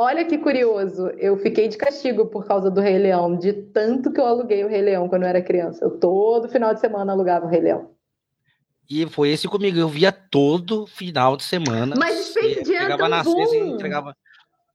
Olha que curioso, eu fiquei de castigo por causa do Rei Leão, de tanto que eu aluguei o Rei Leão quando eu era criança. Eu todo final de semana alugava o Rei Leão. E foi esse comigo, eu via todo final de semana. Mas Space Jam é tão bom. e entregava.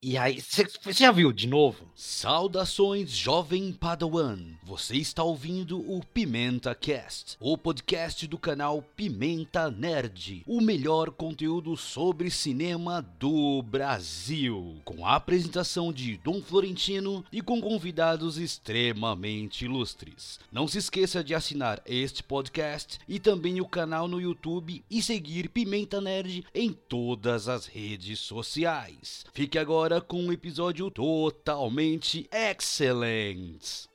E aí, você já viu de novo? Saudações, jovem Padawan. Você está ouvindo o Pimenta Cast, o podcast do canal Pimenta Nerd, o melhor conteúdo sobre cinema do Brasil, com a apresentação de Dom Florentino e com convidados extremamente ilustres. Não se esqueça de assinar este podcast e também o canal no YouTube e seguir Pimenta Nerd em todas as redes sociais. Fique agora com um episódio totalmente excelente.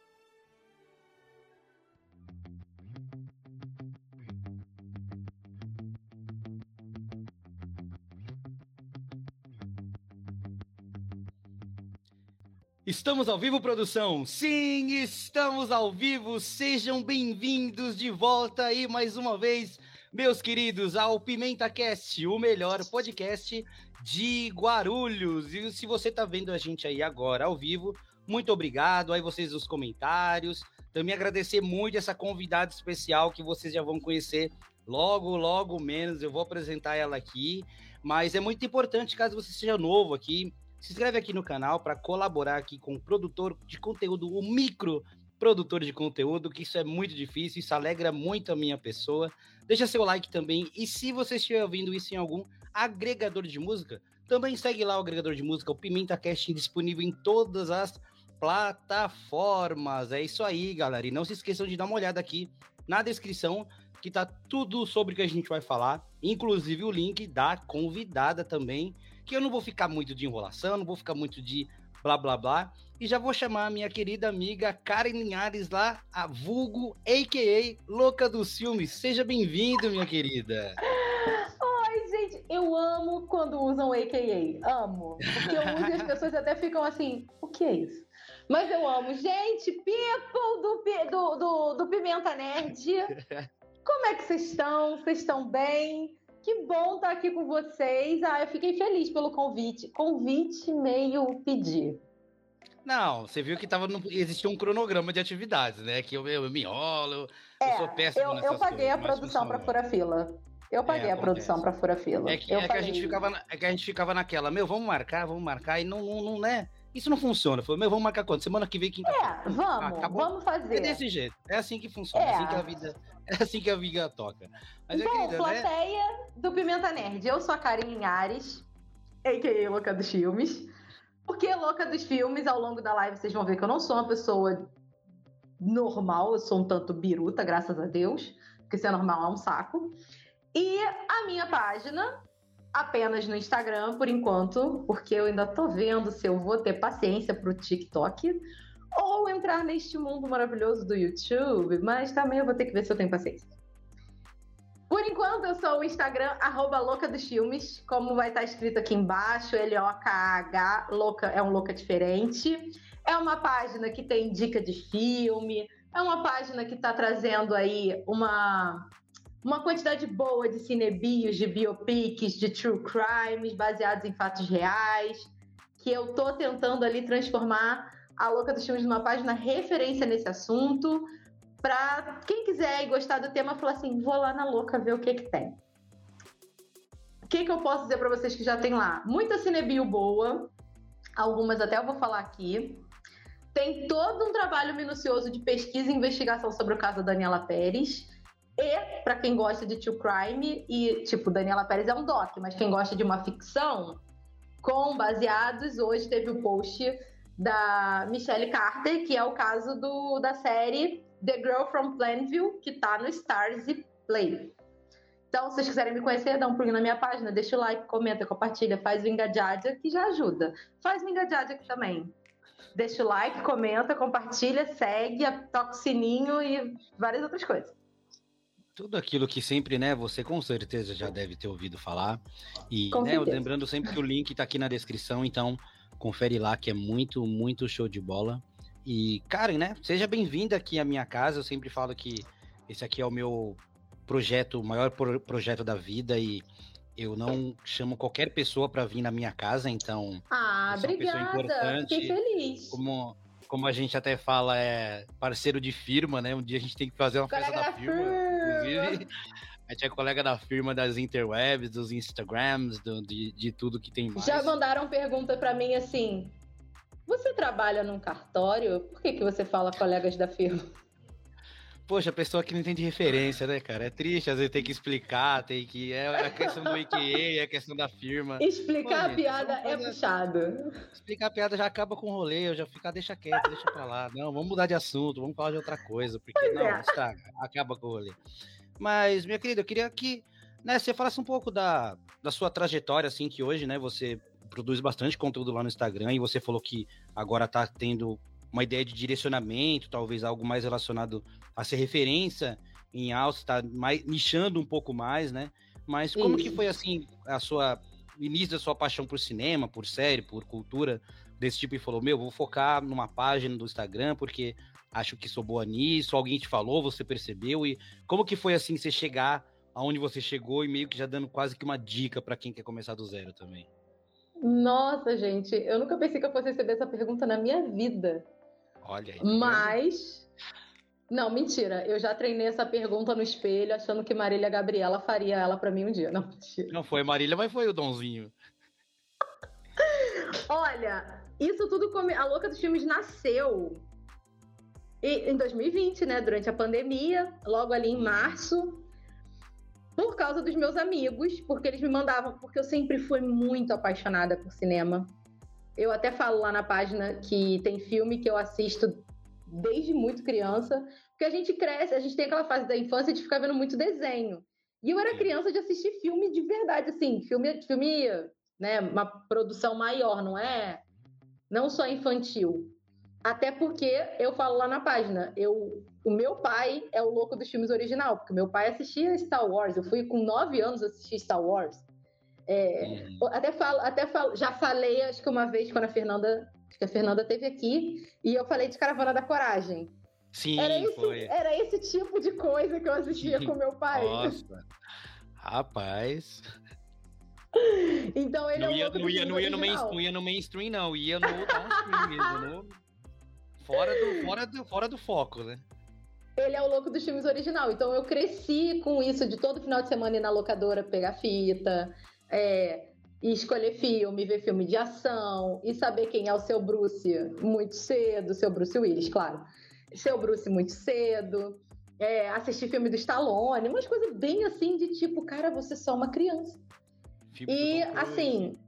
Estamos ao vivo, produção? Sim, estamos ao vivo. Sejam bem-vindos de volta aí mais uma vez, meus queridos, ao Pimenta Cast, o melhor podcast de Guarulhos. E se você está vendo a gente aí agora ao vivo, muito obrigado. Aí vocês nos comentários. Também agradecer muito essa convidada especial que vocês já vão conhecer logo, logo menos. Eu vou apresentar ela aqui. Mas é muito importante, caso você seja novo aqui, se inscreve aqui no canal para colaborar aqui com o produtor de conteúdo, o micro produtor de conteúdo, que isso é muito difícil, isso alegra muito a minha pessoa. Deixa seu like também. E se você estiver ouvindo isso em algum agregador de música, também segue lá o agregador de música, o Pimenta Cast, disponível em todas as plataformas. É isso aí, galera. E não se esqueçam de dar uma olhada aqui na descrição, que tá tudo sobre o que a gente vai falar, inclusive o link da convidada também, que eu não vou ficar muito de enrolação, não vou ficar muito de blá blá blá. E já vou chamar a minha querida amiga Karen Linhares lá, a vulgo, a.k.a. Louca dos Filmes. Seja bem-vindo, minha querida. Ai, gente, eu amo quando usam AKA. Amo. Porque eu uso e as pessoas até ficam assim, o que é isso? Mas eu amo. Gente, people do, do, do, do Pimenta Nerd. Como é que vocês estão? Vocês estão bem? Que bom estar aqui com vocês. Ah, eu fiquei feliz pelo convite. Convite meio pedir. Não, você viu que tava no, existia um cronograma de atividades, né? Que eu, eu, eu me enrolo, eu sou péssimo É, eu, eu paguei coisas, a produção para furar fila. Eu paguei a acontece. produção para furar fila. É que, é que a gente ficava, é que a gente ficava naquela, meu, vamos marcar, vamos marcar, e não, não, não né? Isso não funciona. Foi, meu, vamos marcar quando? Semana que vem, quinta-feira. É, vamos, Ah, acabou. vamos fazer. É desse jeito. É assim que funciona. É É. assim que a vida, é assim que a vida toca. Mas, Bom, é querida, né? plateia do Pimenta Nerd. Eu sou a Karen Linhares, a.k.a. Louca dos Filmes. Porque Louca dos Filmes, ao longo da live, vocês vão ver que eu não sou uma pessoa normal, eu sou um tanto biruta, graças a Deus. Porque ser normal é um saco. E a minha página, apenas no Instagram, por enquanto, porque eu ainda tô vendo se eu vou ter paciência pro TikTok ou entrar neste mundo maravilhoso do YouTube, mas também eu vou ter que ver se eu tenho paciência. Por enquanto, eu sou o Instagram, arroba Louca dos Filmes, como vai estar escrito aqui embaixo, L-O-K-H, louca, é um louca diferente. É uma página que tem dica de filme, é uma página que está trazendo aí uma, uma quantidade boa de cinebios, de biopics, de true crimes, baseados em fatos reais, que eu tô tentando ali transformar a Louca dos Filmes numa página referência nesse assunto, para quem quiser e gostar do tema, falar assim, vou lá na Louca ver o que que tem. O que que eu posso dizer para vocês que já tem lá? Muita cinebio boa, algumas até eu vou falar aqui. Tem todo um trabalho minucioso de pesquisa e investigação sobre o caso da Daniela Pérez. E, para quem gosta de true crime, e, tipo, Daniela Pérez é um doc, mas quem gosta de uma ficção, com baseados, hoje teve o post da Michelle Carter, que é o caso do, da série The Girl from Plainville, que tá no Stars e Play. Então, se vocês quiserem me conhecer, dá um pulinho na minha página, deixa o like, comenta, compartilha, faz o engajada, que já ajuda. Faz o engajada aqui também. Deixa o like, comenta, compartilha, segue, toca o sininho e várias outras coisas. Tudo aquilo que sempre, né, você com certeza já deve ter ouvido falar. E, né, lembrando sempre que o link tá aqui na descrição, então confere lá que é muito, muito show de bola. E, Karen, né, seja bem-vinda aqui à minha casa. Eu sempre falo que esse aqui é o meu projeto, o maior pro- projeto da vida e eu não chamo qualquer pessoa para vir na minha casa, então. Ah, obrigada. Fiquei feliz. Como, como a gente até fala, é parceiro de firma, né? Um dia a gente tem que fazer uma festa da, da firma. Inclusive, a gente é colega da firma das interwebs, dos Instagrams, do, de, de tudo que tem mais. Já mandaram pergunta para mim assim: Você trabalha num cartório? Por que, que você fala colegas da firma? Poxa, a pessoa que não entende referência, né, cara? É triste, às vezes tem que explicar, tem que. É a questão do AKA, é a questão da firma. Explicar Pô, a piada é puxado. Explicar a piada já acaba com o rolê, eu já fico, ah, deixa quieto, deixa pra lá. Não, vamos mudar de assunto, vamos falar de outra coisa, porque pois não, é. estraga, acaba com o rolê. Mas, minha querida, eu queria que né, você falasse um pouco da, da sua trajetória, assim, que hoje, né, você produz bastante conteúdo lá no Instagram e você falou que agora tá tendo uma ideia de direcionamento, talvez algo mais relacionado a ser referência em alta, está mais nichando um pouco mais, né? Mas como que foi assim a sua início da sua paixão por cinema, por série, por cultura desse tipo e falou: "Meu, vou focar numa página do Instagram porque acho que sou boa nisso". Alguém te falou, você percebeu e como que foi assim você chegar aonde você chegou e meio que já dando quase que uma dica para quem quer começar do zero também? Nossa, gente, eu nunca pensei que eu fosse receber essa pergunta na minha vida. Olha aí. Mas. Não, mentira. Eu já treinei essa pergunta no espelho, achando que Marília Gabriela faria ela para mim um dia. Não, mentira. Não foi Marília, mas foi o Donzinho. Olha, isso tudo come... a louca dos filmes nasceu em 2020, né? Durante a pandemia, logo ali em março, por causa dos meus amigos, porque eles me mandavam, porque eu sempre fui muito apaixonada por cinema. Eu até falo lá na página que tem filme que eu assisto desde muito criança, porque a gente cresce, a gente tem aquela fase da infância de ficar vendo muito desenho. E eu era criança de assistir filme de verdade, assim, filme, filme, né, uma produção maior, não é? Não só infantil. Até porque eu falo lá na página, eu, o meu pai é o louco dos filmes original, porque meu pai assistia Star Wars. Eu fui com nove anos assistir Star Wars. É. Até falo, até falo, já falei, acho que uma vez quando a Fernanda, que a Fernanda teve aqui, e eu falei de Caravana da Coragem. Sim, era esse, foi. Era esse tipo de coisa que eu assistia com meu pai. Nossa, rapaz. Então ele não é ia, não ia, não ia, no main, não ia no mainstream, não. Ia no downstream mesmo. No... Fora, do, fora, do, fora do foco, né? Ele é o louco dos filmes original. Então eu cresci com isso de todo final de semana ir na locadora pegar fita, é, e escolher filme, ver filme de ação, e saber quem é o seu Bruce muito cedo, seu Bruce Willis, claro. Seu Bruce muito cedo, é, assistir filme do Stallone, umas coisas bem assim de tipo, cara, você é só uma criança. Filme e assim.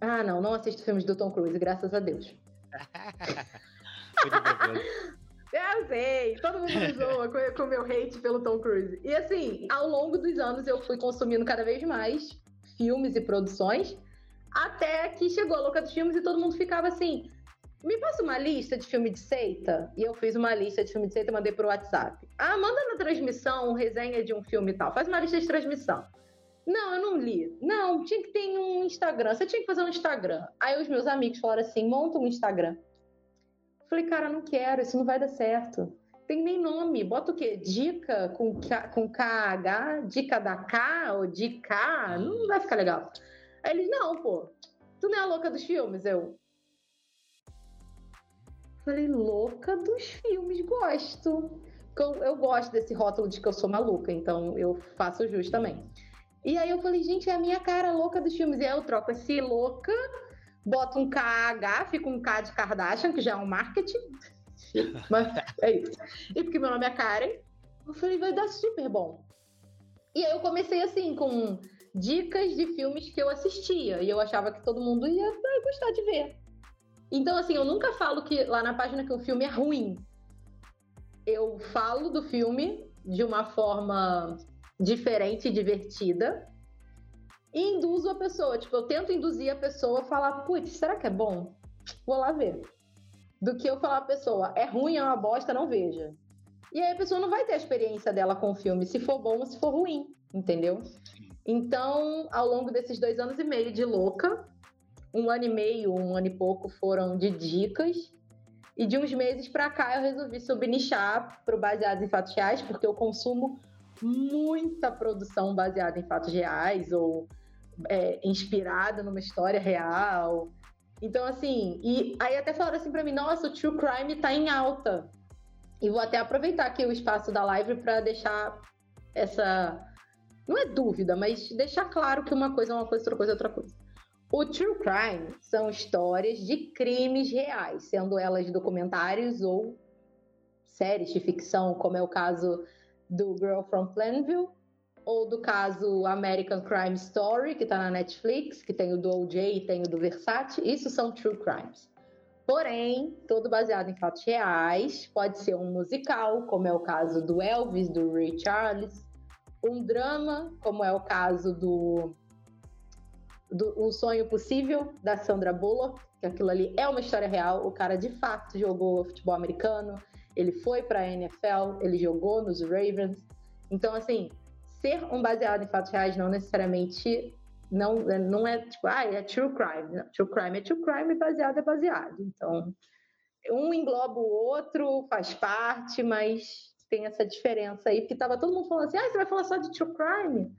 Ah, não, não assisto filmes do Tom Cruise, graças a Deus. Eu sei, todo mundo me zoa com o meu hate pelo Tom Cruise. E assim, ao longo dos anos eu fui consumindo cada vez mais filmes e produções, até que chegou a Louca dos Filmes e todo mundo ficava assim: me passa uma lista de filme de seita? E eu fiz uma lista de filme de seita e mandei pro WhatsApp. Ah, manda na transmissão resenha de um filme e tal. Faz uma lista de transmissão. Não, eu não li. Não, tinha que ter um Instagram. Você tinha que fazer um Instagram. Aí os meus amigos falaram assim: monta um Instagram. falei, cara, não quero, isso não vai dar certo tem nem nome. Bota o quê? Dica com, K, com KH? Dica da K ou dica? Não vai ficar legal. Aí eles, não, pô. Tu não é a louca dos filmes? Eu. Falei, louca dos filmes, gosto. Eu, eu gosto desse rótulo de que eu sou maluca, então eu faço jus também. E aí eu falei, gente, é a minha cara louca dos filmes. E aí eu troco esse louca, boto um KH, fica um K de Kardashian, que já é um marketing mas é isso. E porque meu nome é Karen, eu falei, vai dar super bom. E aí eu comecei assim, com dicas de filmes que eu assistia. E eu achava que todo mundo ia, ia gostar de ver. Então, assim, eu nunca falo que lá na página que o filme é ruim. Eu falo do filme de uma forma diferente e divertida. E induzo a pessoa. Tipo, eu tento induzir a pessoa a falar, putz, será que é bom? Vou lá ver do que eu falar pra pessoa, é ruim, é uma bosta, não veja. E aí a pessoa não vai ter a experiência dela com o filme, se for bom ou se for ruim, entendeu? Então, ao longo desses dois anos e meio de louca, um ano e meio, um ano e pouco foram de dicas. E de uns meses para cá eu resolvi subnichar pro baseado em fatos reais, porque eu consumo muita produção baseada em fatos reais ou é, inspirada numa história real. Então, assim, e aí até falaram assim para mim, nossa, o True Crime tá em alta. E vou até aproveitar aqui o espaço da live para deixar essa. Não é dúvida, mas deixar claro que uma coisa é uma coisa, outra coisa é outra coisa. O True Crime são histórias de crimes reais, sendo elas documentários ou séries de ficção, como é o caso do Girl from Plainville, ou do caso American Crime Story, que está na Netflix, que tem o do OJ e tem o do Versace. Isso são true crimes. Porém, todo baseado em fatos reais, pode ser um musical, como é o caso do Elvis, do Ray Charles, um drama, como é o caso do, do Um Sonho Possível, da Sandra Bullock, que aquilo ali é uma história real, o cara de fato jogou futebol americano, ele foi para a NFL, ele jogou nos Ravens. Então, assim, ser um baseado em fatos reais não necessariamente não, não é tipo, ah, é true crime. Não, true crime é true crime, baseado é baseado. Então, um engloba o outro, faz parte, mas tem essa diferença aí, porque tava todo mundo falando assim, ah, você vai falar só de true crime?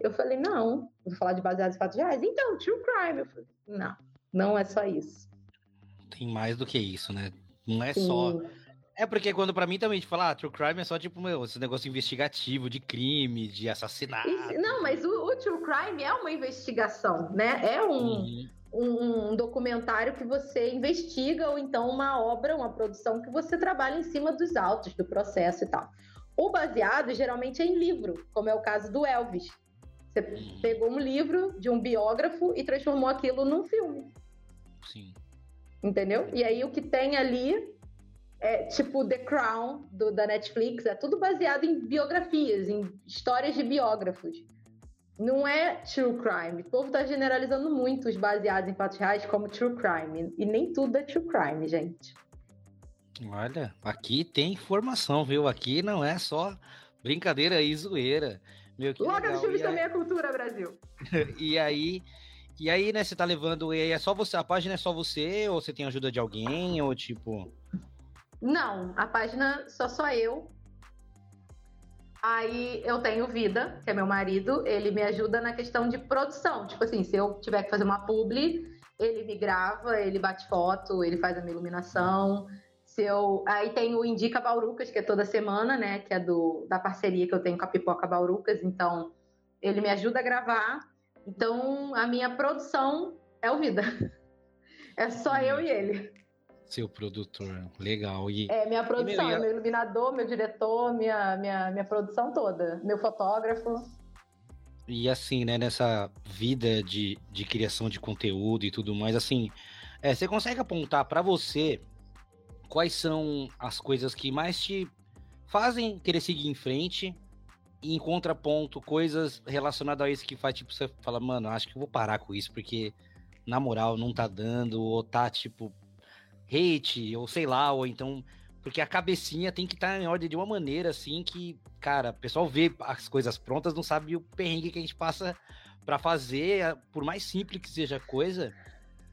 Eu falei, não, vou falar de baseado em fatos reais. Então, true crime. Eu falei, não, não é só isso. Tem mais do que isso, né? Não é Sim. só é porque quando pra mim também, tipo, ah, true crime é só tipo, meu, esse negócio investigativo de crime, de assassinato. Não, mas o, o, true crime é uma investigação, né? É um, uhum. um, um, documentário que você investiga, ou então uma obra, uma produção que você trabalha em cima dos autos, do processo e tal. O baseado geralmente é em livro, como é o caso do Elvis. Você uhum. pegou um livro de um biógrafo e transformou aquilo num filme. Sim. Entendeu? E aí o que tem ali é, tipo The Crown do, da Netflix, é tudo baseado em biografias, em histórias de biógrafos. Não é true crime. O povo tá generalizando muito os baseados em fatos reais como true crime. E nem tudo é true crime, gente. Olha, aqui tem informação, viu? Aqui não é só brincadeira e zoeira. Meu, que Logo legal. filmes também é cultura, Brasil. e aí, e aí, né, você tá levando. E é só você, a página é só você, ou você tem ajuda de alguém, ou tipo. Não, a página só sou eu. Aí eu tenho Vida, que é meu marido, ele me ajuda na questão de produção. Tipo assim, se eu tiver que fazer uma publi, ele me grava, ele bate foto, ele faz a minha iluminação. Se eu... Aí tem o Indica Baurucas, que é toda semana, né? Que é do, da parceria que eu tenho com a Pipoca Baurucas. Então, ele me ajuda a gravar. Então, a minha produção é o Vida. É só eu e ele. Seu produtor, legal. E, é, minha produção, meu, meu iluminador, meu diretor, minha, minha, minha produção toda, meu fotógrafo. E assim, né, nessa vida de, de criação de conteúdo e tudo mais, assim, é, você consegue apontar para você quais são as coisas que mais te fazem querer seguir em frente e em contraponto, coisas relacionadas a isso que faz, tipo, você fala, mano, acho que eu vou parar com isso, porque na moral não tá dando, ou tá, tipo, hate, ou sei lá, ou então. Porque a cabecinha tem que estar tá em ordem de uma maneira assim que, cara, o pessoal vê as coisas prontas, não sabe o perrengue que a gente passa para fazer, por mais simples que seja a coisa,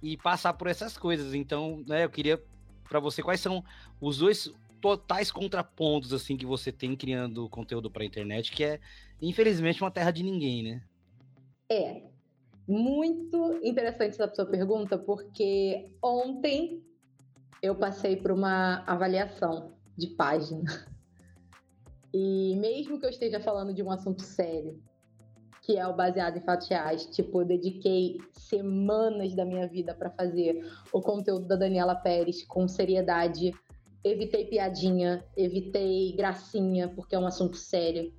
e passar por essas coisas. Então, né, eu queria para você quais são os dois totais contrapontos assim que você tem criando conteúdo para internet, que é infelizmente uma terra de ninguém, né? É. Muito interessante essa sua pergunta, porque ontem eu passei por uma avaliação de página. E mesmo que eu esteja falando de um assunto sério, que é o baseado em fatos reais, tipo, eu dediquei semanas da minha vida para fazer o conteúdo da Daniela Pérez com seriedade. Evitei piadinha, evitei gracinha, porque é um assunto sério.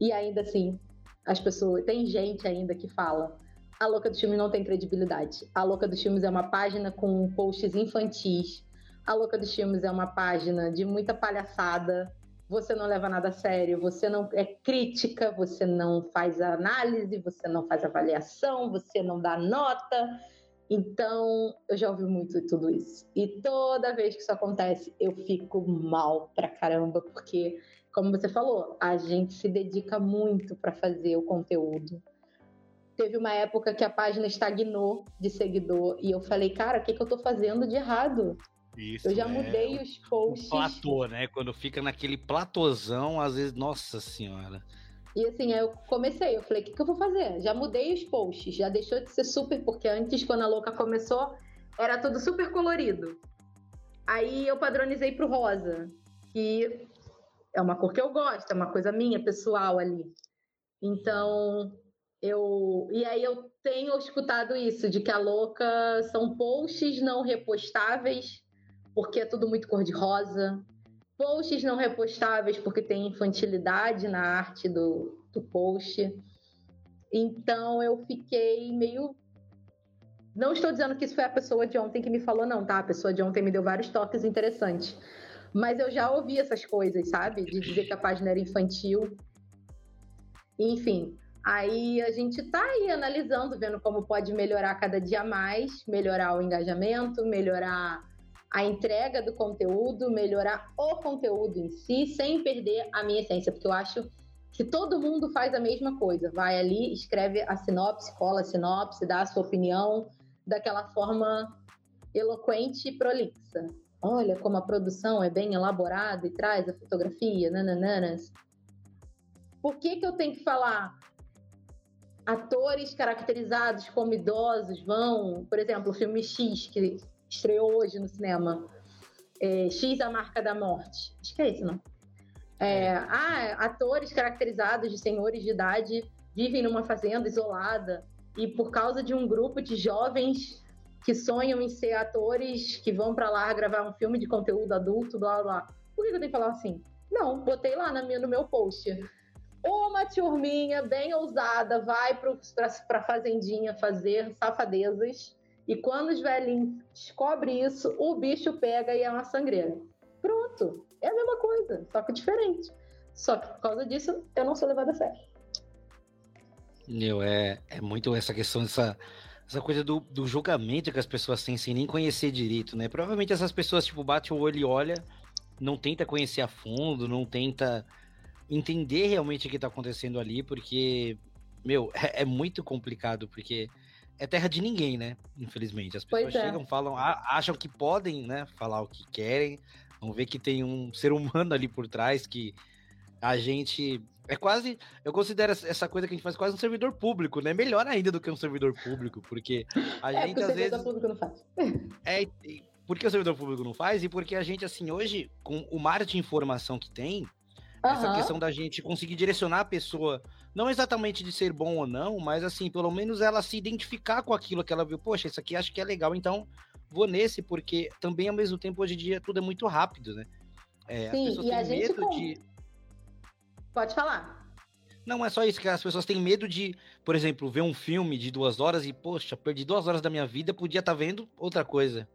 E ainda assim, as pessoas. Tem gente ainda que fala: a Louca dos Filmes não tem credibilidade. A Louca dos Filmes é uma página com posts infantis. A Louca dos Filmes é uma página de muita palhaçada. Você não leva nada a sério, você não é crítica, você não faz análise, você não faz avaliação, você não dá nota. Então, eu já ouvi muito tudo isso. E toda vez que isso acontece, eu fico mal pra caramba, porque, como você falou, a gente se dedica muito para fazer o conteúdo teve uma época que a página estagnou de seguidor e eu falei, cara, o que, que eu tô fazendo de errado? Isso, eu já né? mudei os posts. O platô, né? Quando fica naquele platôzão, às vezes, nossa senhora. E assim, eu comecei, eu falei, o que, que eu vou fazer? Já mudei os posts, já deixou de ser super, porque antes, quando a louca começou, era tudo super colorido. Aí eu padronizei pro rosa, que é uma cor que eu gosto, é uma coisa minha, pessoal ali. Então, eu. E aí eu tenho escutado isso, de que a louca são posts não repostáveis, porque é tudo muito cor-de-rosa. Posts não repostáveis, porque tem infantilidade na arte do, do post. Então eu fiquei meio. Não estou dizendo que isso foi a pessoa de ontem que me falou, não, tá? A pessoa de ontem me deu vários toques interessantes. Mas eu já ouvi essas coisas, sabe? De dizer que a página era infantil. Enfim, Aí a gente está aí analisando, vendo como pode melhorar cada dia mais, melhorar o engajamento, melhorar a entrega do conteúdo, melhorar o conteúdo em si, sem perder a minha essência, porque eu acho que todo mundo faz a mesma coisa. Vai ali, escreve a sinopse, cola a sinopse, dá a sua opinião daquela forma eloquente e prolixa. Olha como a produção é bem elaborada e traz a fotografia, nanananas. Por que, que eu tenho que falar atores caracterizados como idosos vão, por exemplo, o filme X, que estreou hoje no cinema, é, X, A Marca da Morte. Acho que é esse, não? É, ah, atores caracterizados de senhores de idade vivem numa fazenda isolada e por causa de um grupo de jovens que sonham em ser atores que vão para lá gravar um filme de conteúdo adulto, blá blá. Por que eu tenho que falar assim? Não, botei lá no meu post uma turminha bem ousada vai para a fazendinha fazer safadezas. E quando os velhinhos descobrem isso, o bicho pega e é uma sangreira. Pronto. É a mesma coisa, só que diferente. Só que por causa disso, eu não sou levada a sério. Meu, é, é muito essa questão dessa essa coisa do, do julgamento que as pessoas têm sem nem conhecer direito, né? Provavelmente essas pessoas, tipo, bate o olho e olha, não tenta conhecer a fundo, não tenta entender realmente o que tá acontecendo ali, porque, meu, é, é muito complicado, porque é terra de ninguém, né? Infelizmente. As pessoas é. chegam, falam, acham que podem, né? Falar o que querem. Vão ver que tem um ser humano ali por trás que a gente. É quase. Eu considero essa coisa que a gente faz quase um servidor público, né? Melhor ainda do que um servidor público, porque a é, gente às vezes. O servidor público não faz. É, porque o servidor público não faz e porque a gente, assim, hoje, com o mar de informação que tem, Uhum. Essa questão da gente conseguir direcionar a pessoa, não exatamente de ser bom ou não, mas assim, pelo menos ela se identificar com aquilo que ela viu. Poxa, isso aqui acho que é legal, então vou nesse, porque também ao mesmo tempo hoje em dia tudo é muito rápido, né? É, Sim, e a gente medo com... de. Pode falar. Não é só isso, que as pessoas têm medo de, por exemplo, ver um filme de duas horas e, poxa, perdi duas horas da minha vida, podia estar tá vendo outra coisa.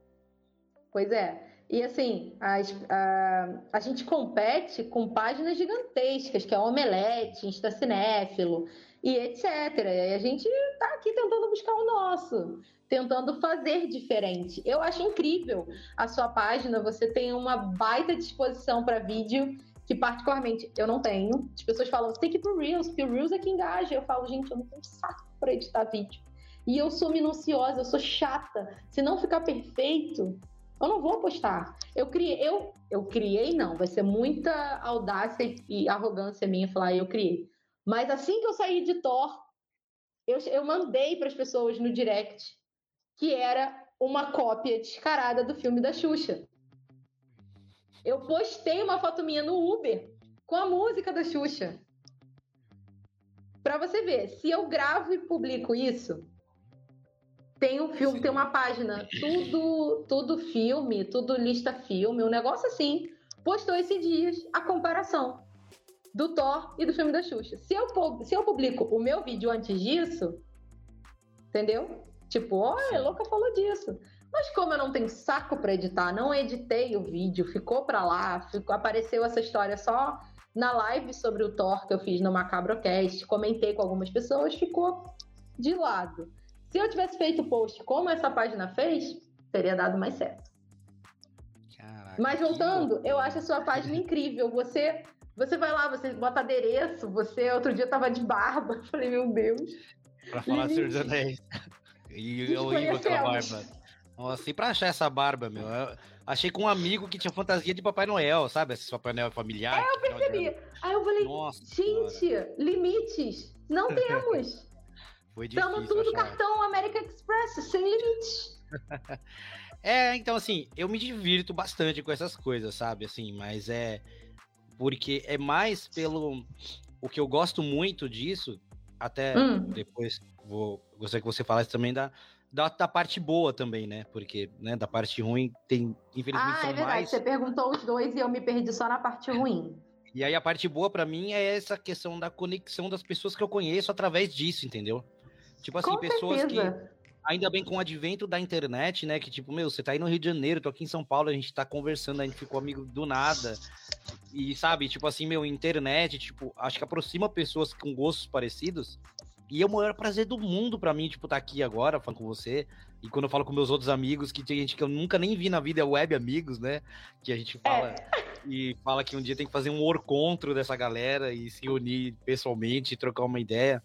Pois é. E assim, a, a, a, gente compete com páginas gigantescas, que é Omelete, Instacinéfilo e etc. E a gente está aqui tentando buscar o nosso, tentando fazer diferente. Eu acho incrível a sua página, você tem uma baita disposição para vídeo, que particularmente eu não tenho. As pessoas falam, você tem que ir pro Reels, porque o Reels é que engaja. Eu falo, gente, eu não tenho saco para editar vídeo. E eu sou minuciosa, eu sou chata. Se não ficar perfeito, eu não vou postar. Eu criei, eu, eu criei, não, vai ser muita audácia e arrogância minha falar eu criei. Mas assim que eu saí de Thor, eu, eu mandei para as pessoas no direct que era uma cópia descarada do filme da Xuxa. Eu postei uma foto minha no Uber com a música da Xuxa. Para você ver, se eu gravo e publico isso, tem um filme, Sim. tem uma página, tudo, tudo filme, tudo lista filme, um negócio assim. Postou esses dias a comparação do Thor e do filme da Xuxa. Se eu, se eu publico o meu vídeo antes disso, entendeu? Tipo, olha, louca falou disso. Mas como eu não tenho saco para editar, não editei o vídeo, ficou para lá, ficou, apareceu essa história só na live sobre o Thor que eu fiz no Macabrocast, comentei com algumas pessoas, ficou de lado. Se eu tivesse feito o post como essa página fez, teria dado mais certo. Caraca, Mas voltando, eu acho a sua página incrível. Você você vai lá, você bota adereço, você outro dia tava de barba. Eu falei, meu Deus. Pra falar Senhor dos Anéis. E o Igor com a barba. Nossa, e pra achar essa barba, meu? Eu achei com um amigo que tinha fantasia de Papai Noel, sabe? Esse Papai Noel familiar. É, eu percebi. Aí eu falei, Nossa, gente, senhora. limites. Não temos. Foi difícil Estamos tudo achar. cartão American Express, sem limites. É, então assim, eu me divirto bastante com essas coisas, sabe? Assim, mas é porque é mais pelo o que eu gosto muito disso, até Hum. depois vou gostaria que você falasse também da, da, da parte boa também, né? Porque, né, da parte ruim tem, infelizmente, Ah, é verdade. mais. Você perguntou os dois e eu me perdi só na parte ruim. E aí a parte boa pra mim é essa questão da conexão das pessoas que eu conheço através disso, entendeu? Tipo assim, Com pessoas que certeza. ainda bem com o advento da internet, né? Que tipo, meu, você tá aí no Rio de Janeiro, tô aqui em São Paulo, a gente tá conversando, a gente ficou amigo do nada. E sabe, tipo assim, meu, internet, tipo, acho que aproxima pessoas com gostos parecidos. E é o maior prazer do mundo pra mim, tipo, tá aqui agora falando com você. E quando eu falo com meus outros amigos, que tem gente que eu nunca nem vi na vida, é web amigos, né? Que a gente fala e fala que um dia tem que fazer um orcontro dessa galera e se unir pessoalmente e trocar uma ideia.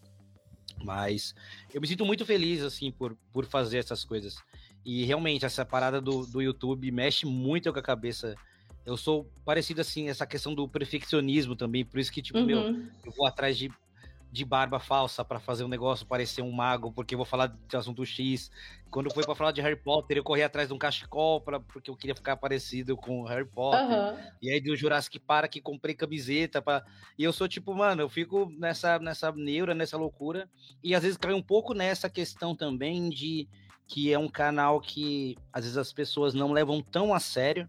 Mas eu me sinto muito feliz, assim, por, por fazer essas coisas. E realmente, essa parada do, do YouTube mexe muito com a cabeça. Eu sou parecido, assim, essa questão do perfeccionismo também. Por isso que, tipo, meu, Uhum. eu vou atrás de, de barba falsa pra fazer um negócio parecer um mago, porque eu vou falar de assunto X. Quando foi pra falar de Harry Potter, eu corri atrás de um cachecol pra, porque eu queria ficar parecido com Harry Potter. Aham. E aí do Jurassic Park comprei camiseta para E eu sou tipo, mano, eu fico nessa nessa neura, nessa loucura e às vezes cai um pouco nessa questão também de que é um canal que às vezes as pessoas não levam tão a sério,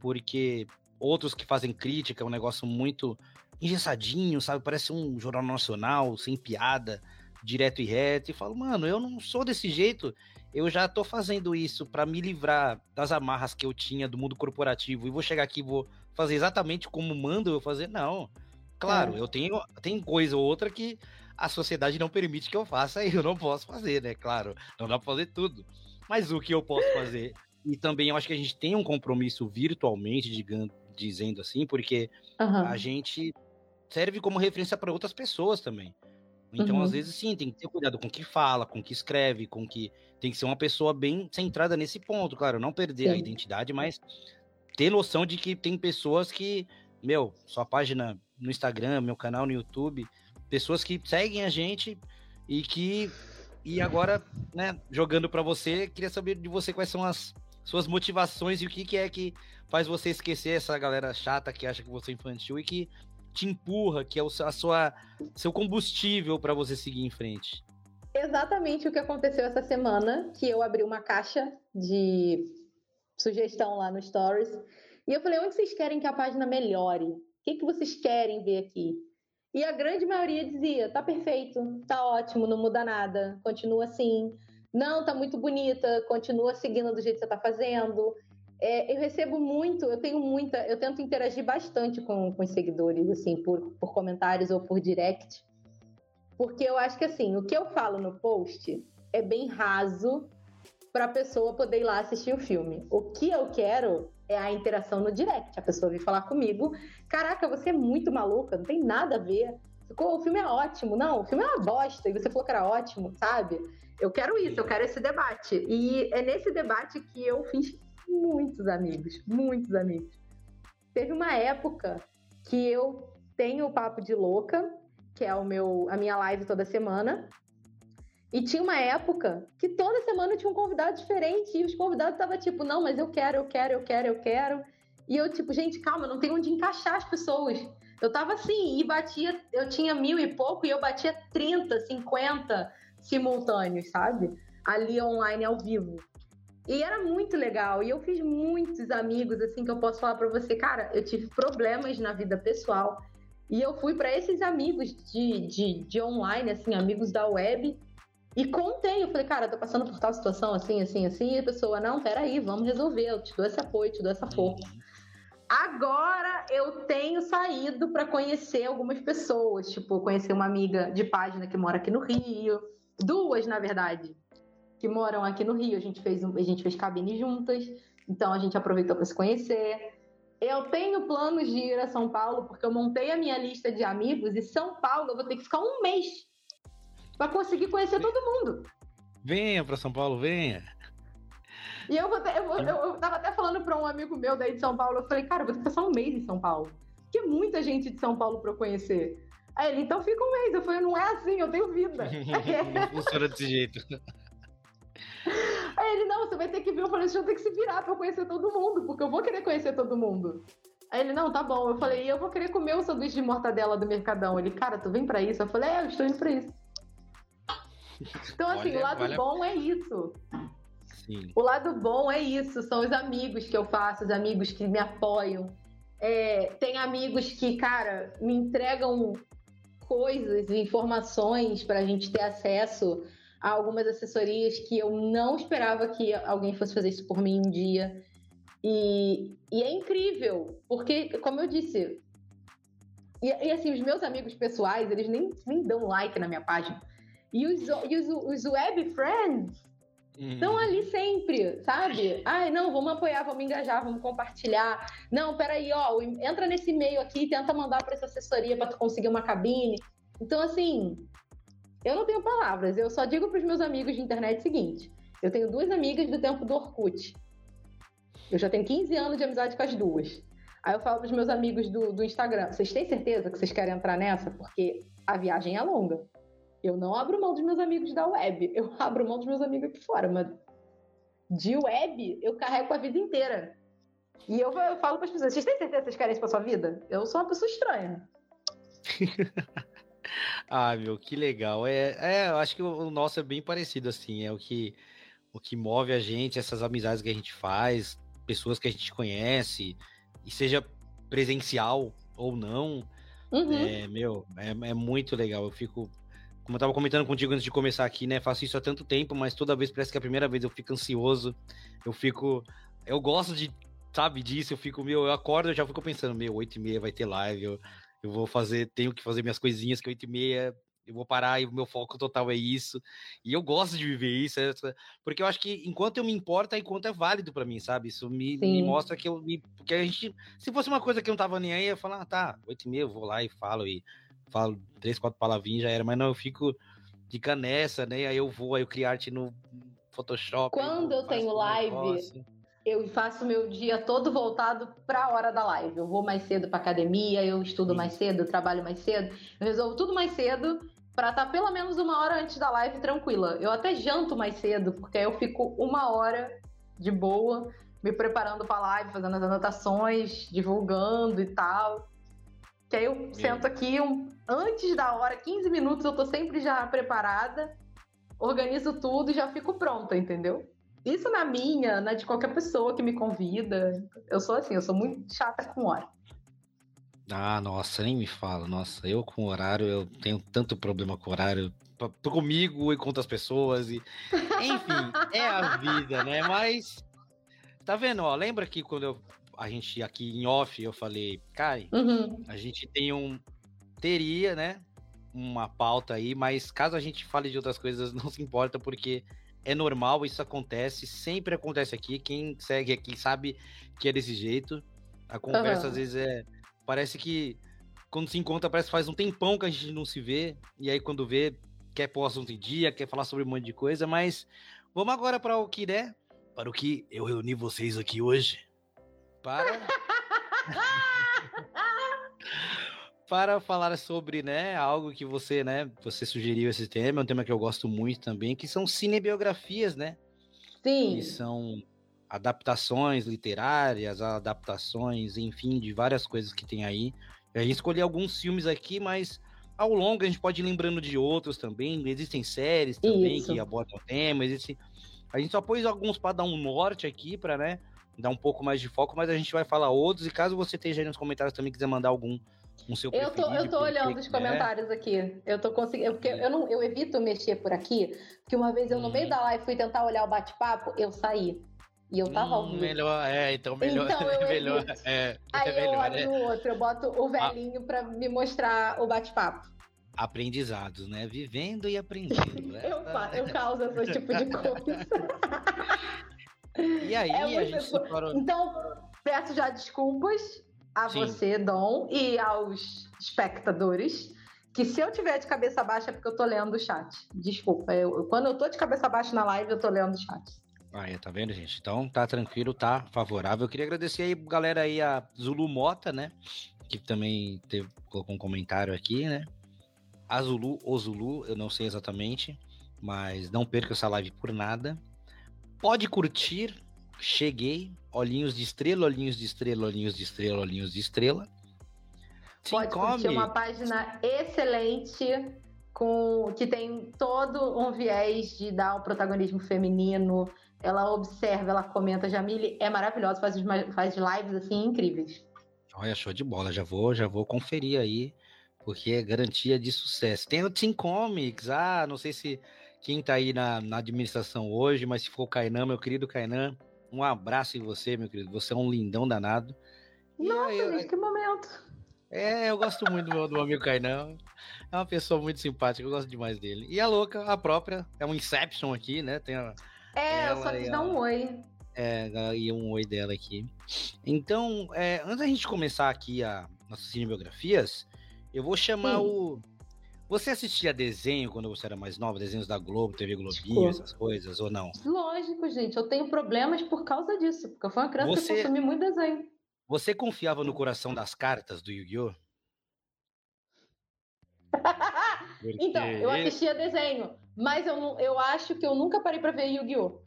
porque outros que fazem crítica é um negócio muito engessadinho, sabe? Parece um jornal nacional, sem piada, direto e reto. E falo, mano, eu não sou desse jeito. Eu já tô fazendo isso para me livrar das amarras que eu tinha do mundo corporativo e vou chegar aqui e vou fazer exatamente como mando eu fazer. Não. Claro, É. eu tenho tem coisa ou outra que a sociedade não permite que eu faça e eu não posso fazer, né? Claro, não dá pra fazer tudo. Mas o que eu posso fazer, e também eu acho que a gente tem um compromisso virtualmente, digam- dizendo assim, porque Aham. a gente serve como referência para outras pessoas também. Então, Uhum. às vezes, sim, tem que ter cuidado com o que fala, com o que escreve, com que. Tem que ser uma pessoa bem centrada nesse ponto, claro, não perder a Sim. identidade, mas ter noção de que tem pessoas que, meu, sua página no Instagram, meu canal no YouTube, pessoas que seguem a gente e que. E agora, né, jogando para você, queria saber de você quais são as suas motivações e o que, que é que faz você esquecer essa galera chata que acha que você é infantil e que te empurra, que é o, a sua seu combustível para você seguir em frente. Exatamente o que aconteceu essa semana, que eu abri uma caixa de sugestão lá no Stories. E eu falei, onde vocês querem que a página melhore? O que, que vocês querem ver aqui? E a grande maioria dizia, tá perfeito, tá ótimo, não muda nada, continua assim. Não, tá muito bonita, continua seguindo do jeito que você tá fazendo. É, eu recebo muito, eu tenho muita, eu tento interagir bastante com, com os seguidores, assim, por, por comentários ou por direct. Porque eu acho que assim, o que eu falo no post é bem raso para a pessoa poder ir lá assistir o filme. O que eu quero é a interação no direct. A pessoa vir falar comigo: Caraca, você é muito maluca, não tem nada a ver. Ficou, o filme é ótimo. Não, o filme é uma bosta. E você falou que era ótimo, sabe? Eu quero isso, eu quero esse debate. E é nesse debate que eu fiz muitos amigos, muitos amigos. Teve uma época que eu tenho o Papo de Louca, que é o meu, a minha live toda semana. E tinha uma época que toda semana tinha um convidado diferente e os convidados estavam tipo, não, mas eu quero, eu quero, eu quero, eu quero. E eu, tipo, gente, calma, não tem onde encaixar as pessoas. Eu tava assim, e batia, eu tinha mil e pouco e eu batia 30, 50 simultâneos, sabe? Ali online ao vivo. E era muito legal. E eu fiz muitos amigos, assim, que eu posso falar pra você, cara, eu tive problemas na vida pessoal. E eu fui para esses amigos de, de, de online, assim, amigos da web, e contei. Eu falei, cara, tô passando por tal situação, assim, assim, assim. E a pessoa, não, peraí, vamos resolver. Eu te dou esse apoio, te dou essa força. Agora eu tenho saído para conhecer algumas pessoas, tipo, conhecer uma amiga de página que mora aqui no Rio, duas, na verdade, que moram aqui no Rio. A gente fez, a gente fez cabine juntas, então a gente aproveitou para se conhecer. Eu tenho planos de ir a São Paulo, porque eu montei a minha lista de amigos, e São Paulo eu vou ter que ficar um mês para conseguir conhecer todo mundo. Venha para São Paulo, venha. E eu, eu, eu, eu tava até falando pra um amigo meu daí de São Paulo, eu falei, cara, eu vou passar um mês em São Paulo. Porque muita gente de São Paulo pra eu conhecer. Aí ele, então fica um mês. Eu falei, não é assim, eu tenho vida. não funciona desse jeito. Aí ele, não, você vai ter que vir. Eu falei, você vai ter que se virar pra eu conhecer todo mundo, porque eu vou querer conhecer todo mundo. Aí ele, não, tá bom. Eu falei, eu vou querer comer o sanduíche de mortadela do Mercadão. Ele, cara, tu vem pra isso? Eu falei, é, eu estou indo pra isso. Então, assim, Olha, o lado vale bom é isso. Sim. O lado bom é isso, são os amigos que eu faço, os amigos que me apoiam. É, tem amigos que, cara, me entregam coisas e informações para a gente ter acesso a algumas assessorias que eu não esperava que alguém fosse fazer isso por mim um dia. E, e é incrível, porque, como eu disse, e, e, assim, os meus amigos pessoais, eles nem, nem dão like na minha página. E os, e os, os web friends estão uhum. ali sempre, sabe? Ai, não, vamos apoiar, vamos engajar, vamos compartilhar. Não, peraí, ó, entra nesse e-mail aqui e tenta mandar para essa assessoria para tu conseguir uma cabine. Então, assim, eu não tenho palavras, eu só digo para os meus amigos de internet o seguinte: eu tenho duas amigas do tempo do Orkut. Eu já tenho 15 anos de amizade com as duas. Aí eu falo para os meus amigos do, do Instagram: vocês têm certeza que vocês querem entrar nessa? Porque a viagem é longa. Eu não abro mão dos meus amigos da web, eu abro mão dos meus amigos aqui fora, mas de web eu carrego a vida inteira. E eu, eu falo para as pessoas: vocês têm certeza que vocês querem isso para sua vida? Eu sou uma pessoa estranha. Ah, meu, que legal. É, é, eu acho que o nosso é bem parecido, assim. É o que, o que move a gente, essas amizades que a gente faz, pessoas que a gente conhece, e seja presencial ou não. Uhum. É, meu, é, é muito legal. Eu fico. Como eu tava comentando contigo antes de começar aqui, né? Faço isso há tanto tempo, mas toda vez parece que é a primeira vez eu fico ansioso. Eu fico. Eu gosto de, sabe, disso. Eu fico, meu, eu acordo, eu já fico pensando, meu, 8 e meia vai ter live. Eu, eu vou fazer, tenho que fazer minhas coisinhas que 8 e meia eu vou parar e o meu foco total é isso. E eu gosto de viver isso, porque eu acho que enquanto eu me importo, enquanto é válido para mim, sabe? Isso me, me, mostra que eu me. Porque a gente. Se fosse uma coisa que eu não tava nem aí, eu ia falar, ah, tá, 8 e meia, eu vou lá e falo, e falo três, quatro palavrinhas já era, mas não, eu fico. Fica nessa, né? Aí eu vou, aí eu crio arte no Photoshop. Quando eu, eu tenho live, negócio eu faço meu dia todo voltado para a hora da live. Eu vou mais cedo para academia, eu estudo Sim. mais cedo, eu trabalho mais cedo, eu resolvo tudo mais cedo para estar tá pelo menos uma hora antes da live tranquila. Eu até janto mais cedo, porque aí eu fico uma hora de boa, me preparando para a live, fazendo as anotações, divulgando e tal. Que aí eu Meu. sento aqui um, antes da hora, 15 minutos, eu tô sempre já preparada, organizo tudo e já fico pronta, entendeu? Isso na minha, na de qualquer pessoa que me convida. Eu sou assim, eu sou muito chata com hora. Ah, nossa, nem me fala. Nossa, eu com horário, eu tenho tanto problema com horário. Comigo e com outras pessoas. E... Enfim, é a vida, né? Mas. Tá vendo, ó? Lembra que quando eu, a gente aqui em off eu falei, Kai, uhum. a gente tem um. Teria, né? Uma pauta aí, mas caso a gente fale de outras coisas, não se importa, porque é normal, isso acontece, sempre acontece aqui. Quem segue aqui sabe que é desse jeito. A conversa uhum. às vezes é. Parece que quando se encontra, parece que faz um tempão que a gente não se vê. E aí, quando vê, quer pôr assunto em dia, quer falar sobre um monte de coisa. Mas vamos agora para o que é. Para o que eu reuni vocês aqui hoje. Para. para falar sobre, né, algo que você, né, você sugeriu esse tema, é um tema que eu gosto muito também, que são cinebiografias, né? Sim. Que são adaptações literárias, adaptações, enfim, de várias coisas que tem aí. A gente escolheu alguns filmes aqui, mas ao longo a gente pode ir lembrando de outros também. Existem séries também Isso. que abordam o tema, existe... A gente só pôs alguns para dar um norte aqui, para, né, dar um pouco mais de foco, mas a gente vai falar outros. E caso você esteja aí nos comentários também quiser mandar algum seu eu tô, eu tô olhando os comentários aqui. Eu tô conseguindo. Porque eu, não, eu evito mexer por aqui, porque uma vez eu, no meio hum. da live, fui tentar olhar o bate-papo, eu saí. E eu tava hum. Melhor, é, então melhor. Então eu melhor é, Aí é melhor, eu olho é. no outro, eu boto o ah. velhinho ah. pra me mostrar o bate-papo. Aprendizados, né? Vivendo e aprendendo. Né? eu, eu causo esse tipo de coisa. e aí, é a gente separou... Então, peço já desculpas a Sim. você, Dom, e aos espectadores, que se eu tiver de cabeça baixa é porque eu tô lendo o chat. Desculpa, eu, quando eu tô de cabeça baixa na live, eu tô lendo o chat. Aí, tá vendo, gente? Então tá tranquilo, tá favorável. Eu queria agradecer aí, galera, aí a Zulu Mota, né? Que também teve, colocou um comentário aqui, né? A Zulu ou Zulu, eu não sei exatamente, mas não perca essa live por nada. Pode curtir, cheguei, olhinhos de estrela, olhinhos de estrela, olhinhos de estrela, olhinhos de estrela. Pode curtir uma página excelente com que tem todo um viés de dar o protagonismo feminino. Ela observa, ela comenta. Jamile é maravilhosa, faz, faz lives assim incríveis. Olha, show de bola. Já vou, já vou conferir aí, porque é garantia de sucesso. Tem o Team Comics. Ah, não sei se quem tá aí na, na administração hoje, mas se for o Kainan, meu querido Kainan, um abraço em você, meu querido. Você é um lindão danado. Nossa, aí, gente, que momento. É, eu gosto muito do meu, do amigo Kainan. É uma pessoa muito simpática, eu gosto demais dele. E a louca, a própria, é um Inception aqui, né? Tem a, é, eu só quis dar um oi. É, e um oi dela aqui. Então, é, antes da gente começar aqui a nossas cinebiografias, eu vou chamar Sim. o. Você assistia desenho quando você era mais nova? Desenhos da Globo, TV Globinho, essas coisas, ou não? Lógico, gente. Eu tenho problemas por causa disso. Porque eu fui uma criança você... que consumi muito desenho. Você confiava no coração das cartas do Yu-Gi-Oh? então, eu assistia desenho, mas eu, eu acho que eu nunca parei para ver Yu-Gi-Oh!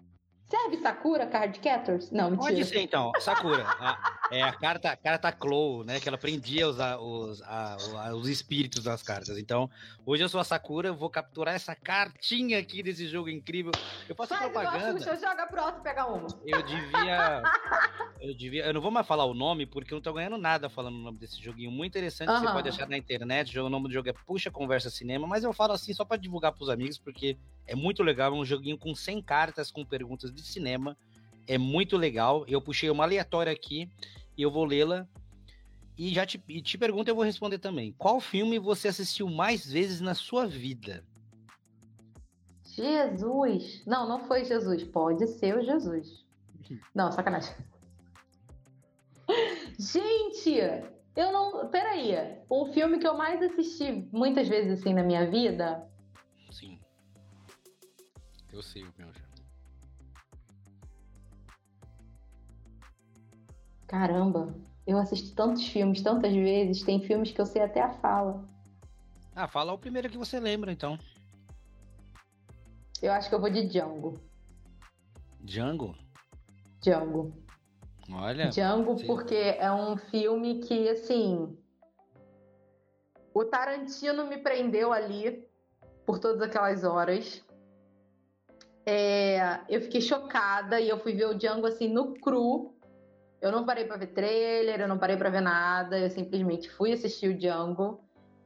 Serve Sakura Card Captors? Não, mentira. Pode ser, então. Sakura. a, é a carta, a carta Claw, né? Que ela prendia os, os, a, os espíritos das cartas. Então, hoje eu sou a Sakura, eu vou capturar essa cartinha aqui desse jogo incrível. Eu faço Faz propaganda. Igual joga pro alto e pega uma. Eu devia. eu devia. Eu não vou mais falar o nome, porque eu não tô ganhando nada falando o nome desse joguinho. Muito interessante, uhum. você pode achar na internet. O nome do jogo é Puxa Conversa Cinema, mas eu falo assim só para divulgar pros amigos, porque é muito legal. É um joguinho com 100 cartas, com perguntas de cinema. É muito legal. Eu puxei uma aleatória aqui e eu vou lê-la. E já te, e te pergunto, eu vou responder também. Qual filme você assistiu mais vezes na sua vida? Jesus! Não, não foi Jesus. Pode ser o Jesus. Não, sacanagem. Gente, eu não. Peraí. Um filme que eu mais assisti muitas vezes assim na minha vida. Eu sei o meu já. Caramba, eu assisto tantos filmes tantas vezes, tem filmes que eu sei até a fala. Ah, fala o primeiro que você lembra, então. Eu acho que eu vou de Django. Django? Django. Olha. Django, sim. porque é um filme que, assim. O Tarantino me prendeu ali por todas aquelas horas. É, eu fiquei chocada e eu fui ver o Django assim no cru. Eu não parei para ver trailer, eu não parei para ver nada, eu simplesmente fui assistir o Django.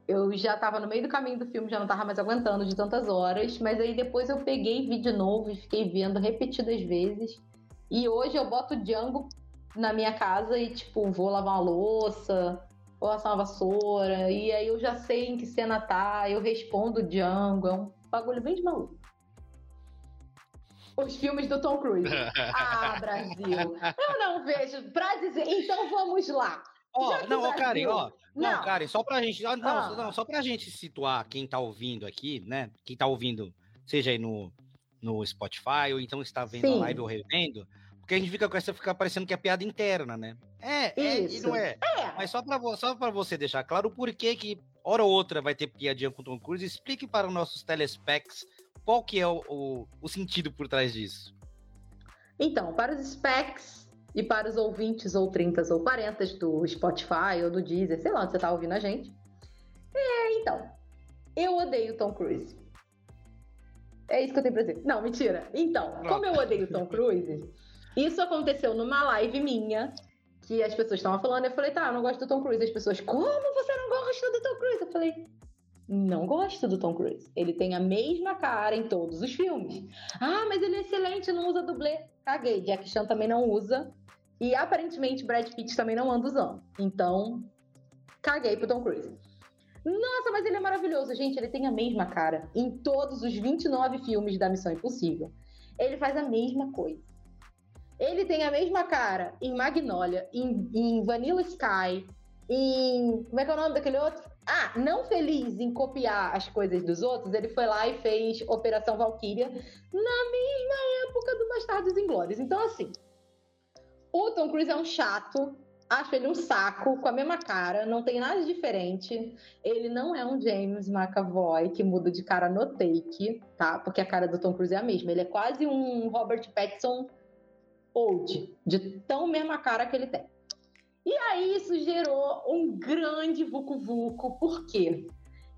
Eu já tava no meio do caminho do filme, já não tava mais aguentando de tantas horas, mas aí depois eu peguei vi de novo e fiquei vendo repetidas vezes. E hoje eu boto o Django na minha casa e, tipo, vou lavar uma louça, vou passar uma vassoura, e aí eu já sei em que cena tá, eu respondo o Django, é um bagulho bem de maluco os filmes do Tom Cruise. Ah, Brasil. Eu não vejo. Pra dizer. Então vamos lá. Ó, oh, não, ó, Karen, ó. Não, não, Karen, só pra gente. Não, ah. não, só pra gente situar quem tá ouvindo aqui, né? Quem tá ouvindo, seja aí no, no Spotify, ou então está vendo Sim. a live ou revendo, porque a gente fica com essa, fica parecendo que é piada interna, né? É, é e não é. é. Mas só pra, só pra você deixar claro o porquê que, hora ou outra, vai ter piadinha com o Tom Cruise, explique para os nossos telespecs qual que é o, o, o sentido por trás disso? Então, para os specs e para os ouvintes ou 30 ou 40 do Spotify ou do Deezer, sei lá onde você está ouvindo a gente. É, então, eu odeio Tom Cruise. É isso que eu tenho pra dizer. Não, mentira. Então, como eu odeio Tom Cruise, isso aconteceu numa live minha, que as pessoas estavam falando, eu falei, tá, eu não gosto do Tom Cruise. As pessoas, como você não gosta do Tom Cruise? Eu falei, não gosto do Tom Cruise. Ele tem a mesma cara em todos os filmes. Ah, mas ele é excelente, não usa dublê. Caguei. Jack Chan também não usa. E aparentemente Brad Pitt também não anda usando. Então, caguei pro Tom Cruise. Nossa, mas ele é maravilhoso. Gente, ele tem a mesma cara em todos os 29 filmes da Missão Impossível. Ele faz a mesma coisa. Ele tem a mesma cara em Magnolia, em, em Vanilla Sky, em. Como é que é o nome daquele outro? Ah, não feliz em copiar as coisas dos outros, ele foi lá e fez Operação Valkyria na mesma época do Bastardos Inglórios. Então, assim, o Tom Cruise é um chato, acho ele um saco, com a mesma cara, não tem nada diferente. Ele não é um James McAvoy que muda de cara no take, tá? Porque a cara do Tom Cruise é a mesma. Ele é quase um Robert Pattinson old, de tão mesma cara que ele tem. E aí isso gerou um grande vucu-vucu, por quê?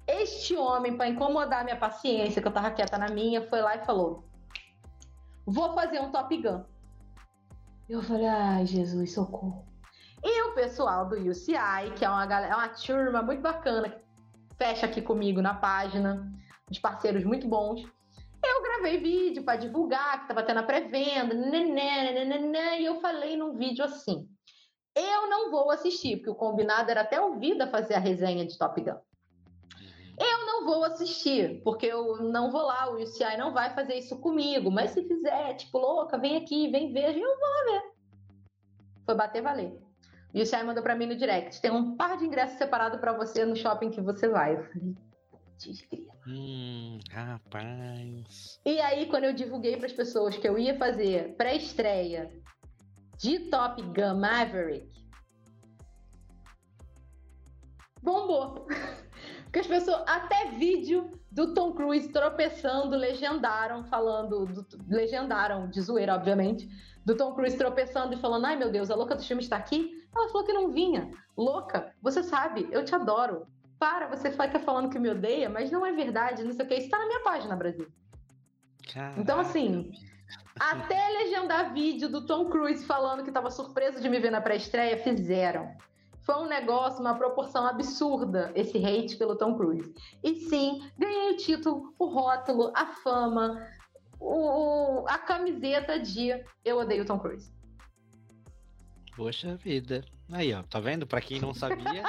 Este homem, para incomodar minha paciência, que eu tava quieta na minha, foi lá e falou: Vou fazer um Top Gun. Eu falei, ai, Jesus, socorro. E o pessoal do UCI, que é uma, galera, é uma turma muito bacana, que fecha aqui comigo na página, uns parceiros muito bons. Eu gravei vídeo para divulgar, que tava tendo a pré-venda, e eu falei num vídeo assim: eu não vou assistir, porque o combinado era até o Vida fazer a resenha de Top Gun. Eu não vou assistir, porque eu não vou lá, o UCI não vai fazer isso comigo. Mas se fizer, tipo, louca, vem aqui, vem ver, eu vou ver. Foi bater valer. O UCI mandou pra mim no direct: tem um par de ingressos separado para você no shopping que você vai. Eu falei, desgrila. Hum, rapaz. E aí, quando eu divulguei para as pessoas que eu ia fazer pré-estreia de Top Gun Maverick, bombou. Porque as pessoas, até vídeo do Tom Cruise tropeçando, legendaram, falando, do, legendaram, de zoeira, obviamente, do Tom Cruise tropeçando e falando: ai meu Deus, a louca do filme está aqui. Ela falou que não vinha. Louca, você sabe, eu te adoro. Para, você fica falando que me odeia, mas não é verdade, não sei o que. Isso tá na minha página, Brasil. Então, assim, até legendar vídeo do Tom Cruise falando que estava surpreso de me ver na pré-estreia, fizeram. Foi um negócio, uma proporção absurda, esse hate pelo Tom Cruise. E sim, ganhei o título, o rótulo, a fama, o, a camiseta de Eu Odeio Tom Cruise. Poxa vida. Aí, ó, tá vendo? Pra quem não sabia.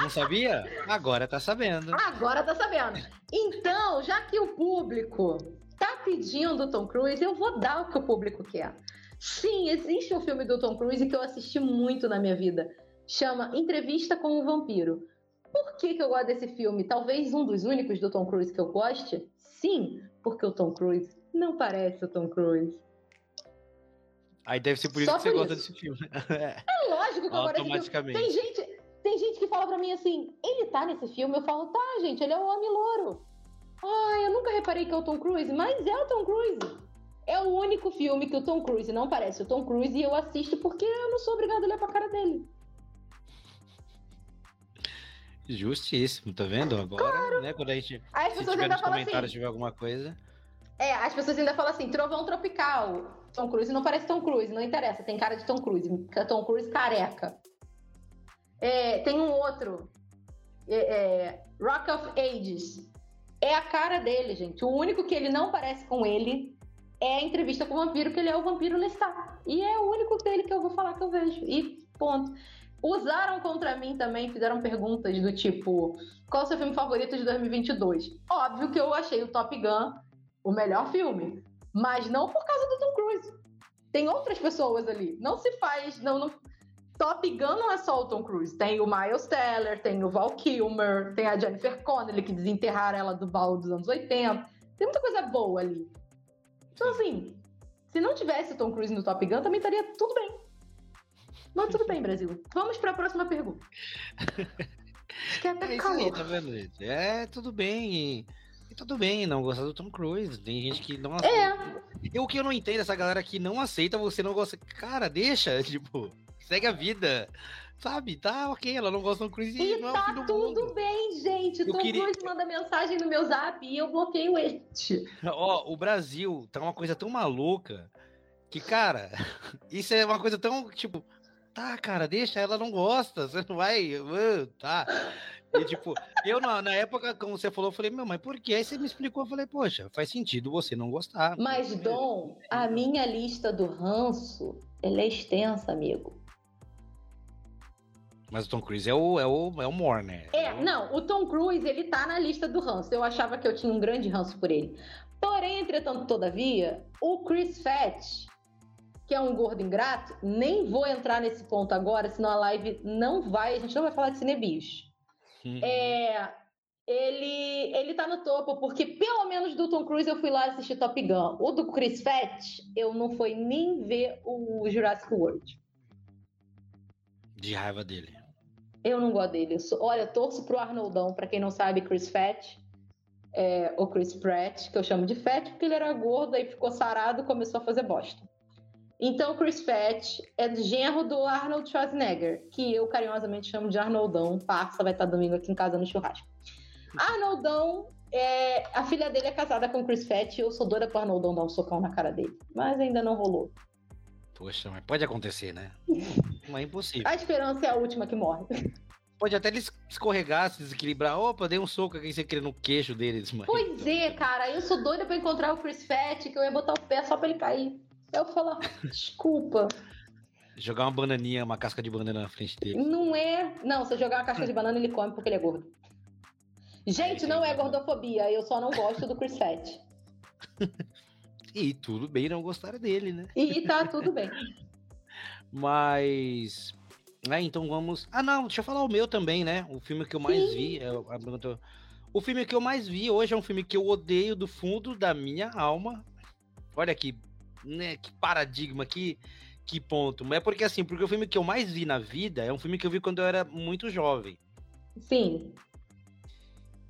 não sabia? Agora tá sabendo. Agora tá sabendo. Então, já que o público tá pedindo Tom Cruise, eu vou dar o que o público quer. Sim, existe um filme do Tom Cruise que eu assisti muito na minha vida chama Entrevista com o Vampiro. Por que, que eu gosto desse filme? Talvez um dos únicos do Tom Cruise que eu goste? Sim, porque o Tom Cruise não parece o Tom Cruise. Aí deve ser por isso Só que você gosta desse filme. é lógico que eu gosto desse filme. Tem gente, tem gente que fala pra mim assim, ele tá nesse filme? Eu falo, tá, gente, ele é o Homem Louro. Ai, eu nunca reparei que é o Tom Cruise, mas é o Tom Cruise. É o único filme que o Tom Cruise não parece o Tom Cruise e eu assisto porque eu não sou obrigado a olhar pra cara dele. Justíssimo, tá vendo? Agora, claro. né? Quando a gente. Aí as se pessoas tiver ainda nos comentários assim, tiver alguma coisa. É, as pessoas ainda falam assim, trovão tropical. Tom Cruise não parece Tom Cruise, não interessa, tem cara de Tom Cruise. Tom Cruise careca. É, tem um outro. É, é, Rock of Ages. É a cara dele, gente. O único que ele não parece com ele é a entrevista com o vampiro, que ele é o vampiro Lestat. E é o único dele que eu vou falar que eu vejo. E ponto. Usaram contra mim também, fizeram perguntas do tipo: qual o seu filme favorito de 2022? Óbvio que eu achei o Top Gun o melhor filme, mas não por causa do Tom Cruise. Tem outras pessoas ali. Não se faz. Não, não... Top Gun não é só o Tom Cruise. Tem o Miles Teller, tem o Val Kilmer, tem a Jennifer Connelly, que desenterraram ela do baú dos anos 80. Tem muita coisa boa ali. Então, assim, se não tivesse o Tom Cruise no Top Gun, também estaria tudo bem. Mas tudo bem, Brasil. Vamos para a próxima pergunta. que é é calor. Aí, tá vendo, gente? É, tudo bem. E tudo bem não gostar do Tom Cruise. Tem gente que não aceita. É. o que eu não entendo, essa galera que não aceita, você não gosta. Cara, deixa, tipo, segue a vida. Sabe, tá ok, ela não gosta do Tom Cruise e, não tá é tudo mundo. bem, gente. Eu Tom queria... Cruise manda mensagem no meu zap e eu bloqueio este. Ó, o Brasil tá uma coisa tão maluca que, cara, isso é uma coisa tão, tipo, tá, cara, deixa, ela não gosta, você não vai, tá. E tipo, eu na, na, época, como você falou, eu falei, meu, mas por que? Aí você me explicou, eu falei, poxa, faz sentido você não gostar. Mas, Dom, a minha lista do ranço, ela é extensa, amigo. Mas o Tom Cruise é o, é o, é o more, né? É, não, o Tom Cruise, ele tá na lista do ranço. Eu achava que eu tinha um grande ranço por ele. Porém, entretanto, todavia, o Chris Fett que é um gordo ingrato, nem vou entrar nesse ponto agora, senão a live não vai, a gente não vai falar de cinebios. É, ele, ele tá no topo, porque pelo menos do Tom Cruise eu fui lá assistir Top Gun. O do Chris Pratt, eu não fui nem ver o Jurassic World. De raiva dele. Eu não gosto dele. Eu sou, olha, torço pro Arnoldão, para quem não sabe, Chris Pratt. É, o Chris Pratt, que eu chamo de Fat, porque ele era gordo, aí ficou sarado e começou a fazer bosta. Então, Chris Pratt é genro do Arnold Schwarzenegger, que eu carinhosamente chamo de Arnoldão. Parça vai estar domingo aqui em casa no churrasco. Arnoldão, é, a filha dele é casada com Chris Pratt e eu sou doida pro Arnoldão dar um socão na cara dele. Mas ainda não rolou. Poxa, mas pode acontecer, né? Não é impossível. A esperança é a última que morre. Pode até ele escorregar, se desequilibrar. Opa, dei um soco aqui sem querer no queixo deles, mano. Pois é, cara. Eu sou doida pra encontrar o Chris Pratt, que eu ia botar o pé só pra ele cair. Eu falar, desculpa. Jogar uma bananinha, uma casca de banana na frente dele. Não é. Não, se eu jogar uma casca de banana, ele come porque ele é gordo. Gente, não é gordofobia, eu só não gosto do Chris Pratt. e tudo bem não gostar dele, né? E tá tudo bem. Mas. É, então vamos. Ah, não, deixa eu falar o meu também, né? O filme que eu mais Sim. vi. É... O filme que eu mais vi hoje é um filme que eu odeio do fundo da minha alma. Olha que né, que paradigma, que, que ponto. É porque assim, porque o filme que eu mais vi na vida é um filme que eu vi quando eu era muito jovem. Sim.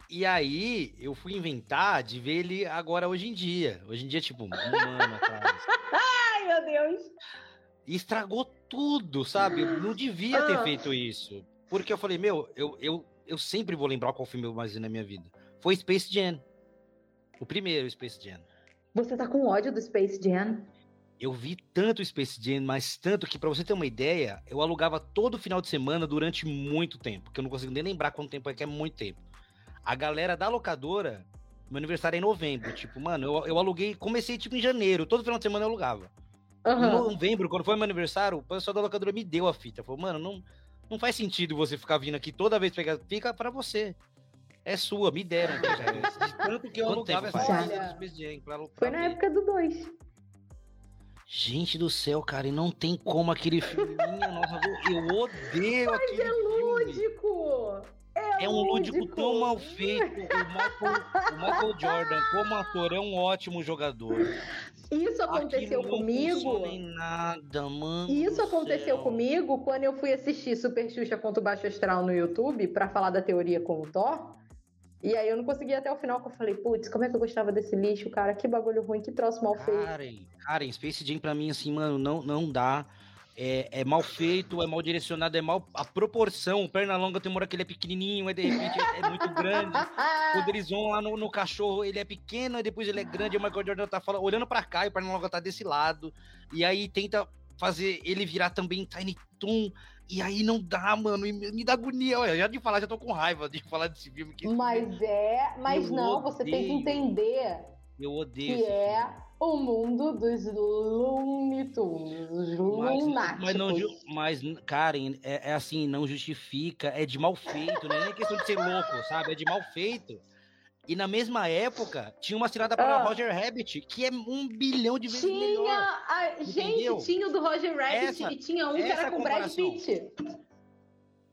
E aí, eu fui inventar de ver ele agora hoje em dia. Hoje em dia, tipo, um ano atrás. Ai, meu Deus! E estragou tudo, sabe? Eu não devia ter ah. feito isso. Porque eu falei, meu, eu, eu, eu sempre vou lembrar qual filme eu mais vi na minha vida. Foi Space Jam. O primeiro Space Jam. Você tá com ódio do Space Jam? Eu vi tanto Space Jam, mas tanto que, para você ter uma ideia, eu alugava todo final de semana durante muito tempo, que eu não consigo nem lembrar quanto tempo é que é muito tempo. A galera da locadora, meu aniversário é em novembro, tipo, mano, eu, eu aluguei, comecei tipo em janeiro, todo final de semana eu alugava. Uhum. Em novembro, quando foi meu aniversário, o pessoal da locadora me deu a fita. Falou, mano, não, não faz sentido você ficar vindo aqui toda vez pegar. Fica para você é sua, me deram. tanto que eu Quanto alugava essa Foi na época do 2. Gente do céu, cara, e não tem como aquele filme. Minha nossa, eu odeio Mas aquele é! É, um lúdico. tão mal feito. O Michael, o Michael Jordan, como ator, é um ótimo jogador. Isso aconteceu Aquilo comigo. Não nada, mano. Isso aconteceu céu. comigo quando eu fui assistir Super Xuxa contra o Baixo Astral no YouTube para falar da teoria com o Thor. E aí eu não consegui até o final, que eu falei, putz, como é que eu gostava desse lixo, cara? Que bagulho ruim, que troço mal feito. Karen, Karen, Space Jam pra mim, assim, mano, não, não dá. É, é, mal feito, é mal direcionado, é mal. A proporção, o Pernalonga tem uma hora que ele é pequenininho, aí de repente é, muito grande. Quando eles vão lá no, no, cachorro, ele é pequeno, aí depois ele é grande, e o Michael Jordan tá falando, olhando pra cá e o Pernalonga tá desse lado. E aí tenta fazer ele virar também Tiny Toon. E aí não dá, mano, me dá agonia. Olha, já de falar, já tô com raiva de falar desse filme. Que mas é, mas não, odeio. você tem que entender. Eu odeio. Que é. O mundo dos Looney Tunes, os lunáticos. Mas, não, mas Karen, é, é, assim, não justifica, é de mal feito, não é nem questão de ser louco, sabe? É de mal feito. E na mesma época, tinha uma tirada para ah. Roger Rabbit, que é um bilhão de vezes tinha, melhor. A, gente, tinha o do Roger Rabbit essa, e tinha um que era com Brad Pitt.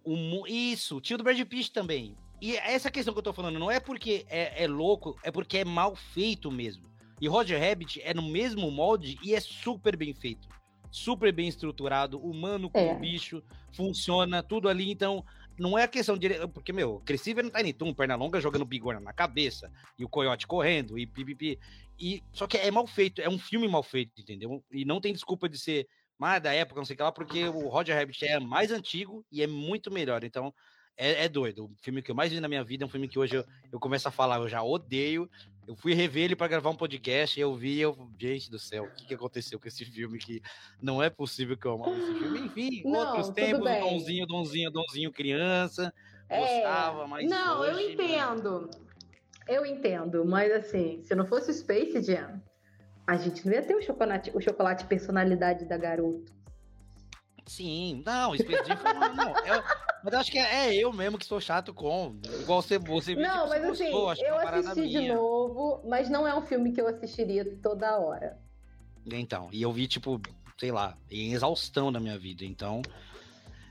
O, isso, tinha o do Brad Pitt também. E essa questão que eu tô falando não é porque é, é louco, é porque é mal feito mesmo. E Roger Rabbit é no mesmo molde e é super bem feito. Super bem estruturado, humano com é. bicho, funciona tudo ali. Então, não é a questão de. Porque, meu, cresci vendo Tiny Toon, perna longa jogando bigorna na cabeça, e o coiote correndo, e pipipi. E, só que é mal feito, é um filme mal feito, entendeu? E não tem desculpa de ser mais da época, não sei o que lá, porque o Roger Rabbit é mais antigo e é muito melhor. Então, é, é, doido. O filme que eu mais vi na minha vida é um filme que hoje eu, eu começo a falar, eu já odeio. Eu fui rever ele para gravar um podcast e eu vi, eu, gente do céu, o que, que aconteceu com esse filme que não é possível que eu amava esse filme. Enfim, não, outros tempos, bem. Donzinho, Donzinho, Donzinho criança, é... gostava, mas Não, hoje, eu entendo. Eu entendo, mas assim, se não fosse o Space Jam, a gente não ia ter o chocolate, o chocolate personalidade da garoto. Sim, não, foi, não, eu, mas eu acho que é, é, eu mesmo que sou chato com. Igual você, você Não, tipo, mas assim, gostou, eu assisti de novo, mas não é um filme que eu assistiria toda hora. Então, e eu vi, tipo, sei lá, em exaustão na minha vida. Então,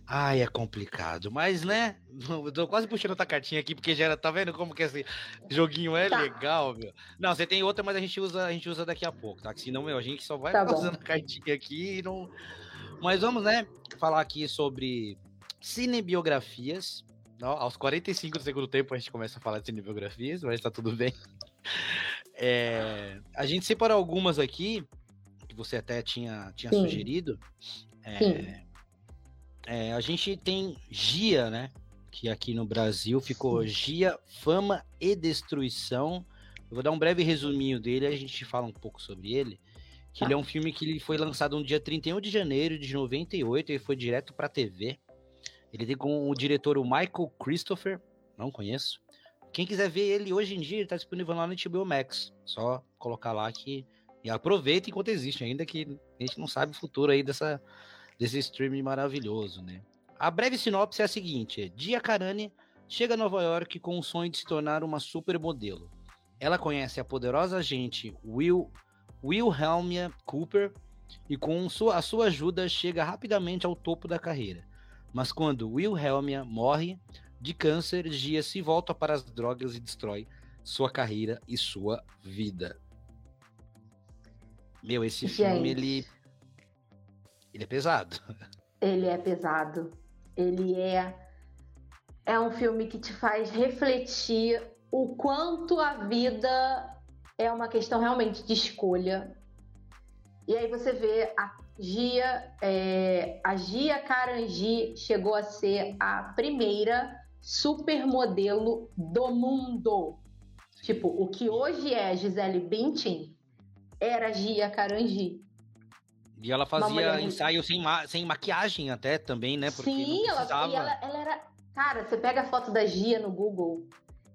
ai, é complicado. Mas, né, eu tô quase puxando outra cartinha aqui, porque já era, tá vendo como que esse joguinho é Tá. legal, meu? Não, você tem outra, mas a gente usa, a gente usa daqui a pouco, tá? Que senão, meu, a gente só vai Tá usando cartinha aqui e não... Mas vamos, né, falar aqui sobre cinebiografias. Ó, Aos 45 do segundo tempo a gente começa a falar de cinebiografias, mas tá tudo bem. É, a gente separou algumas aqui, que você até tinha, tinha Sim. sugerido. É, Sim. é, a gente tem Gia, né? Que aqui no Brasil ficou Gia, Fama e Destruição. Eu vou dar um breve resuminho dele, a gente fala um pouco sobre ele. Que Tá. ele é um filme que ele foi lançado no dia 31 de janeiro de 98, ele foi direto pra TV. Ele tem com o diretor o Michael Christopher, não conheço. Quem quiser ver ele hoje em dia, ele tá disponível lá no HBO Max. Só colocar lá que. E aproveita enquanto existe, ainda que a gente não sabe o futuro aí dessa, desse streaming maravilhoso, né? A breve sinopse é a seguinte: Dia Karane chega a Nova York com o sonho de se tornar uma supermodelo. Ela conhece a poderosa agente Will, Wilhelmia Cooper e com a sua ajuda chega rapidamente ao topo da carreira. Mas quando Wilhelmia morre de câncer, Gia se volta para as drogas e destrói sua carreira e sua vida. Meu, esse filme, Gente. ele. Ele é pesado. Ele é pesado. Ele é. É um filme que te faz refletir o quanto a vida é uma questão realmente de escolha. E aí você vê a Gia, é, a Gia Carangi chegou a ser a primeira supermodelo do mundo. Tipo, o que hoje é Gisele Bündchen era Gia Carangi. E ela fazia ensaio sem, ma- sem maquiagem até também, né? Porque Sim, ela, e ela, ela era. Cara, você pega a foto da Gia no Google,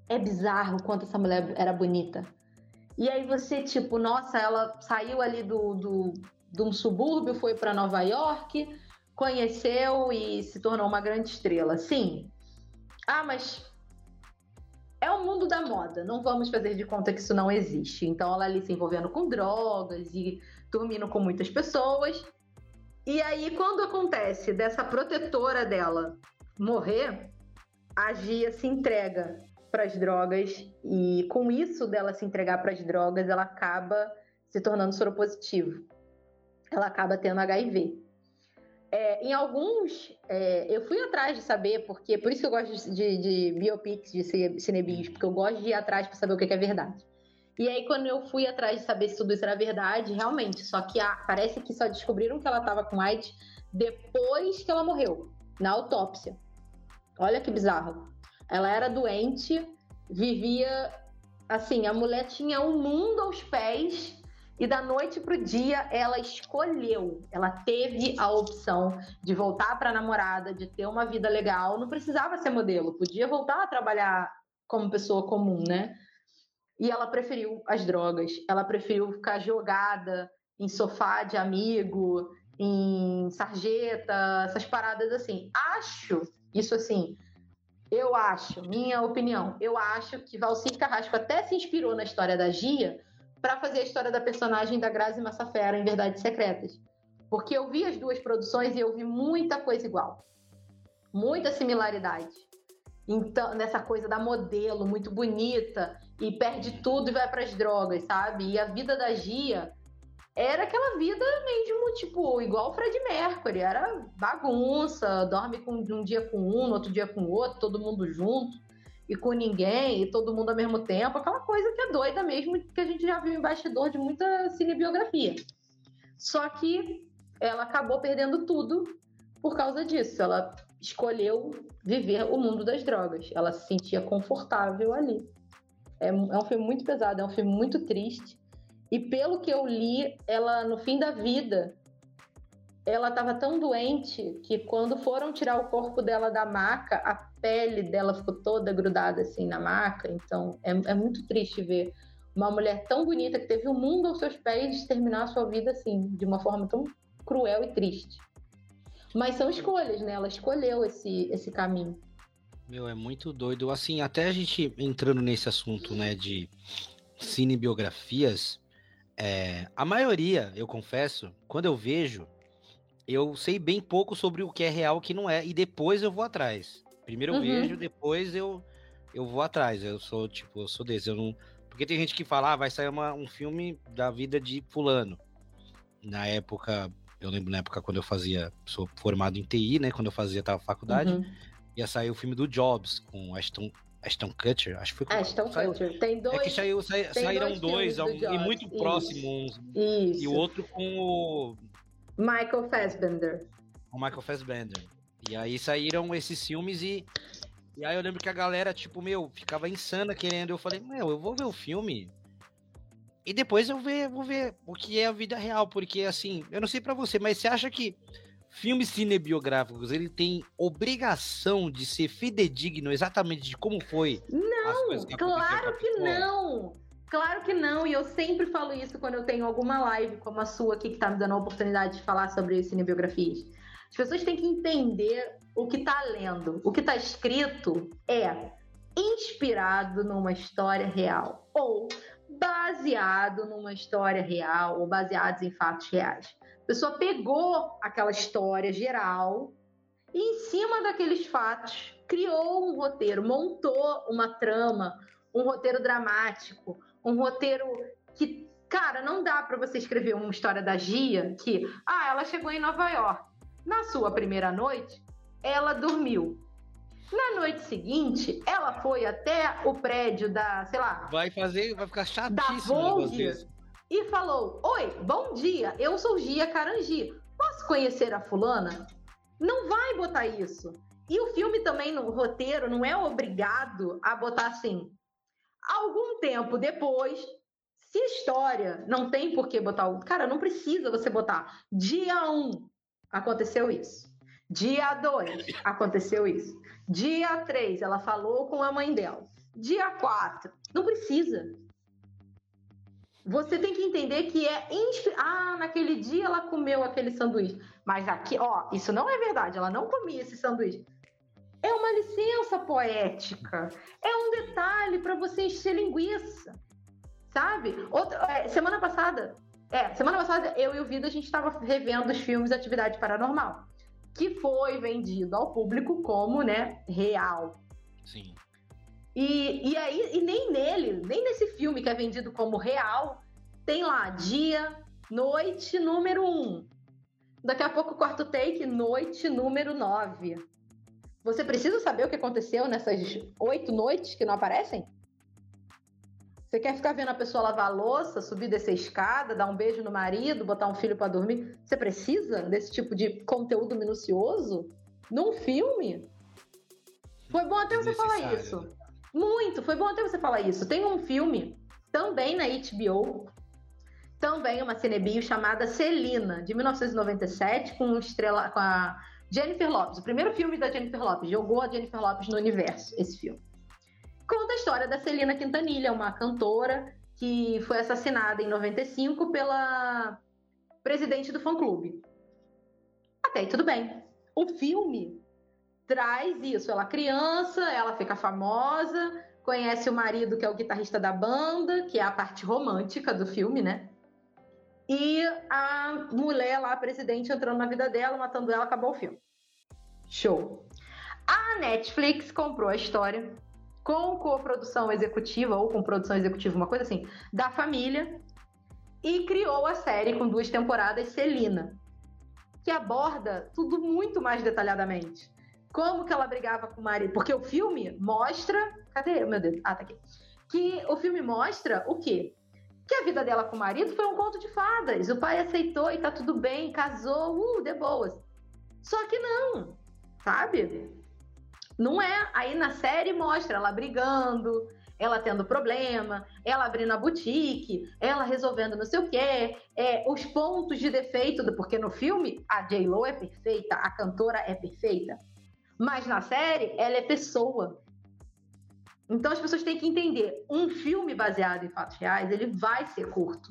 é bizarro o quanto essa mulher era bonita. E aí você, tipo, nossa, ela saiu ali do, do, de um subúrbio, foi pra Nova York, conheceu e se tornou uma grande estrela. Sim. Ah, mas é o mundo da moda. Não vamos fazer de conta que isso não existe. Então ela ali se envolvendo com drogas e dormindo com muitas pessoas. E aí, quando acontece dessa protetora dela morrer, a Gia se entrega para as drogas e com isso dela se entregar para as drogas, ela acaba se tornando soropositivo. Ela acaba tendo HIV. É, em alguns, é, eu fui atrás de saber, porque por isso que eu gosto de, de, biopics, de ci- cinebios, porque eu gosto de ir atrás para saber o que que é verdade. E aí, quando eu fui atrás de saber se tudo isso era verdade, realmente, só que a- parece que só descobriram que ela estava com AIDS depois que ela morreu, na autópsia. Olha que bizarro. Ela era doente, vivia assim, a mulher tinha o mundo aos pés e da noite pro dia ela escolheu, ela teve a opção de voltar para namorada, de ter uma vida legal, não precisava ser modelo, podia voltar a trabalhar como pessoa comum, né? E ela preferiu as drogas, ela preferiu ficar jogada em sofá de amigo, em sarjeta, essas paradas assim. Acho, isso assim, eu acho, minha opinião, eu acho que Valcir Carrasco até se inspirou na história da Gia para fazer a história da personagem da Grazi Massafera em Verdades Secretas. Porque eu vi as duas produções e eu vi muita coisa igual. Muita similaridade. Então, nessa coisa da modelo muito bonita e perde tudo e vai para as drogas, sabe? E a vida da Gia era aquela vida mesmo, tipo, igual o Fred Mercury, era bagunça, dorme com, um dia com um, no outro dia com o outro, todo mundo junto, e com ninguém, e todo mundo ao mesmo tempo, aquela coisa que é doida mesmo, que a gente já viu em bastidor de muita cinebiografia. Só que ela acabou perdendo tudo por causa disso, ela escolheu viver o mundo das drogas, ela se sentia confortável ali. É, é um filme muito pesado, é um filme muito triste, e pelo que eu li, ela no fim da vida, ela estava tão doente que quando foram tirar o corpo dela da maca, a pele dela ficou toda grudada assim na maca. Então é, é muito triste ver uma mulher tão bonita que teve o mundo aos seus pés terminar a sua vida assim, de uma forma tão cruel e triste. Mas são escolhas, né? Ela escolheu esse, esse caminho. Meu, é muito doido. Assim, até a gente entrando nesse assunto, né, de cinebiografias, é, a maioria, eu confesso, quando eu vejo, eu sei bem pouco sobre o que é real e o que não é, e depois eu vou atrás. Primeiro eu Uhum. vejo, depois eu, eu vou atrás. Eu sou, tipo, eu sou desse. Eu não... Porque tem gente que fala, ah, vai sair uma, um filme da vida de fulano. Na época, eu lembro na época quando eu fazia, sou formado em TI, né? Quando eu fazia tava faculdade, Uhum. ia sair o filme do Jobs com Ashton, Ashton Kutcher, acho que foi Ashton saiu- Kutcher. Tem É dois. que saiu, sai- saíram dois dois, do e muito isso. próximos. Isso. E o outro com o Michael Fassbender. o Michael Fassbender. E aí saíram esses filmes e. E aí eu lembro que a galera, tipo, meu, ficava insana querendo. Eu falei, meu, eu vou ver o filme. E depois eu ver, vou ver o que é a vida real. Porque, assim, eu não sei pra você, mas você acha que filmes cinebiográficos ele tem obrigação de ser fidedigno exatamente de como foi as coisas que Claro que não! Claro que não, e eu sempre falo isso quando eu tenho alguma live como a sua aqui, que tá me dando a oportunidade de falar sobre cinebiografias. As pessoas têm que entender o que tá lendo. O que tá escrito é inspirado numa história real, ou baseado numa história real, ou baseados em fatos reais. A pessoa pegou aquela história geral e, em cima daqueles fatos, criou um roteiro, montou uma trama, um roteiro dramático, um roteiro que, cara, não dá para você escrever uma história da Gia que, ah, ela chegou em Nova York. Na sua primeira noite, ela dormiu. Na noite seguinte, ela foi até o prédio da, sei lá, Vai fazer, vai ficar da chatíssimo negócio Vogue. E falou: Oi, bom dia, eu sou Gia Carangi. Posso conhecer a fulana? Não vai botar isso. E o filme também, no roteiro, não é obrigado a botar assim. Algum tempo depois, se história não tem por que botar o. Cara, não precisa você botar. Dia 1 aconteceu isso. Dia 2 aconteceu isso. Dia 3 ela falou com a mãe dela. Dia 4 não precisa. Você tem que entender que é. Ah, naquele dia ela comeu aquele sanduíche. Mas aqui, ó, isso não é verdade. Ela não comia esse sanduíche. É uma licença poética. É um detalhe para você encher linguiça. Sabe? Outra, é, semana passada. É, semana passada eu e o Vida a gente estava revendo os filmes Atividade Paranormal. Que foi vendido ao público como, né, real. Sim. E, e aí, e nem nele, nem nesse filme que é vendido como real, tem lá dia, noite número 1. Um. Daqui a pouco, quarto take, noite número 9. Você precisa saber o que aconteceu nessas oito noites que não aparecem? Você quer ficar vendo a pessoa lavar a louça, subir descer a escada, dar um beijo no marido, botar um filho para dormir? Você precisa desse tipo de conteúdo minucioso num filme? Foi bom até você falar isso. Muito, foi bom até você falar isso. Tem um filme também na HBO, também uma cinebio chamada Celina, de 1997, com, estrela, com a Jennifer Lopes. O primeiro filme da Jennifer Lopes, jogou a Jennifer Lopes no universo, esse filme. Conta a história da Celina Quintanilha, uma cantora que foi assassinada em 95 pela presidente do fã-clube. Até aí tudo bem. O filme traz isso. Ela criança, ela fica famosa, conhece o marido que é o guitarrista da banda, que é a parte romântica do filme, né? E a mulher lá, a presidente, entrando na vida dela, matando ela, acabou o filme. Show. A Netflix comprou a história com coprodução executiva, ou com produção executiva, uma coisa assim, da família, e criou a série com duas temporadas, Celina, que aborda tudo muito mais detalhadamente como que ela brigava com o marido. Porque o filme mostra. Cadê? Meu Deus. Ah, tá aqui. Que o filme mostra o quê? Que a vida dela com o marido foi um conto de fadas. O pai aceitou e tá tudo bem, casou, uh, de boas. Só que não, sabe? Não é. Aí na série mostra ela brigando, ela tendo problema, ela abrindo a boutique, ela resolvendo não sei o quê, é, os pontos de defeito, porque no filme a J-Lo é perfeita, a cantora é perfeita. Mas na série, ela é pessoa. Então as pessoas têm que entender, um filme baseado em fatos reais, ele vai ser curto.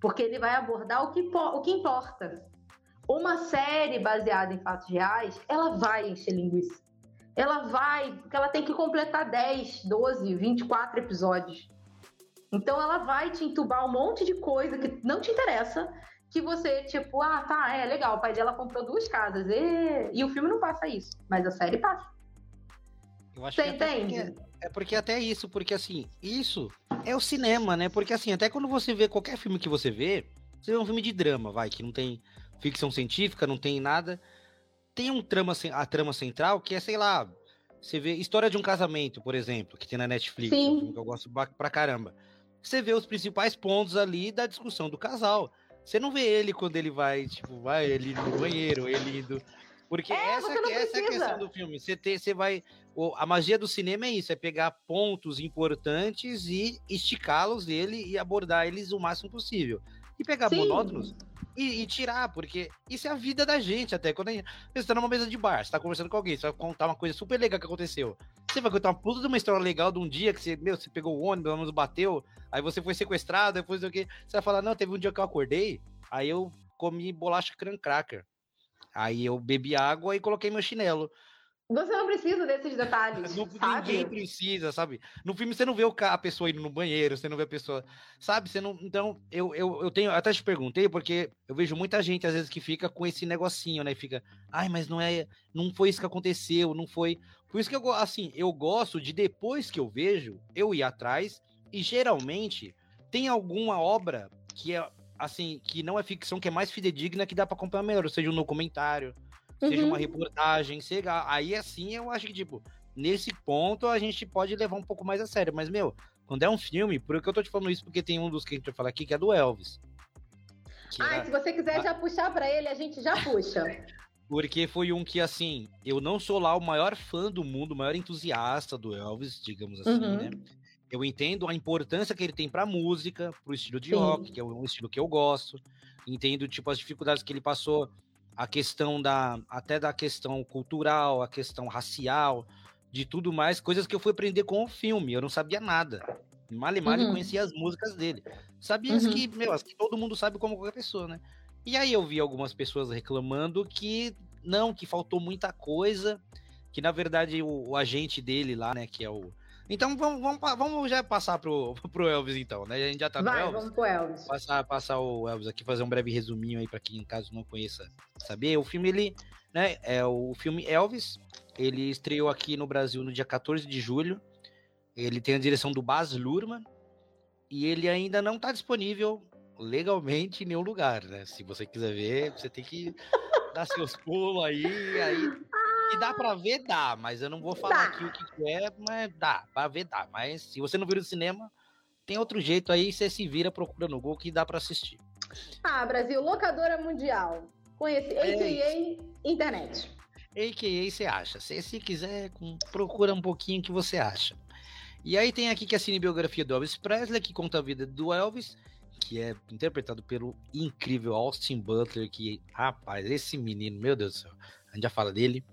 Porque ele vai abordar o que, o que importa. Uma série baseada em fatos reais, ela vai encher linguiça. Ela vai, porque ela tem que completar 10, 12, 24 episódios. Então ela vai te entubar um monte de coisa que não te interessa, que você, tipo, ah, tá, é legal, o pai dela comprou duas casas. E, e o filme não passa isso, mas a série passa. Eu acho você entende? Porque, é porque até isso, porque assim, isso é o cinema, né? Porque assim, até quando você vê qualquer filme que você vê, você vê um filme de drama, vai, que não tem ficção científica, não tem nada. Tem um trama, a trama central que é, sei lá, você vê História de um Casamento, por exemplo, que tem na Netflix, Sim. É um filme que eu gosto pra caramba. Você vê os principais pontos ali da discussão do casal. Você não vê ele quando ele vai, tipo, vai ele no banheiro, ele indo. Porque é, essa, essa é a questão do filme. Você, ter, você vai. A magia do cinema é isso: é pegar pontos importantes e esticá-los dele e abordar eles o máximo possível. E pegar Sim. monótonos e, e, tirar, porque isso é a vida da gente até. Quando a gente, você tá numa mesa de bar, você tá conversando com alguém, você vai contar uma coisa super legal que aconteceu. Você vai contar uma puta de uma história legal de um dia que você, meu, você pegou o ônibus, ônibus bateu, aí você foi sequestrado, depois do que. Você vai falar, não, teve um dia que eu acordei, aí eu comi bolacha crunch cracker. Aí eu bebi água e coloquei meu chinelo. Você não precisa desses detalhes. Não, ninguém precisa, sabe? No filme você não vê a pessoa indo no banheiro, você não vê a pessoa. Sabe? Você não. Então, eu, eu, eu tenho. Até te perguntei, porque eu vejo muita gente, às vezes, que fica com esse negocinho, né? Fica. Ai, mas não é. Não foi isso que aconteceu, não foi. Por isso que eu assim, eu gosto de depois que eu vejo, eu ir atrás. E geralmente tem alguma obra que é assim, que não é ficção, que é mais fidedigna, que dá para acompanhar melhor, seja um documentário uhum. seja uma uhum. reportagem, seja. Aí assim eu acho que, tipo, nesse ponto a gente pode levar um pouco mais a sério. Mas, meu, quando é um filme, por que eu tô te falando isso? Porque tem um dos que a gente vai falar aqui que é do Elvis. Ah, era... se você quiser já puxar para ele, a gente já puxa. Porque foi um que, assim, eu não sou lá o maior fã do mundo, o maior entusiasta do Elvis, digamos assim, uhum. né? Eu entendo a importância que ele tem pra música, pro estilo de Sim. rock, que é um estilo que eu gosto. Entendo, tipo, as dificuldades que ele passou a questão da até da questão cultural, a questão racial, de tudo mais, coisas que eu fui aprender com o filme. Eu não sabia nada. Mal e mal uhum. conhecia as músicas dele. Sabia uhum. que, meu, assim, todo mundo sabe como qualquer pessoa, né? E aí eu vi algumas pessoas reclamando que não, que faltou muita coisa, que na verdade o, o agente dele lá, né, que é o então vamos, vamos, vamos já passar pro, pro Elvis, então, né? A gente já tá Vai, no Elvis. Vamos pro Elvis. Passar, passar o Elvis aqui, fazer um breve resuminho aí para quem, caso não conheça, saber. O filme, ele, né? É o filme Elvis. Ele estreou aqui no Brasil no dia 14 de julho. Ele tem a direção do Baz Luhrmann. E ele ainda não tá disponível legalmente em nenhum lugar, né? Se você quiser ver, você tem que dar seus pulos aí, aí que dá pra ver, dá, mas eu não vou falar dá. aqui o que é, mas dá, pra ver, dá. Mas se você não viu no cinema, tem outro jeito aí, você se vira, procura no Google que dá pra assistir. Ah, Brasil, locadora mundial. Conheci, é a.k.a. internet. A.k.a. você acha. Se, se quiser, procura um pouquinho que você acha. E aí tem aqui que é a cinebiografia do Elvis Presley, que conta a vida do Elvis, que é interpretado pelo incrível Austin Butler, que, rapaz, esse menino, meu Deus do céu, a gente já fala dele,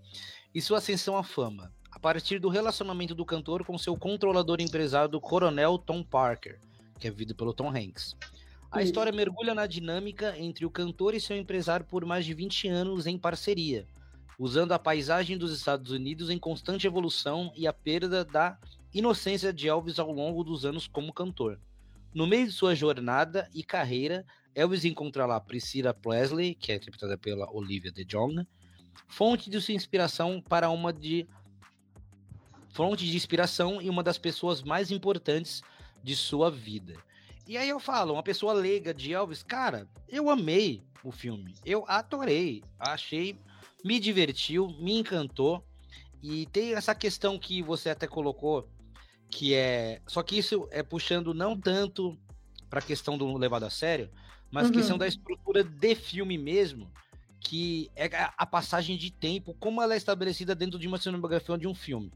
e sua ascensão à fama, a partir do relacionamento do cantor com seu controlador empresário Coronel Tom Parker, que é vivido pelo Tom Hanks. A história mergulha na dinâmica entre o cantor e seu empresário por mais de 20 anos em parceria, usando a paisagem dos Estados Unidos em constante evolução e a perda da inocência de Elvis ao longo dos anos como cantor. No meio de sua jornada e carreira, Elvis encontra lá Priscilla Presley, que é interpretada pela Olivia de Jong, fonte de sua inspiração para uma de fonte de inspiração e uma das pessoas mais importantes de sua vida. E aí eu falo, uma pessoa leiga de Elvis, cara, eu amei o filme, eu adorei, achei, me divertiu, me encantou. E tem essa questão que você até colocou, que é. Só que isso é puxando não tanto para a questão do levado a sério, mas uhum. questão da estrutura de filme mesmo, que é a passagem de tempo, como ela é estabelecida dentro de uma cinematografia de um filme.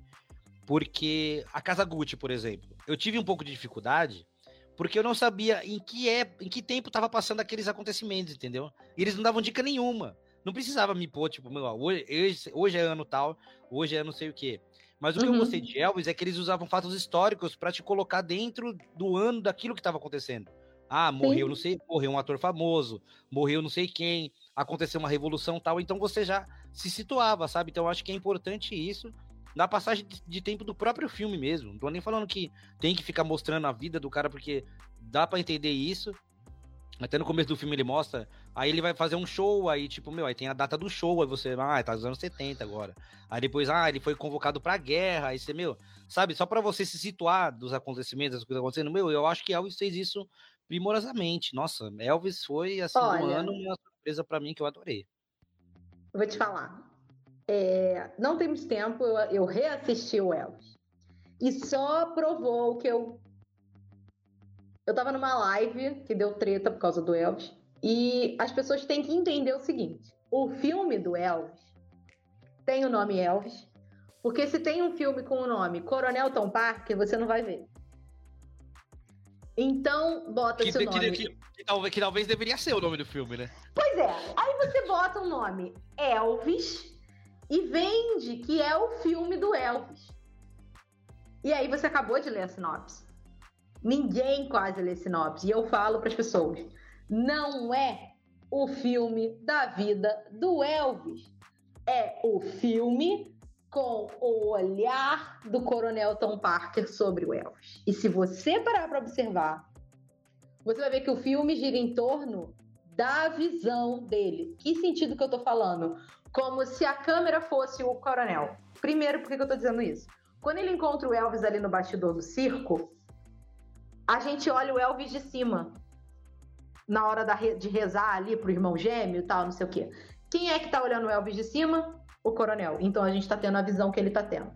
Porque a Casa Gucci, por exemplo, eu tive um pouco de dificuldade porque eu não sabia em que é, em que tempo estava passando aqueles acontecimentos, entendeu? E eles não davam dica nenhuma. Não precisava me pôr, tipo, meu, hoje, hoje é ano tal, hoje é não sei o quê. Mas o que eu uhum. gostei de Elvis é que eles usavam fatos históricos para te colocar dentro do ano daquilo que estava acontecendo. Ah, morreu Sim. não sei, morreu um ator famoso, morreu não sei quem, aconteceu uma revolução tal, então você já se situava, sabe? Então acho que é importante isso na passagem de, tempo do próprio filme mesmo. Não tô nem falando que tem que ficar mostrando a vida do cara, porque dá para entender isso. Até no começo do filme ele mostra, aí ele vai fazer um show, aí tipo, meu, aí tem a data do show, aí você, ah, tá nos anos 70 agora. Aí depois, ah, ele foi convocado pra guerra, aí você, meu, sabe, só para você se situar dos acontecimentos, das coisas acontecendo, meu, eu acho que Elvis fez isso primorosamente. Nossa, Elvis foi, assim, Olha, um ano uma surpresa para mim que eu adorei. Vou te falar, é, não temos tempo, eu, eu reassisti o Elvis. E só provou que eu eu tava numa live que deu treta por causa do Elvis. E as pessoas têm que entender o seguinte: o filme do Elvis tem o nome Elvis, porque se tem um filme com o nome Coronel Tom Parker, você não vai ver. Então, bota que, seu nome. Que, que, que, talvez, que talvez deveria ser o nome do filme, né? Pois é. Aí você bota o um nome Elvis e vende que é o filme do Elvis. E aí você acabou de ler a sinopse. Ninguém quase lê sinopse. E eu falo para as pessoas: não é o filme da vida do Elvis. É o filme com o olhar do Coronel Tom Parker sobre o Elvis. E se você parar para observar, você vai ver que o filme gira em torno da visão dele. Que sentido que eu tô falando? Como se a câmera fosse o coronel. Primeiro, por que eu tô dizendo isso? Quando ele encontra o Elvis ali no bastidor do circo, a gente olha o Elvis de cima. Na hora da, de rezar ali pro irmão gêmeo e tal, não sei o quê. Quem é que tá olhando o Elvis de cima? O coronel. Então a gente tá tendo a visão que ele tá tendo.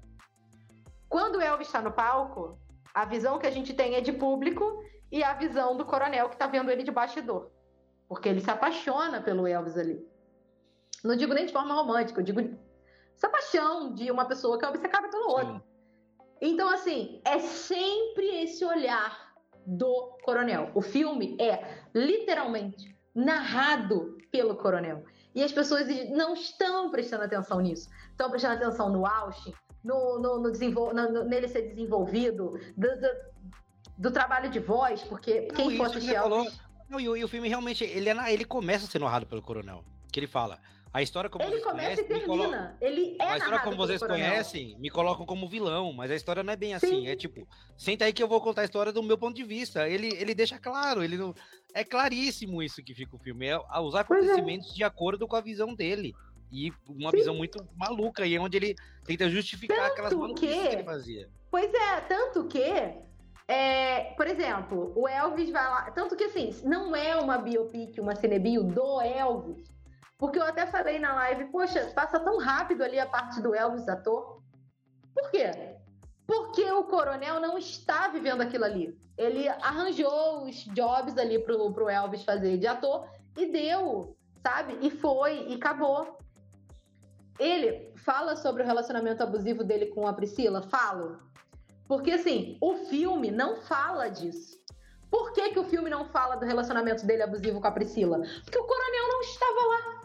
Quando o Elvis está no palco, a visão que a gente tem é de público e a visão do coronel que tá vendo ele de bastidor. Porque ele se apaixona pelo Elvis ali. Não digo nem de forma romântica, eu digo essa paixão de uma pessoa que é obcecada pelo outro. Então, assim, é sempre esse olhar do coronel. O filme é literalmente narrado pelo coronel. E as pessoas não estão prestando atenção nisso. Estão prestando atenção no Austin, no, no, no, desenvol... no nele ser desenvolvido, do, do, do, trabalho de voz, porque quem for assistir falou... Não, e, o, e, o filme realmente, ele, é, ele começa a ser narrado pelo coronel. Que ele fala, a história como ele começa conhecem, e termina. Ele é A história como vocês conhecem me colocam como vilão, mas a história não é bem assim. Sim. É tipo, senta aí que eu vou contar a história do meu ponto de vista. Ele, ele deixa claro, ele não. É claríssimo isso que fica o filme. É usar é. acontecimentos é. de acordo com a visão dele. E uma Sim. visão muito maluca, e é onde ele tenta justificar tanto aquelas maluquices que... que ele fazia. Pois é, tanto que é, por exemplo, o Elvis vai lá. Tanto que assim, não é uma biopic, uma cinebio do Elvis. Porque eu até falei na live, poxa, passa tão rápido ali a parte do Elvis ator. Por quê? Porque o coronel não está vivendo aquilo ali. Ele arranjou os jobs ali pro, pro Elvis fazer de ator e deu, sabe? E foi, e acabou. Ele fala sobre o relacionamento abusivo dele com a Priscila? Falo. Porque, assim, o filme não fala disso. Por que, que o filme não fala do relacionamento dele abusivo com a Priscila? Porque o coronel não estava lá.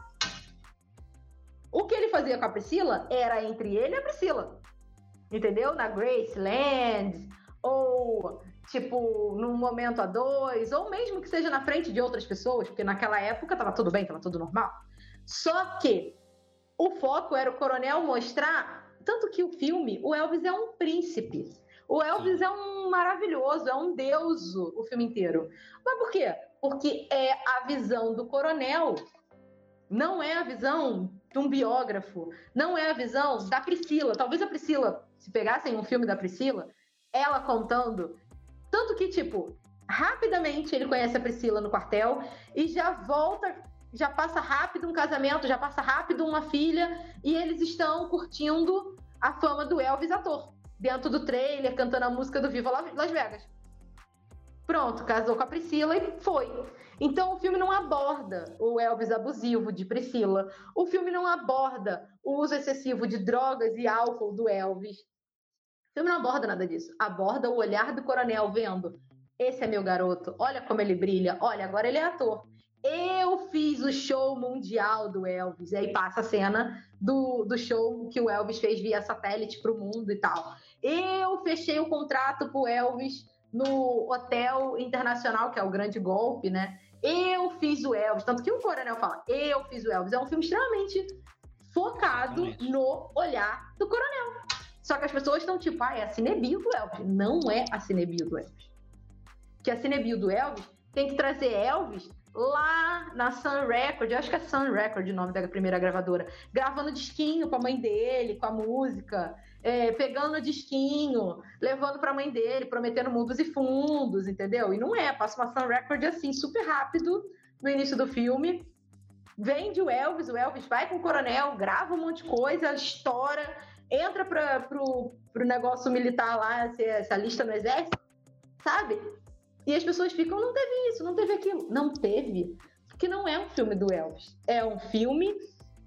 O que ele fazia com a Priscila era entre ele e a Priscila. Entendeu? Na Graceland, ou tipo, num momento a dois, ou mesmo que seja na frente de outras pessoas, porque naquela época tava tudo bem, tava tudo normal. Só que o foco era o coronel mostrar, tanto que o filme, o Elvis é um príncipe. O Elvis Sim. é um maravilhoso, é um deus o filme inteiro. Mas por quê? Porque é a visão do coronel não é a visão de um biógrafo, não é a visão da Priscila. Talvez a Priscila, se pegassem um filme da Priscila, ela contando. Tanto que, tipo, rapidamente ele conhece a Priscila no quartel e já volta, já passa rápido um casamento, já passa rápido uma filha e eles estão curtindo a fama do Elvis ator. Dentro do trailer, cantando a música do Viva Las Vegas. Pronto, casou com a Priscila e foi. Então o filme não aborda o Elvis abusivo de Priscila. O filme não aborda o uso excessivo de drogas e álcool do Elvis. O filme não aborda nada disso. Aborda o olhar do coronel vendo. Esse é meu garoto. Olha como ele brilha. Olha, agora ele é ator. Eu fiz o show mundial do Elvis. E aí passa a cena do, do show que o Elvis fez via satélite para o mundo e tal. Eu fechei o contrato pro Elvis no Hotel Internacional, que é o grande golpe, né? Eu fiz o Elvis, tanto que o coronel fala, eu fiz o Elvis. É um filme extremamente focado Exatamente. no olhar do coronel. Só que as pessoas estão tipo, ah, é a cinebio do Elvis. Não é a cinebio do Elvis. Que a cinebio do Elvis tem que trazer Elvis lá na Sun Record, eu acho que é Sun Record o nome da primeira gravadora, gravando disquinho com a mãe dele, com a música, é, pegando disquinho, levando para a mãe dele, prometendo mundos e fundos, entendeu? E não é, passa uma Sun Record assim, super rápido no início do filme. Vende o Elvis, o Elvis vai com o coronel, grava um monte de coisa, estoura, entra para pro, pro negócio militar lá, essa, essa lista no exército, sabe? E as pessoas ficam, não teve isso, não teve aquilo. Não teve. Porque não é um filme do Elvis. É um filme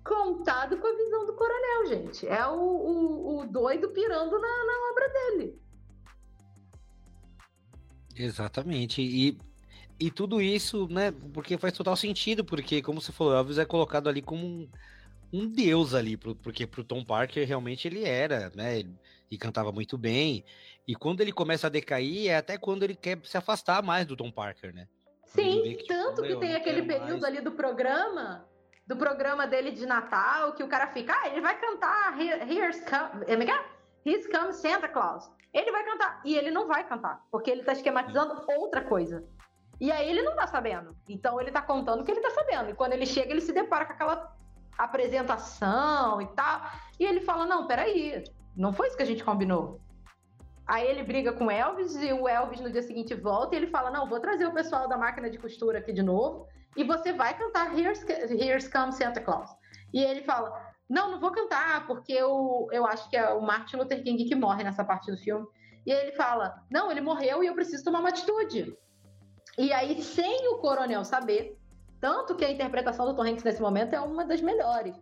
contado com a visão do coronel, gente. É o, o, o doido pirando na, na obra dele. Exatamente. E, e tudo isso, né? Porque faz total sentido, porque, como você falou, Elvis é colocado ali como um, um deus ali, porque pro Tom Parker realmente ele era, né? E cantava muito bem. E quando ele começa a decair, é até quando ele quer se afastar mais do Tom Parker, né? Sim, que, tipo, tanto tipo, que tem aquele período mais. ali do programa, do programa dele de Natal, que o cara fica, ah, ele vai cantar Here's Come, é, é Here's Come Santa Claus. Ele vai cantar, e ele não vai cantar, porque ele tá esquematizando outra coisa. E aí ele não tá sabendo. Então ele tá contando o que ele tá sabendo. E quando ele chega, ele se depara com aquela apresentação e tal. E ele fala: Não, peraí, não foi isso que a gente combinou. Aí ele briga com o Elvis e o Elvis no dia seguinte volta e ele fala: Não, vou trazer o pessoal da máquina de costura aqui de novo e você vai cantar Here's, Here's Come Santa Claus. E ele fala: Não, não vou cantar porque eu, eu acho que é o Martin Luther King que morre nessa parte do filme. E ele fala: Não, ele morreu e eu preciso tomar uma atitude. E aí, sem o coronel saber, tanto que a interpretação do Tom Hanks nesse momento é uma das melhores,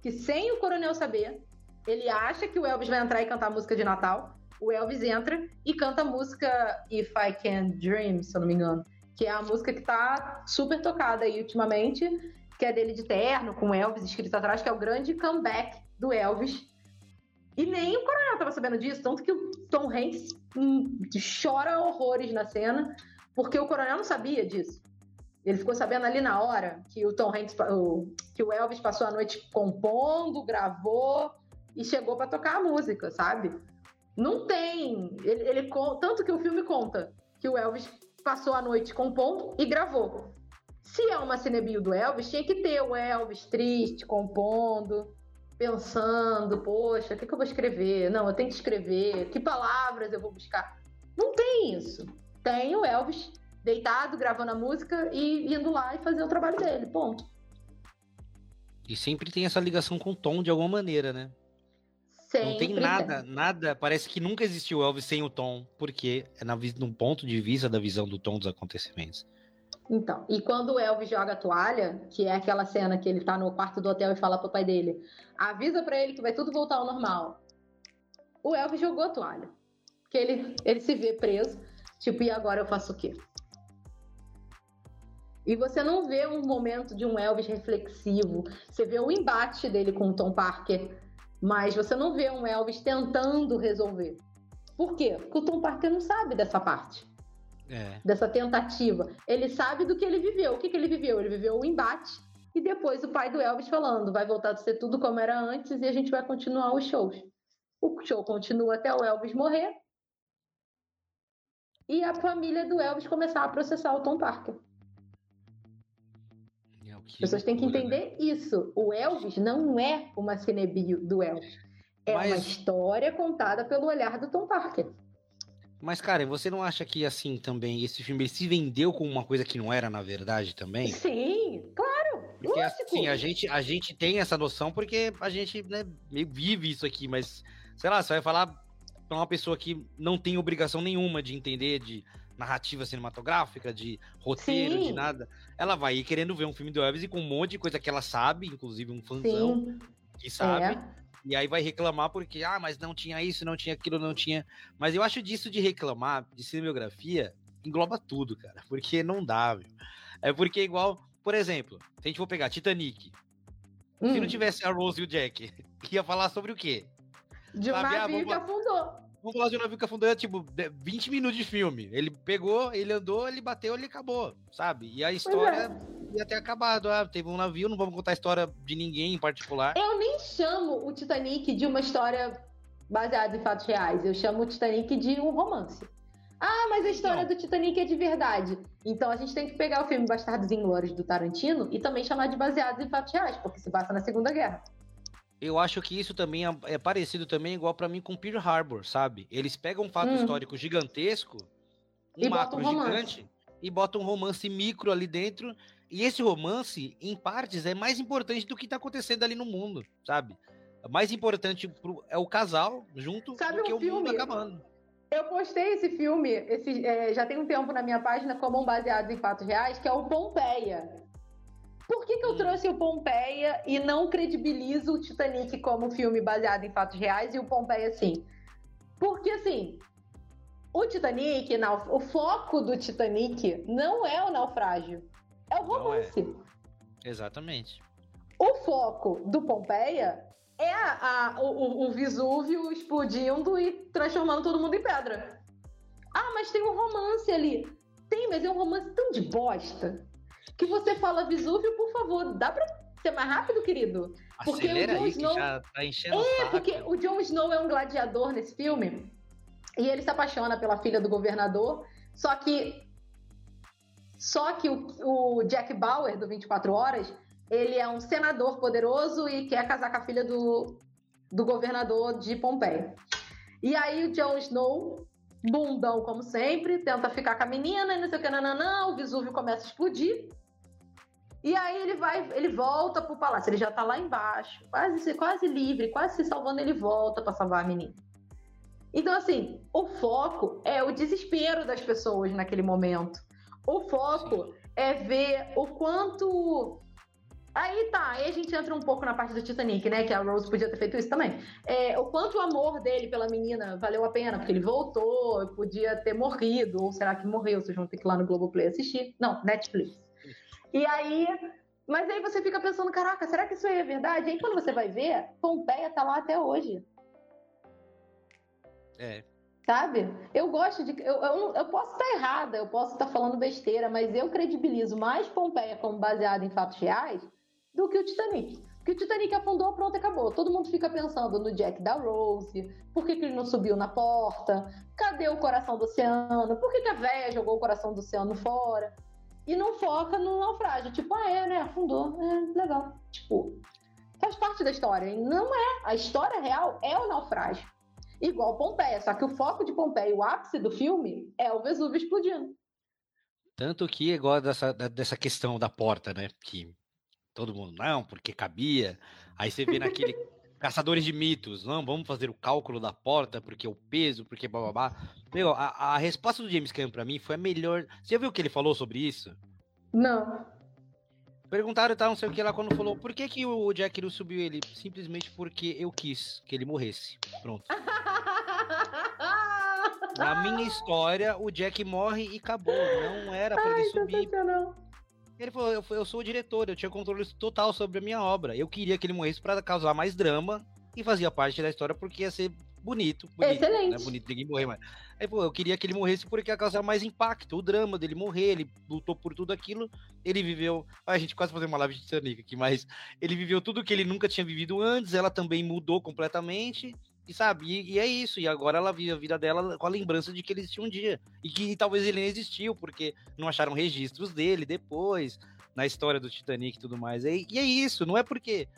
que sem o coronel saber, ele acha que o Elvis vai entrar e cantar a música de Natal o Elvis entra e canta a música If I Can Dream, se eu não me engano, que é a música que tá super tocada aí ultimamente, que é dele de terno, com Elvis escrito atrás, que é o grande comeback do Elvis. E nem o Coronel tava sabendo disso, tanto que o Tom Hanks hum, chora horrores na cena, porque o Coronel não sabia disso. Ele ficou sabendo ali na hora que o Tom Hanks, o, que o Elvis passou a noite compondo, gravou e chegou para tocar a música, sabe? Não tem. Ele, ele, tanto que o filme conta que o Elvis passou a noite compondo e gravou. Se é uma cinebio do Elvis, tinha que ter o Elvis triste, compondo, pensando, poxa, o que, que eu vou escrever? Não, eu tenho que escrever, que palavras eu vou buscar? Não tem isso. Tem o Elvis deitado, gravando a música e indo lá e fazer o trabalho dele, ponto. E sempre tem essa ligação com o Tom de alguma maneira, né? Sempre não tem nada, nada. Parece que nunca existiu Elvis sem o Tom, porque é na, no ponto de vista da visão do Tom dos acontecimentos. Então, e quando o Elvis joga a toalha, que é aquela cena que ele tá no quarto do hotel e fala pro pai dele, avisa para ele que vai tudo voltar ao normal. O Elvis jogou a toalha. Porque ele, ele se vê preso, tipo, e agora eu faço o quê? E você não vê um momento de um Elvis reflexivo, você vê o embate dele com o Tom Parker mas você não vê um Elvis tentando resolver. Por quê? Porque o Tom Parker não sabe dessa parte. É. Dessa tentativa. Ele sabe do que ele viveu. O que, que ele viveu? Ele viveu o embate e depois o pai do Elvis falando: vai voltar a ser tudo como era antes e a gente vai continuar os shows. O show continua até o Elvis morrer e a família do Elvis começar a processar o Tom Parker. As pessoas têm que né? entender né? isso. O Elvis não é uma cinebio do Elvis. É Mas... uma história contada pelo olhar do Tom Parker. Mas, cara, você não acha que, assim, também, esse filme se vendeu com uma coisa que não era, na verdade, também? Sim, claro. Porque, lógico. assim, a gente, a gente tem essa noção porque a gente, né, meio vive isso aqui, mas, sei lá, você vai falar pra uma pessoa que não tem obrigação nenhuma de entender de narrativa cinematográfica, de roteiro, Sim. de nada. Ela vai ir querendo ver um filme do Elvis e com um monte de coisa que ela sabe, inclusive um fãzão Sim. que sabe. É. E aí vai reclamar porque, ah, mas não tinha isso, não tinha aquilo, não tinha. Mas eu acho disso de reclamar, de cinematografia, engloba tudo, cara. Porque não dá, viu? É porque, igual, por exemplo, se a gente for pegar Titanic, hum. se não hum. tivesse a Rose e o Jack, ia falar sobre o quê? De um Sabe? Ah, ah, que afundou. Vamos falar de um navio que afundou, é tipo 20 minutos de filme. Ele pegou, ele andou, ele bateu, ele acabou, sabe? E a história é. ia ter acabado. Ah, teve um navio, não vamos contar a história de ninguém em particular. Eu nem chamo o Titanic de uma história baseada em fatos reais. Eu chamo o Titanic de um romance. Ah, mas a história do Titanic é de verdade. Então a gente tem que pegar o filme Bastardos Inglórios do Tarantino e também chamar de baseado em fatos reais, porque se passa na Segunda Guerra. Eu acho que isso também é, é parecido também igual para mim com Pearl Harbor, sabe? Eles pegam um fato hum. histórico gigantesco, um e macro um gigante, e botam um romance micro ali dentro. E esse romance, em partes, é mais importante do que tá acontecendo ali no mundo, sabe? Mais importante pro, é o casal junto sabe do que um o filme? mundo acabando. Eu postei esse filme, esse, é, já tem um tempo na minha página, como um baseado em fatos reais, que é o Pompeia. Por que, que eu hum. trouxe o Pompeia e não credibilizo o Titanic como filme baseado em fatos reais e o Pompeia sim? Porque, assim, o Titanic, o foco do Titanic não é o naufrágio, é o é. romance. É. Exatamente. O foco do Pompeia é a, a, o, o Vesúvio explodindo e transformando todo mundo em pedra. Ah, mas tem um romance ali. Tem, mas é um romance tão de bosta que você fala Vesúvio, por favor, dá pra ser mais rápido, querido? Porque Acelera o Jon Snow... já tá enchendo É, porque o Jon Snow é um gladiador nesse filme e ele se apaixona pela filha do governador, só que só que o, o Jack Bauer do 24 Horas ele é um senador poderoso e quer casar com a filha do, do governador de Pompeia. E aí o Jon Snow, bundão como sempre, tenta ficar com a menina e não sei o que, não, não, não, o Vesúvio começa a explodir. E aí ele vai, ele volta pro palácio, ele já tá lá embaixo, quase, quase livre, quase se salvando, ele volta para salvar a menina. Então, assim, o foco é o desespero das pessoas naquele momento. O foco é ver o quanto Aí tá, aí a gente entra um pouco na parte do Titanic, né? Que a Rose podia ter feito isso também. É, o quanto o amor dele pela menina valeu a pena, porque ele voltou, podia ter morrido, ou será que morreu? Vocês vão ter que ir lá no Globoplay assistir. Não, Netflix. E aí. Mas aí você fica pensando, caraca, será que isso aí é verdade? E aí quando você vai ver, Pompeia tá lá até hoje. É. Sabe? Eu gosto de. Eu, eu, eu posso estar errada, eu posso estar falando besteira, mas eu credibilizo mais Pompeia como baseada em fatos reais do que o Titanic. Porque o Titanic afundou, pronto, acabou. Todo mundo fica pensando no Jack da Rose, por que, que ele não subiu na porta, cadê o coração do oceano, por que, que a véia jogou o coração do oceano fora. E não foca no naufrágio. Tipo, ah, é, né? Afundou. É, legal. Tipo, faz parte da história. E não é. A história real é o naufrágio. Igual Pompeia. Só que o foco de Pompeia, o ápice do filme, é o Vesúvio explodindo. Tanto que, igual dessa, dessa questão da porta, né? Que Todo mundo, não, porque cabia. Aí você vê naquele Caçadores de Mitos, não, vamos fazer o cálculo da porta, porque o peso, porque bababá. Meu, a, a resposta do James Cameron pra mim foi a melhor. Você viu o que ele falou sobre isso? Não. Perguntaram, tá, não sei o que lá, quando falou, por que, que o Jack não subiu ele? Simplesmente porque eu quis que ele morresse. Pronto. Na minha história, o Jack morre e acabou. Não era pra Ai, ele subir. Ele falou: eu, eu sou o diretor, eu tinha controle total sobre a minha obra. Eu queria que ele morresse para causar mais drama e fazia parte da história porque ia ser bonito. bonito Excelente. Né? Bonito, ninguém morrer mais. Aí, pô, eu queria que ele morresse porque ia causar mais impacto, o drama dele morrer, ele lutou por tudo aquilo, ele viveu. A gente quase fazer uma live de Titanic aqui, mas ele viveu tudo que ele nunca tinha vivido antes, ela também mudou completamente. E sabe, e, e, é isso. E agora ela vive a vida dela com a lembrança de que ele existiu um dia. E que talvez ele nem existiu, porque não acharam registros dele depois, na história do Titanic e tudo mais. E, e é isso, não é porque.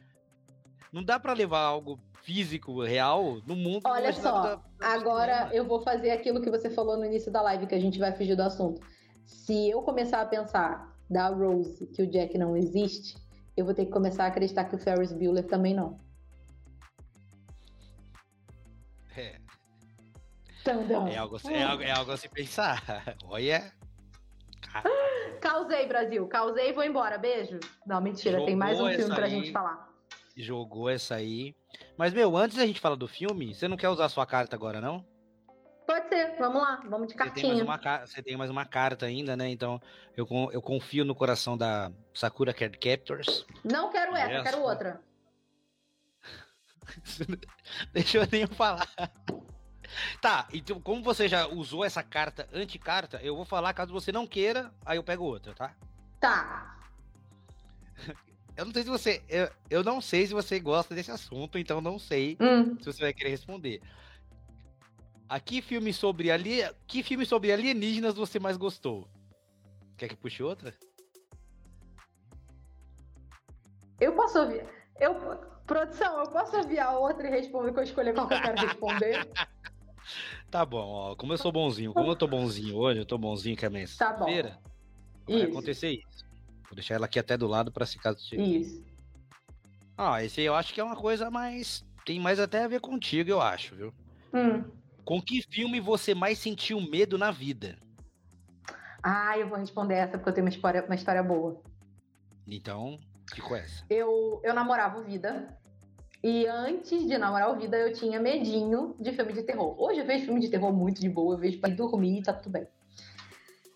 Não dá para levar algo físico, real, no mundo. Olha só, da, da agora eu vou fazer aquilo que você falou no início da live, que a gente vai fugir do assunto. Se eu começar a pensar da Rose que o Jack não existe, eu vou ter que começar a acreditar que o Ferris Bueller também não. É algo, é, algo, é algo a se pensar. Olha. Causei, Brasil. Causei e vou embora. Beijo. Não, mentira. Jogou tem mais um filme pra aí, gente falar. Jogou essa aí. Mas, meu, antes da gente falar do filme, você não quer usar sua carta agora, não? Pode ser. Vamos lá. Vamos de cartinha. Você tem mais uma, você tem mais uma carta ainda, né? Então, eu, eu confio no coração da Sakura Card Captors. Não quero essa, quero outra. Deixa eu nem falar. Tá, então como você já usou essa carta anti-carta, eu vou falar caso você não queira, aí eu pego outra, tá? Tá. Eu não sei se você. Eu, eu não sei se você gosta desse assunto, então não sei hum. se você vai querer responder. a que filme sobre ali, que filme sobre alienígenas você mais gostou? Quer que puxe outra? Eu posso ouvir. Eu, produção, eu posso ouvir a outra e responder que eu escolher qual que eu quero responder? Tá bom, ó. Como eu sou bonzinho, como eu tô bonzinho hoje, eu tô bonzinho que é minha Tá bom. feira vai acontecer isso. Vou deixar ela aqui até do lado pra se caso chegue. Isso. Ah, esse aí eu acho que é uma coisa mais. Tem mais até a ver contigo, eu acho, viu? Hum. Com que filme você mais sentiu medo na vida? Ah, eu vou responder essa porque eu tenho uma história, uma história boa. Então, ficou essa. Eu, eu namorava o Vida. E antes de namorar o Vida, eu tinha medinho de filme de terror. Hoje eu vejo filme de terror muito de boa, eu vejo pra ir dormir e tá tudo bem.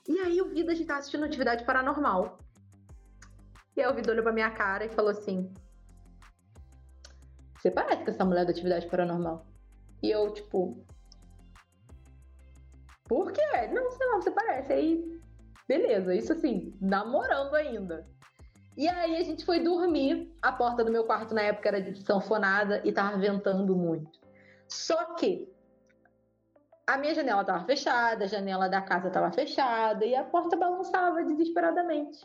E aí o Vida, a gente tava assistindo Atividade Paranormal. E aí o Vida olhou pra minha cara e falou assim: Você parece com essa mulher da Atividade Paranormal. E eu, tipo. Por quê? Não, sei lá, você parece. Aí, beleza, isso assim, namorando ainda. E aí a gente foi dormir. A porta do meu quarto na época era de sanfonada e tava ventando muito. Só que a minha janela tava fechada, a janela da casa tava fechada e a porta balançava desesperadamente.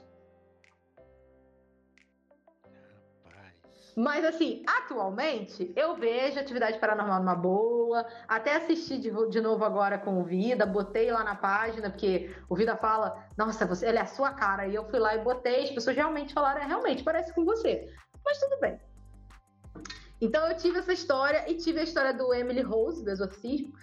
Mas assim, atualmente eu vejo atividade paranormal numa boa, até assisti de, de novo agora com o Vida, botei lá na página, porque o Vida fala, nossa, você, ele é a sua cara. E eu fui lá e botei, as pessoas realmente falaram, é, realmente, parece com você. Mas tudo bem. Então eu tive essa história e tive a história do Emily Rose, do Exorcismo,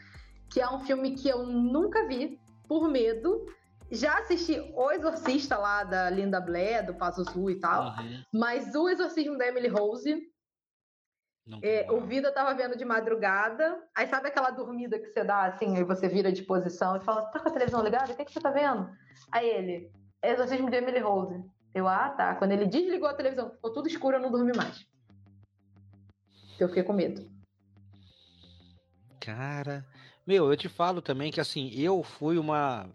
que é um filme que eu nunca vi, por medo. Já assisti O Exorcista lá da Linda Blair, do Pazuzu e tal. Uhum. Mas o exorcismo da Emily Rose, é, o Vida tava vendo de madrugada. Aí sabe aquela dormida que você dá assim, aí você vira de posição e fala: tá com a televisão ligada? O que, que você tá vendo? Aí ele, exorcismo de Emily Rose. Eu, ah, tá. Quando ele desligou a televisão, ficou tudo escuro, eu não dormi mais. Eu fiquei com medo. Cara, meu, eu te falo também que assim, eu fui uma,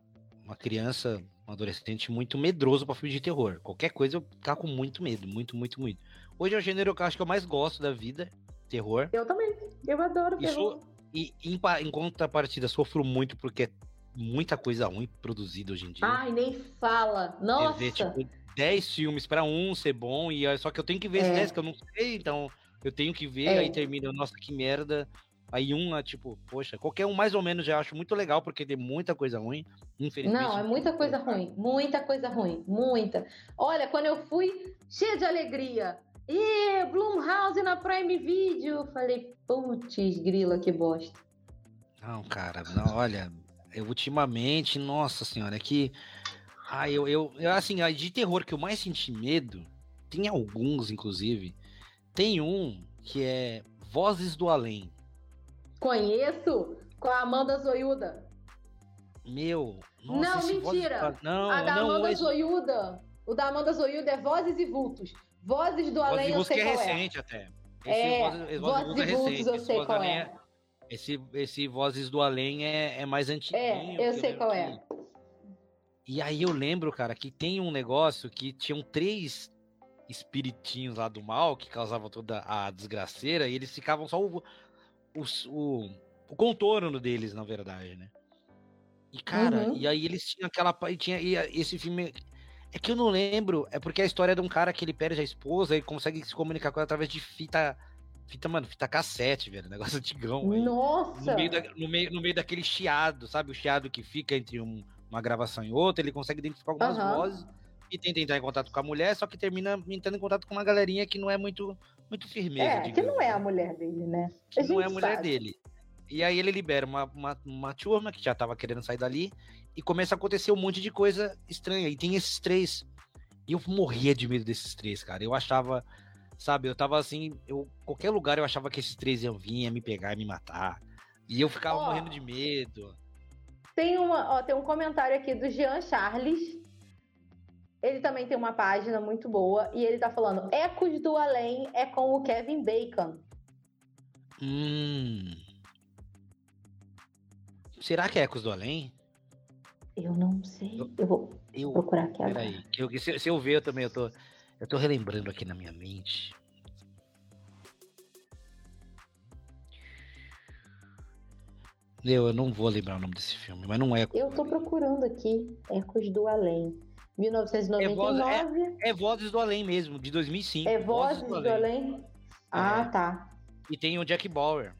uma criança, um adolescente muito medroso pra filme de terror. Qualquer coisa eu ficava com muito medo, muito, muito, muito. Hoje é o gênero que eu acho que eu mais gosto da vida, terror. Eu também. Eu adoro Isso- terror. E em, em contrapartida, sofro muito porque é muita coisa ruim produzida hoje em dia. Ai, nem fala. Nossa. vê, tipo, 10 filmes pra um ser bom, e só que eu tenho que ver esses É. 10 que eu não sei, então eu tenho que ver, É. aí termina, nossa, que merda. Aí um, é, tipo, poxa, qualquer um mais ou menos já acho muito legal, porque tem muita coisa ruim, infelizmente. Não, é muita coisa ruim. Muita coisa ruim. Muita. Olha, quando eu fui cheia de alegria. E Blumhouse na Prime Video. Eu falei, putz, grila, que bosta. Não, cara, não, olha, eu ultimamente, nossa senhora, é que. Ah, eu, eu, eu, assim, de terror que eu mais senti medo, tem alguns, inclusive. Tem um que é Vozes do Além. Conheço com a Amanda Zoiuda. Meu, Não, nossa, do mentira. Além- Não, a da não, Amanda esse- Zoiuda. O da Amanda Zoiuda é Vozes e Vultos. Vozes do Além e eu sei que é qual é. recente até. Esse É, Vozes, Vozes e Vultos é recente. eu sei qual Além é. Esse, esse Vozes do Além é, é mais antiguinho. É, eu sei lembro qual que- é. E aí eu lembro, cara, que tem um negócio que tinham três espiritinhos lá do mal que causavam toda a desgraceira e eles ficavam só o, o, o, contorno deles, na verdade, né? E, cara, Uhum. e aí eles tinham aquela. E tinha, e esse filme. É que eu não lembro, é porque é a história de um cara que ele perde a esposa e consegue se comunicar com ela através de fita. Fita, mano, fita cassete, velho. Negócio antigão. aí Nossa! no meio, da- no, meio, no meio daquele chiado, sabe? O chiado que fica entre um- uma gravação e outra, ele consegue identificar algumas Aham. vozes e tenta entrar em contato com a mulher, só que termina entrando em contato com uma galerinha que não é muito, muito firmeza. É, que não é a mulher dele, né? A não é a mulher sabe. dele. E aí ele libera uma, uma, uma turma que já tava querendo sair dali e começa a acontecer um monte de coisa estranha. E tem esses três. E eu morria de medo desses três, cara. Eu achava, sabe, eu tava assim, eu qualquer lugar eu achava que esses três iam vir, me pegar e me matar. E eu ficava Ó. morrendo de medo. Tem, uma, ó, tem um comentário aqui do Jean Charles. Ele também tem uma página muito boa e ele tá falando: Ecos do Além é com o Kevin Bacon. Hum. Será que é Ecos do Além? Eu não sei. Eu vou Eu. procurar aqui agora. Peraí. Que eu, se, se eu ver, eu também eu tô. Eu tô relembrando aqui na minha mente. Eu, eu não vou lembrar o nome desse filme, mas não é. Eu tô procurando aqui. Ecos do Além. 1999. É, voz, é, é Vozes do Além mesmo, de 2005. É Vozes, Vozes do, do, Além? Além? Ah, é. tá. E tem o Jack Bauer.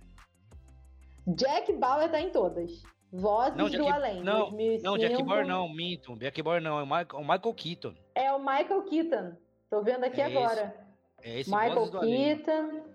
Jack Bauer tá em todas. Vozes não, Jack, do Além. Não, 2005. não, Jack Bauer não, minto. Jack Bauer não, é o Michael, o Michael Keaton. É o Michael Keaton. Tô vendo aqui é agora. Esse, é esse Michael Keaton.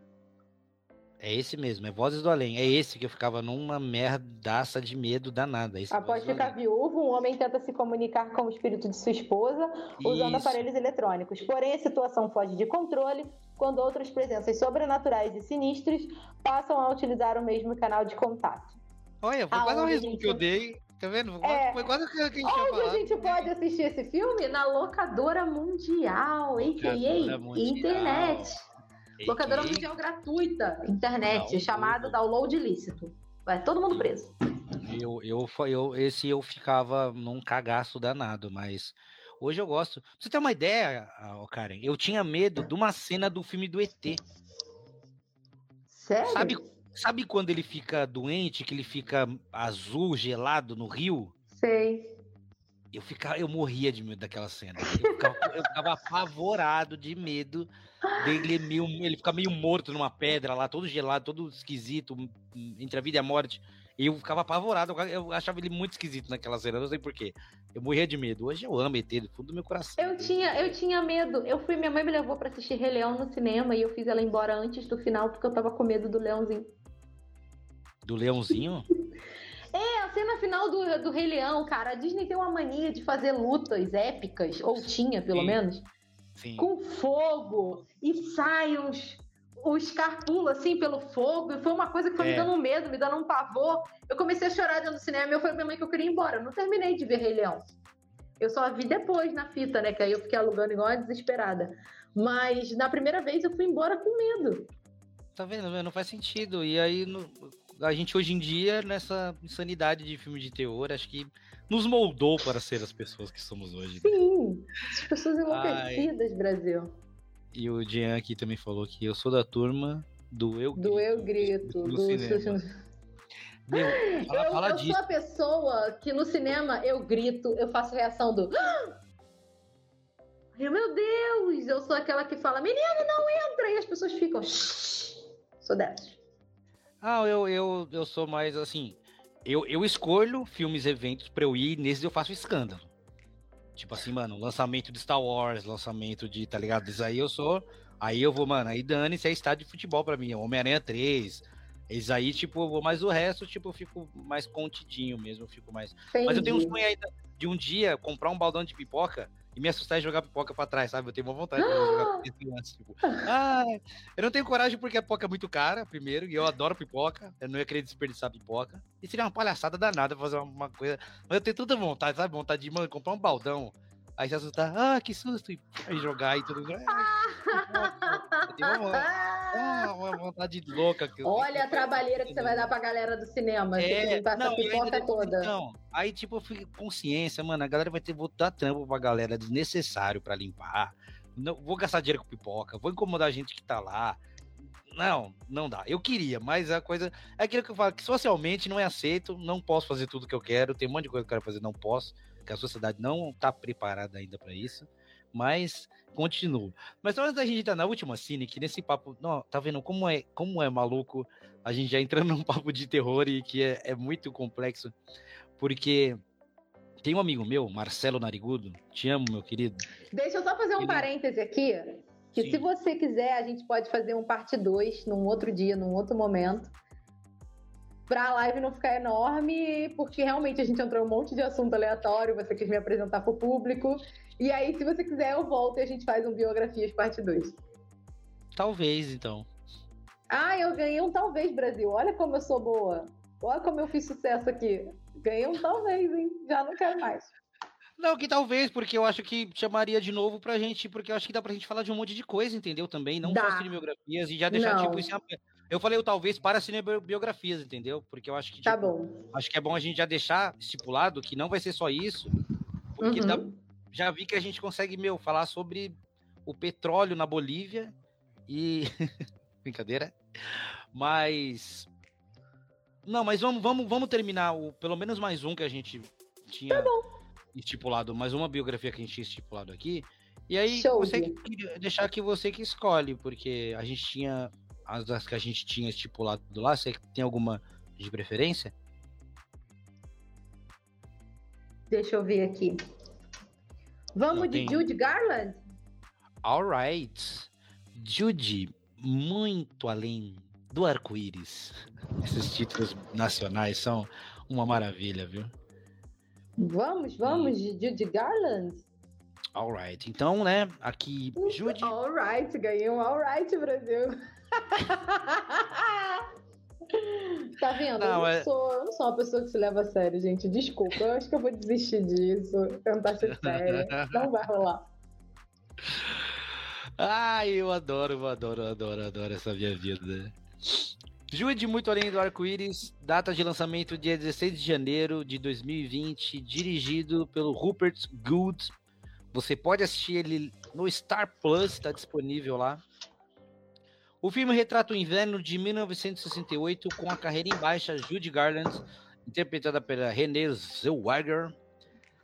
É esse mesmo, é Vozes do Além. É esse que eu ficava numa merdaça de medo danada. Esse Após ficar viúvo, um homem tenta se comunicar com o espírito de sua esposa usando Isso. aparelhos eletrônicos. Porém, a situação foge de controle quando outras presenças sobrenaturais e sinistras passam a utilizar o mesmo canal de contato. Olha, foi quase um resumo gente... que eu dei. Tá vendo? É... Foi quase o que a gente Onde a gente pode assistir esse filme? Na locadora mundial, a.k.a. internet. Locadora mundial gratuita, internet, Não, chamada eu... download ilícito. Vai todo mundo preso. Eu, eu, eu, esse eu ficava num cagaço danado, mas hoje eu gosto. Pra você ter uma ideia, Karen, eu tinha medo de uma cena do filme do ET. Sério? Sabe, sabe quando ele fica doente, que ele fica azul, gelado no rio? Sei. Eu, ficava, eu morria de medo daquela cena. Eu ficava, eu ficava apavorado de medo dele, é meio, ele fica meio morto numa pedra lá, todo gelado, todo esquisito, entre a vida e a morte. E eu ficava apavorado, eu achava ele muito esquisito naquela cena, não sei porquê. Eu morria de medo. Hoje eu amo ET do fundo do meu coração. Eu tinha, eu tinha medo. Eu fui, minha mãe me levou para assistir Rei Leão no cinema e eu fiz ela embora antes do final porque eu tava com medo do leãozinho. Do leãozinho? Final do, do Rei Leão, cara. A Disney tem uma mania de fazer lutas épicas, ou tinha pelo Sim. menos, Sim. com fogo e sai os, os carpula assim pelo fogo. E foi uma coisa que foi é. me dando um medo, me dando um pavor. Eu comecei a chorar dentro do cinema e eu falei pra minha mãe que eu queria ir embora. Eu não terminei de ver Rei Leão. Eu só vi depois na fita, né? Que aí eu fiquei alugando igual a desesperada. Mas na primeira vez eu fui embora com medo. Tá vendo? Não faz sentido. E aí, no, a gente hoje em dia, nessa insanidade de filme de terror, acho que nos moldou para ser as pessoas que somos hoje. Sim, as pessoas enlouquecidas, Ai. Brasil. E o Jean aqui também falou que eu sou da turma do Eu Grito. Do Eu Grito, do, do cinema. Meu, fala, eu, fala eu sou a pessoa que no cinema eu grito, eu faço reação do. Meu Deus! Eu sou aquela que fala, menino, não entra! E as pessoas ficam. Sou dessas. Ah, eu, eu, eu sou mais assim. Eu, eu escolho filmes, eventos pra eu ir, nesses eu faço escândalo. Tipo assim, mano, lançamento de Star Wars, lançamento de, tá ligado? Isso aí eu sou. Aí eu vou, mano, aí dane-se é estádio de futebol pra mim, Homem-Aranha 3. Isso aí, tipo, eu vou, mas o resto, tipo, eu fico mais contidinho mesmo, eu fico mais. Entendi. Mas eu tenho um sonho ainda de um dia comprar um baldão de pipoca e me assustar e jogar pipoca pra trás, sabe? Eu tenho uma vontade de jogar pipoca tipo, ah, eu não tenho coragem porque a pipoca é muito cara, primeiro, e eu adoro pipoca, eu não ia querer desperdiçar pipoca. E seria uma palhaçada danada fazer uma coisa. Mas eu tenho tanta vontade, sabe? Vontade de, mano, comprar um baldão. Aí se assustar, ah, que susto, e jogar e tudo. Tenho uma, uma vontade louca. Que Olha a trabalheira que você vai dar pra galera do cinema. É, que não, pipoca toda. Não, aí tipo, eu fico consciência, mano, a galera vai ter, vou dar trampo pra galera desnecessário pra limpar. Não, vou gastar dinheiro com pipoca, vou incomodar a gente que tá lá. Não, não dá. Eu queria, mas a coisa. É aquilo que eu falo, que socialmente não é aceito, não posso fazer tudo que eu quero, tem um monte de coisa que eu quero fazer, não posso que a sociedade não está preparada ainda para isso, mas continua. Mas antes da gente entrar na última cine, que nesse papo, não, tá vendo como é, como é maluco a gente já entrando num papo de terror e que é, é muito complexo, porque tem um amigo meu, Marcelo Narigudo, te amo, meu querido. Deixa eu só fazer um Ele... parêntese aqui, que Sim. se você quiser, a gente pode fazer um parte 2 num outro dia, num outro momento para a live não ficar enorme, porque realmente a gente entrou um monte de assunto aleatório, você quis me apresentar para o público. E aí, se você quiser, eu volto e a gente faz um Biografias parte 2. Talvez, então. Ah, eu ganhei um talvez, Brasil. Olha como eu sou boa. Olha como eu fiz sucesso aqui. Ganhei um talvez, hein? Já não quero mais. Não, que talvez, porque eu acho que chamaria de novo pra gente, porque eu acho que dá pra gente falar de um monte de coisa, entendeu? Também, não dá. só cinebiografias, e já deixar, não. tipo, isso eu falei o talvez para cinebiografias, entendeu? Porque eu acho que. Tá tipo, tá bom. Acho que é bom a gente já deixar estipulado que não vai ser só isso. Porque uhum. dá, já vi que a gente consegue, meu, falar sobre o petróleo na Bolívia e. Brincadeira. Mas. Não, mas vamos, vamos, vamos terminar o, pelo menos mais um que a gente tinha Tá estipulado, mais uma biografia que a gente tinha estipulado aqui. E aí, Show, você que- deixar que você que escolhe, porque a gente tinha as das que a gente tinha estipulado lá, você tem alguma de preferência? Deixa eu ver aqui. Vamos Não, de tem- Jude Garland? Alright. Judy, muito além do arco-íris. Esses títulos nacionais são uma maravilha, viu? Vamos, vamos de Jude Garland? Alright. Então, né, aqui, Judy. Alright, ganhei um alright, Brasil. tá vendo? eu, Não, não é- sou, eu não sou uma pessoa que se leva a sério, gente. Desculpa, eu acho que eu vou desistir disso. Tentar ser séria. Não vai rolar. Ai, eu adoro, eu adoro, eu adoro, eu adoro essa minha vida. Jude Muito Além do Arco-Íris, data de lançamento dia 16 de janeiro de 2020, dirigido pelo Rupert Good. Você pode assistir ele no Star Plus, está disponível lá. O filme retrata o inverno de 1968 com a carreira em baixa Judy Garland, interpretada pela Renée Zellweger,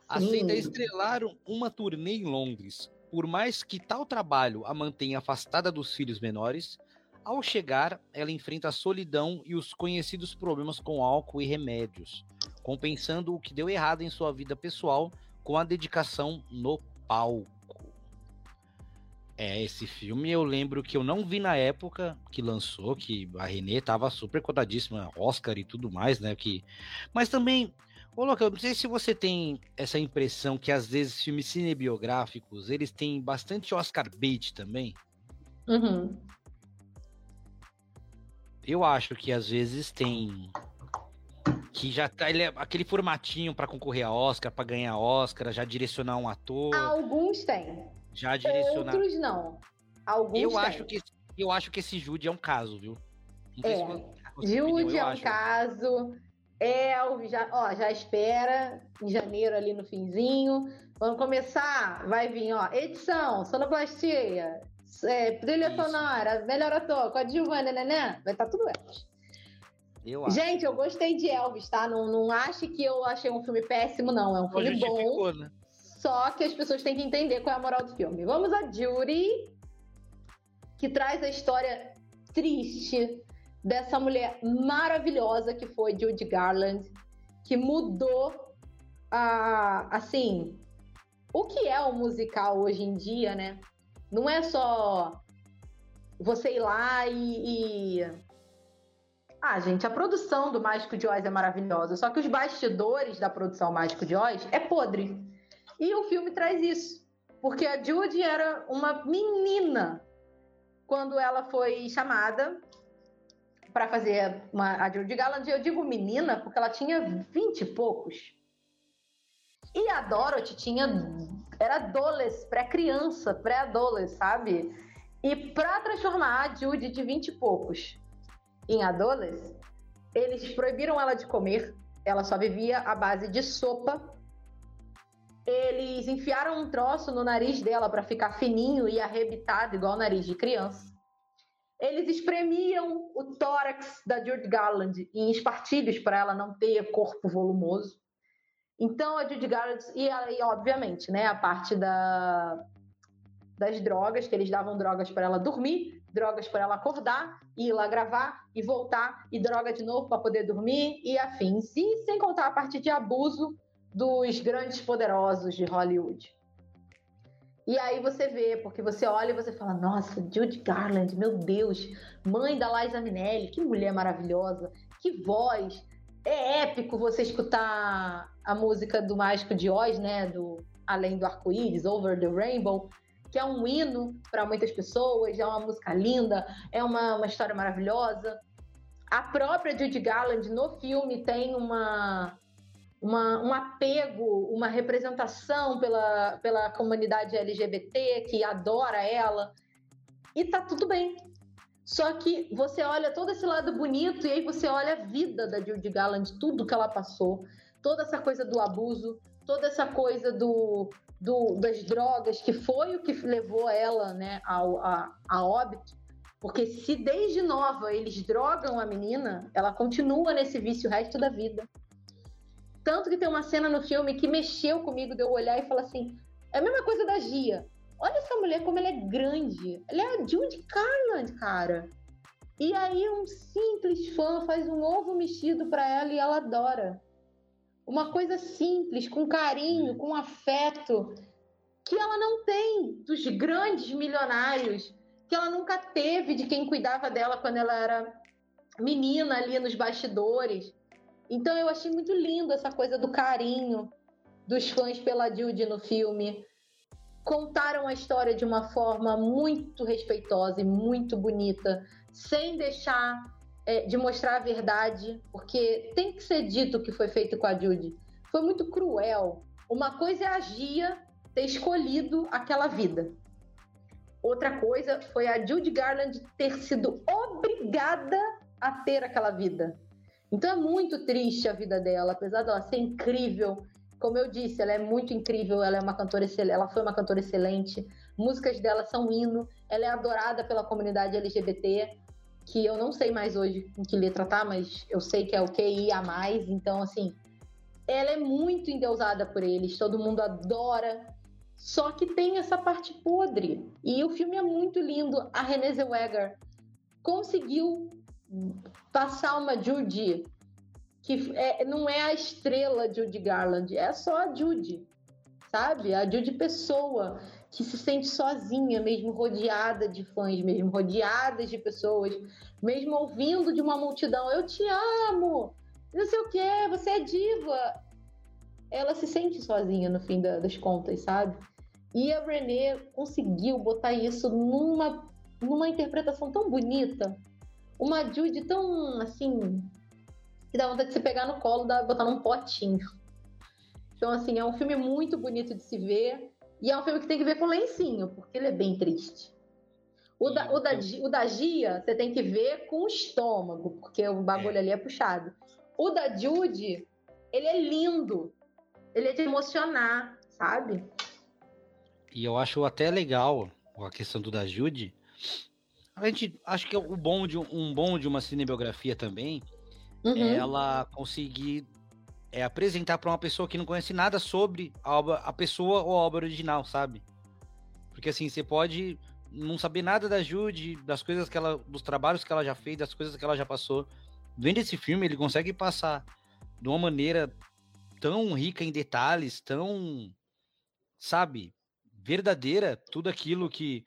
aceita estrelar uma turnê em Londres. Por mais que tal trabalho a mantenha afastada dos filhos menores, ao chegar, ela enfrenta a solidão e os conhecidos problemas com álcool e remédios, compensando o que deu errado em sua vida pessoal com a dedicação no palco. É, esse filme eu lembro que eu não vi na época que lançou, que a Renée tava super cotadíssima, Oscar e tudo mais, né? Que... Mas também, ô Louca, eu não sei se você tem essa impressão que às vezes filmes cinebiográficos, eles têm bastante Oscar bait também. Uhum. Eu acho que às vezes tem que já tá ele é aquele formatinho pra concorrer a Oscar, pra ganhar Oscar, já direcionar um ator, Alguns têm, já direcionar. outros não. Alguns Eu têm. acho que eu acho que esse Jude é um caso, viu? É. a Jude é um acho. caso. El, já, ó, já espera, em janeiro ali no finzinho. Vamos começar, vai vir, ó, edição, sonoplastia, é, trilha Isso. sonora, melhor ator, coadjuvante, né? Vai estar tudo Elvis. Eu acho. Gente, eu gostei de Elvis, tá? Não, não ache que eu achei um filme péssimo, não. É um filme bom. né? Só que as pessoas têm que entender qual é a moral do filme. Vamos a Judy, que traz a história triste dessa mulher maravilhosa que foi Judy Garland, que mudou a, assim, o que é o musical hoje em dia, né? Não é só você ir lá e, e- Ah, gente, a produção do Mágico de Oz é maravilhosa, só que os bastidores da produção Mágico de Oz é podre. E o filme traz isso. Porque a Judy era uma menina quando ela foi chamada para fazer uma, a Judy Garland. Eu digo menina porque ela tinha vinte e poucos. E a Dorothy tinha. Era adolescente, pré-criança, pré-adolescente, sabe? E para transformar a Judy de vinte e poucos em adolescente, eles proibiram ela de comer. Ela só vivia à base de sopa eles enfiaram um troço no nariz dela para ficar fininho e arrebitado, igual o nariz de criança. Eles espremiam o tórax da Judy Garland em espartilhos para ela não ter corpo volumoso. Então a Judy Garland e aí obviamente, né, a parte da das drogas, que eles davam drogas para ela dormir, drogas para ela acordar, ir lá gravar e voltar e droga de novo para poder dormir e afins. E sem contar a parte de abuso dos grandes poderosos de Hollywood. E aí você vê, porque você olha e você fala, nossa, Judy Garland, meu Deus, mãe da Liza Minnelli, que mulher maravilhosa, que voz. É épico você escutar a música do Mágico de Oz, né, do Além do Arco-Íris, Over the Rainbow, que é um hino para muitas pessoas, é uma música linda, é uma, uma história maravilhosa. A própria Judy Garland no filme tem uma uma, um apego, uma representação pela, pela comunidade LGBT que adora ela. E tá tudo bem. Só que você olha todo esse lado bonito e aí você olha a vida da Judy Garland, tudo que ela passou, toda essa coisa do abuso, toda essa coisa do, do das drogas, que foi o que levou ela né, ao, a, a óbito. Porque se desde nova eles drogam a menina, ela continua nesse vício o resto da vida. Tanto que tem uma cena no filme que mexeu comigo de olhar e falar assim: é a mesma coisa da Gia. Olha essa mulher como ela é grande. Ela é a Judy Garland, cara. E aí um simples fã faz um ovo mexido para ela e ela adora. Uma coisa simples, com carinho, com afeto, que ela não tem dos grandes milionários que ela nunca teve de quem cuidava dela quando ela era menina ali nos bastidores. Então eu achei muito lindo essa coisa do carinho dos fãs pela Judy no filme. Contaram a história de uma forma muito respeitosa e muito bonita, sem deixar é, de mostrar a verdade, porque tem que ser dito o que foi feito com a Judy. Foi muito cruel. Uma coisa é a Gia ter escolhido aquela vida. Outra coisa foi a Judy Garland ter sido obrigada a ter aquela vida. Então é muito triste a vida dela, apesar dela ser incrível. Como eu disse, ela é muito incrível, ela é uma cantora excelente, ela foi uma cantora excelente. Músicas dela são hino, ela é adorada pela comunidade LGBT, que eu não sei mais hoje em que letra tá, mas eu sei que é o QIA+, então assim, ela é muito endeusada por eles, todo mundo adora só que tem essa parte podre. E o filme é muito lindo. A Renée Zellweger conseguiu passar uma Judy que é, não é a estrela Judy Garland, é só a Judy, sabe? A Judy pessoa que se sente sozinha, mesmo rodeada de fãs, mesmo rodeada de pessoas, mesmo ouvindo de uma multidão, eu te amo, não sei o que, você é diva. Ela se sente sozinha no fim das contas, sabe? E a Renée conseguiu botar isso numa, numa interpretação tão bonita, uma Judy tão assim, que dá vontade de se pegar no colo e botar num potinho. Então, assim, é um filme muito bonito de se ver. E é um filme que tem que ver com lencinho, porque ele é bem triste. O da, o da, o da Gia, você tem que ver com o estômago, porque o bagulho é. ali é puxado. O da Judy, ele é lindo. Ele é de emocionar, sabe? E eu acho até legal a questão do da Jude. A gente acho que é o bom de um bom de uma cinebiografia também uhum. é ela conseguir é, apresentar para uma pessoa que não conhece nada sobre a, obra, a pessoa ou a obra original, sabe? Porque assim, você pode não saber nada da Jude, das coisas que ela, dos trabalhos que ela já fez, das coisas que ela já passou. Vendo esse filme, ele consegue passar de uma maneira tão rica em detalhes, tão, sabe, verdadeira, tudo aquilo que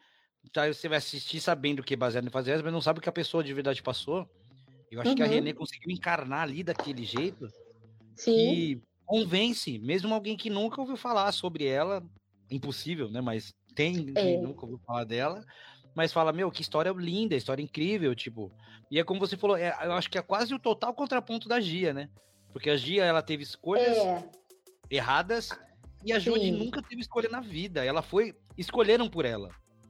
tá, você vai assistir sabendo que é baseado em fazer, mas não sabe o que a pessoa de verdade passou. Eu acho uhum. que a uhum. Renée conseguiu encarnar ali daquele jeito Sim. que convence, mesmo alguém que nunca ouviu falar sobre ela, impossível, né? Mas tem é. quem nunca ouviu falar dela, mas fala, meu, que história linda, história incrível, tipo. E é como você falou, é, eu acho que é quase o total contraponto da Gia, né? Porque a Gia, ela teve escolhas é. erradas e a Judy nunca teve escolha na vida. Ela foi. Escolheram por ela.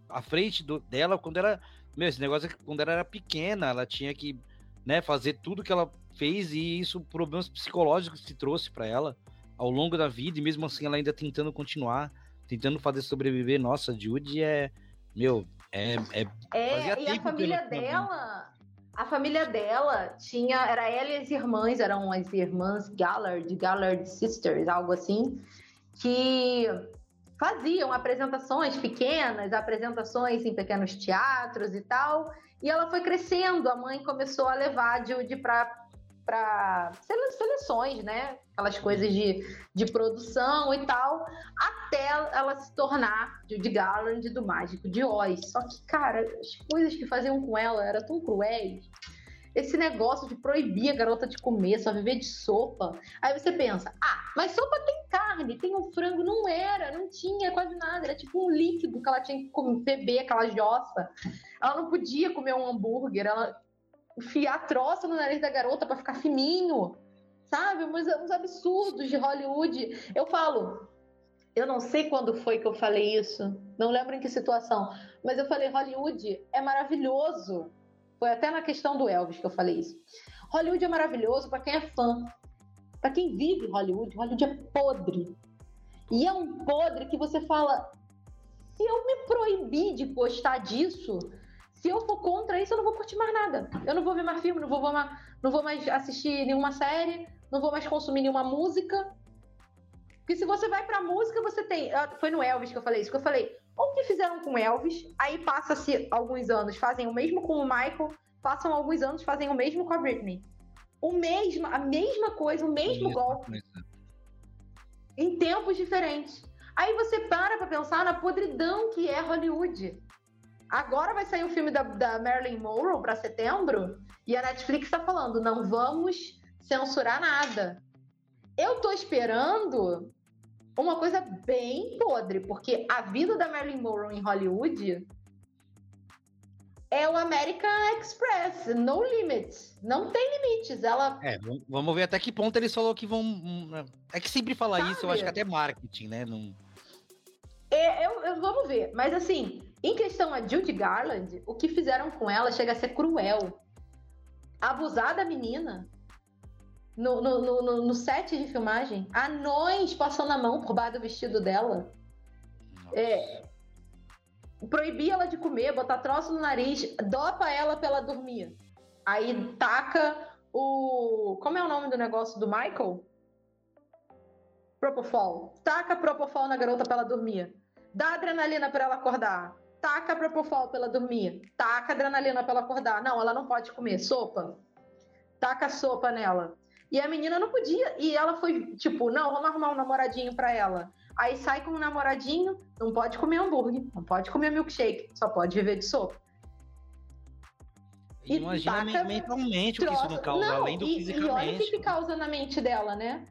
À frente do, dela, quando era. Meu, esse negócio é que quando ela era pequena, ela tinha que né, fazer tudo que ela fez e isso, problemas psicológicos que trouxe para ela ao longo da vida, e mesmo assim ela ainda tentando continuar, tentando fazer sobreviver. Nossa, Judy é. Meu, é. É, é e a família dela. A família dela tinha. Era ela e as irmãs, eram as irmãs Gallard, Gallard Sisters, algo assim que faziam apresentações pequenas, apresentações em pequenos teatros e tal. E ela foi crescendo, a mãe começou a levar a Judy para para seleções, né? Aquelas coisas de, de produção e tal, até ela se tornar Judy Garland do Mágico de Oz. Só que, cara, as coisas que faziam com ela eram tão cruéis esse negócio de proibir a garota de comer, só viver de sopa. Aí você pensa, ah, mas sopa tem carne, tem um frango. Não era, não tinha quase nada. Era tipo um líquido que ela tinha que comer, beber, aquela jossa. Ela não podia comer um hambúrguer, ela enfiar troça no nariz da garota para ficar fininho. Sabe? Uns, uns absurdos de Hollywood. Eu falo, eu não sei quando foi que eu falei isso, não lembro em que situação, mas eu falei: Hollywood é maravilhoso. Foi até na questão do Elvis que eu falei isso. Hollywood é maravilhoso para quem é fã. Para quem vive Hollywood, Hollywood é podre. E é um podre que você fala: se eu me proibir de gostar disso, Se eu for contra isso, eu não vou curtir mais nada. Eu não vou ver mais filme, não vou, não vou mais assistir nenhuma série, não vou mais consumir nenhuma música. Porque se você vai pra música, você tem. Ah, foi no Elvis que eu falei isso, que eu falei. Ou que fizeram com Elvis, aí passa-se alguns anos, fazem o mesmo com o Michael, passam alguns anos, fazem o mesmo com a Britney. O mesmo, a mesma coisa, o mesmo golpe. Em tempos diferentes. Aí você para pra pensar na podridão que é Hollywood. Agora vai sair o filme da, da Marilyn Monroe para setembro, e a Netflix tá falando: não vamos censurar nada. Eu tô esperando uma coisa bem podre, porque a vida da Marilyn Monroe em Hollywood é o American Express, no limits, não tem limites. Ela É, vamos ver até que ponto eles falou que vão hum, é que sempre falar isso, eu acho que até marketing, né? Não... É, eu, eu, vamos ver, mas assim, em questão a Judy Garland, o que fizeram com ela chega a ser cruel. Abusar da menina, no, no, no, no, set de filmagem, anões passando a mão por baixo do vestido dela. É, proibir ela de comer, botar troço no nariz, dopa ela pra ela dormir. Aí taca o. Como é o nome do negócio do Michael? Propofol. Taca Propofol na garota pra ela dormir. Dá adrenalina pra ela acordar. Taca Propofol pra ela dormir. Taca adrenalina pra ela acordar. Não, ela não pode comer. Sopa. Taca sopa nela. E a menina não podia. E ela foi tipo, não, vamos arrumar um namoradinho pra ela. Aí sai com um namoradinho, não pode comer hambúrguer, não pode comer milkshake, só pode viver de sopa. E imagina mentalmente troço. o que isso não causa, não, além do e, fisicamente. E olha o que, que causa na mente dela, né?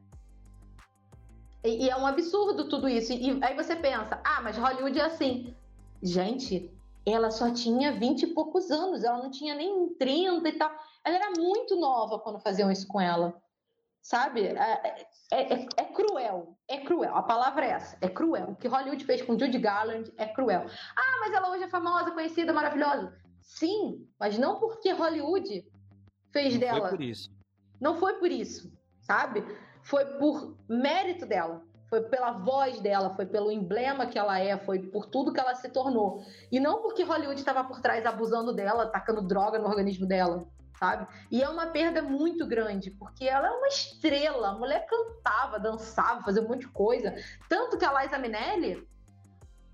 E, e, é um absurdo tudo isso. E aí você pensa, ah, mas Hollywood é assim. Gente, ela só tinha 20 e poucos anos, ela não tinha nem 30 e tal. Ela era muito nova quando faziam isso com ela sabe? É, é, é, é, cruel, é cruel. A palavra é essa, é cruel. O que Hollywood fez com Judy Garland é cruel. Ah, mas ela hoje é famosa, conhecida, maravilhosa. Sim, mas não porque Hollywood fez não dela. Foi por isso. Não foi por isso, sabe? Foi por mérito dela. Foi pela voz dela, foi pelo emblema que ela é, foi por tudo que ela se tornou. E não porque Hollywood estava por trás abusando dela, tacando droga no organismo dela sabe? E é uma perda muito grande, porque ela é uma estrela, a mulher cantava, dançava, fazia um monte de coisa. Tanto que a Liza Minelli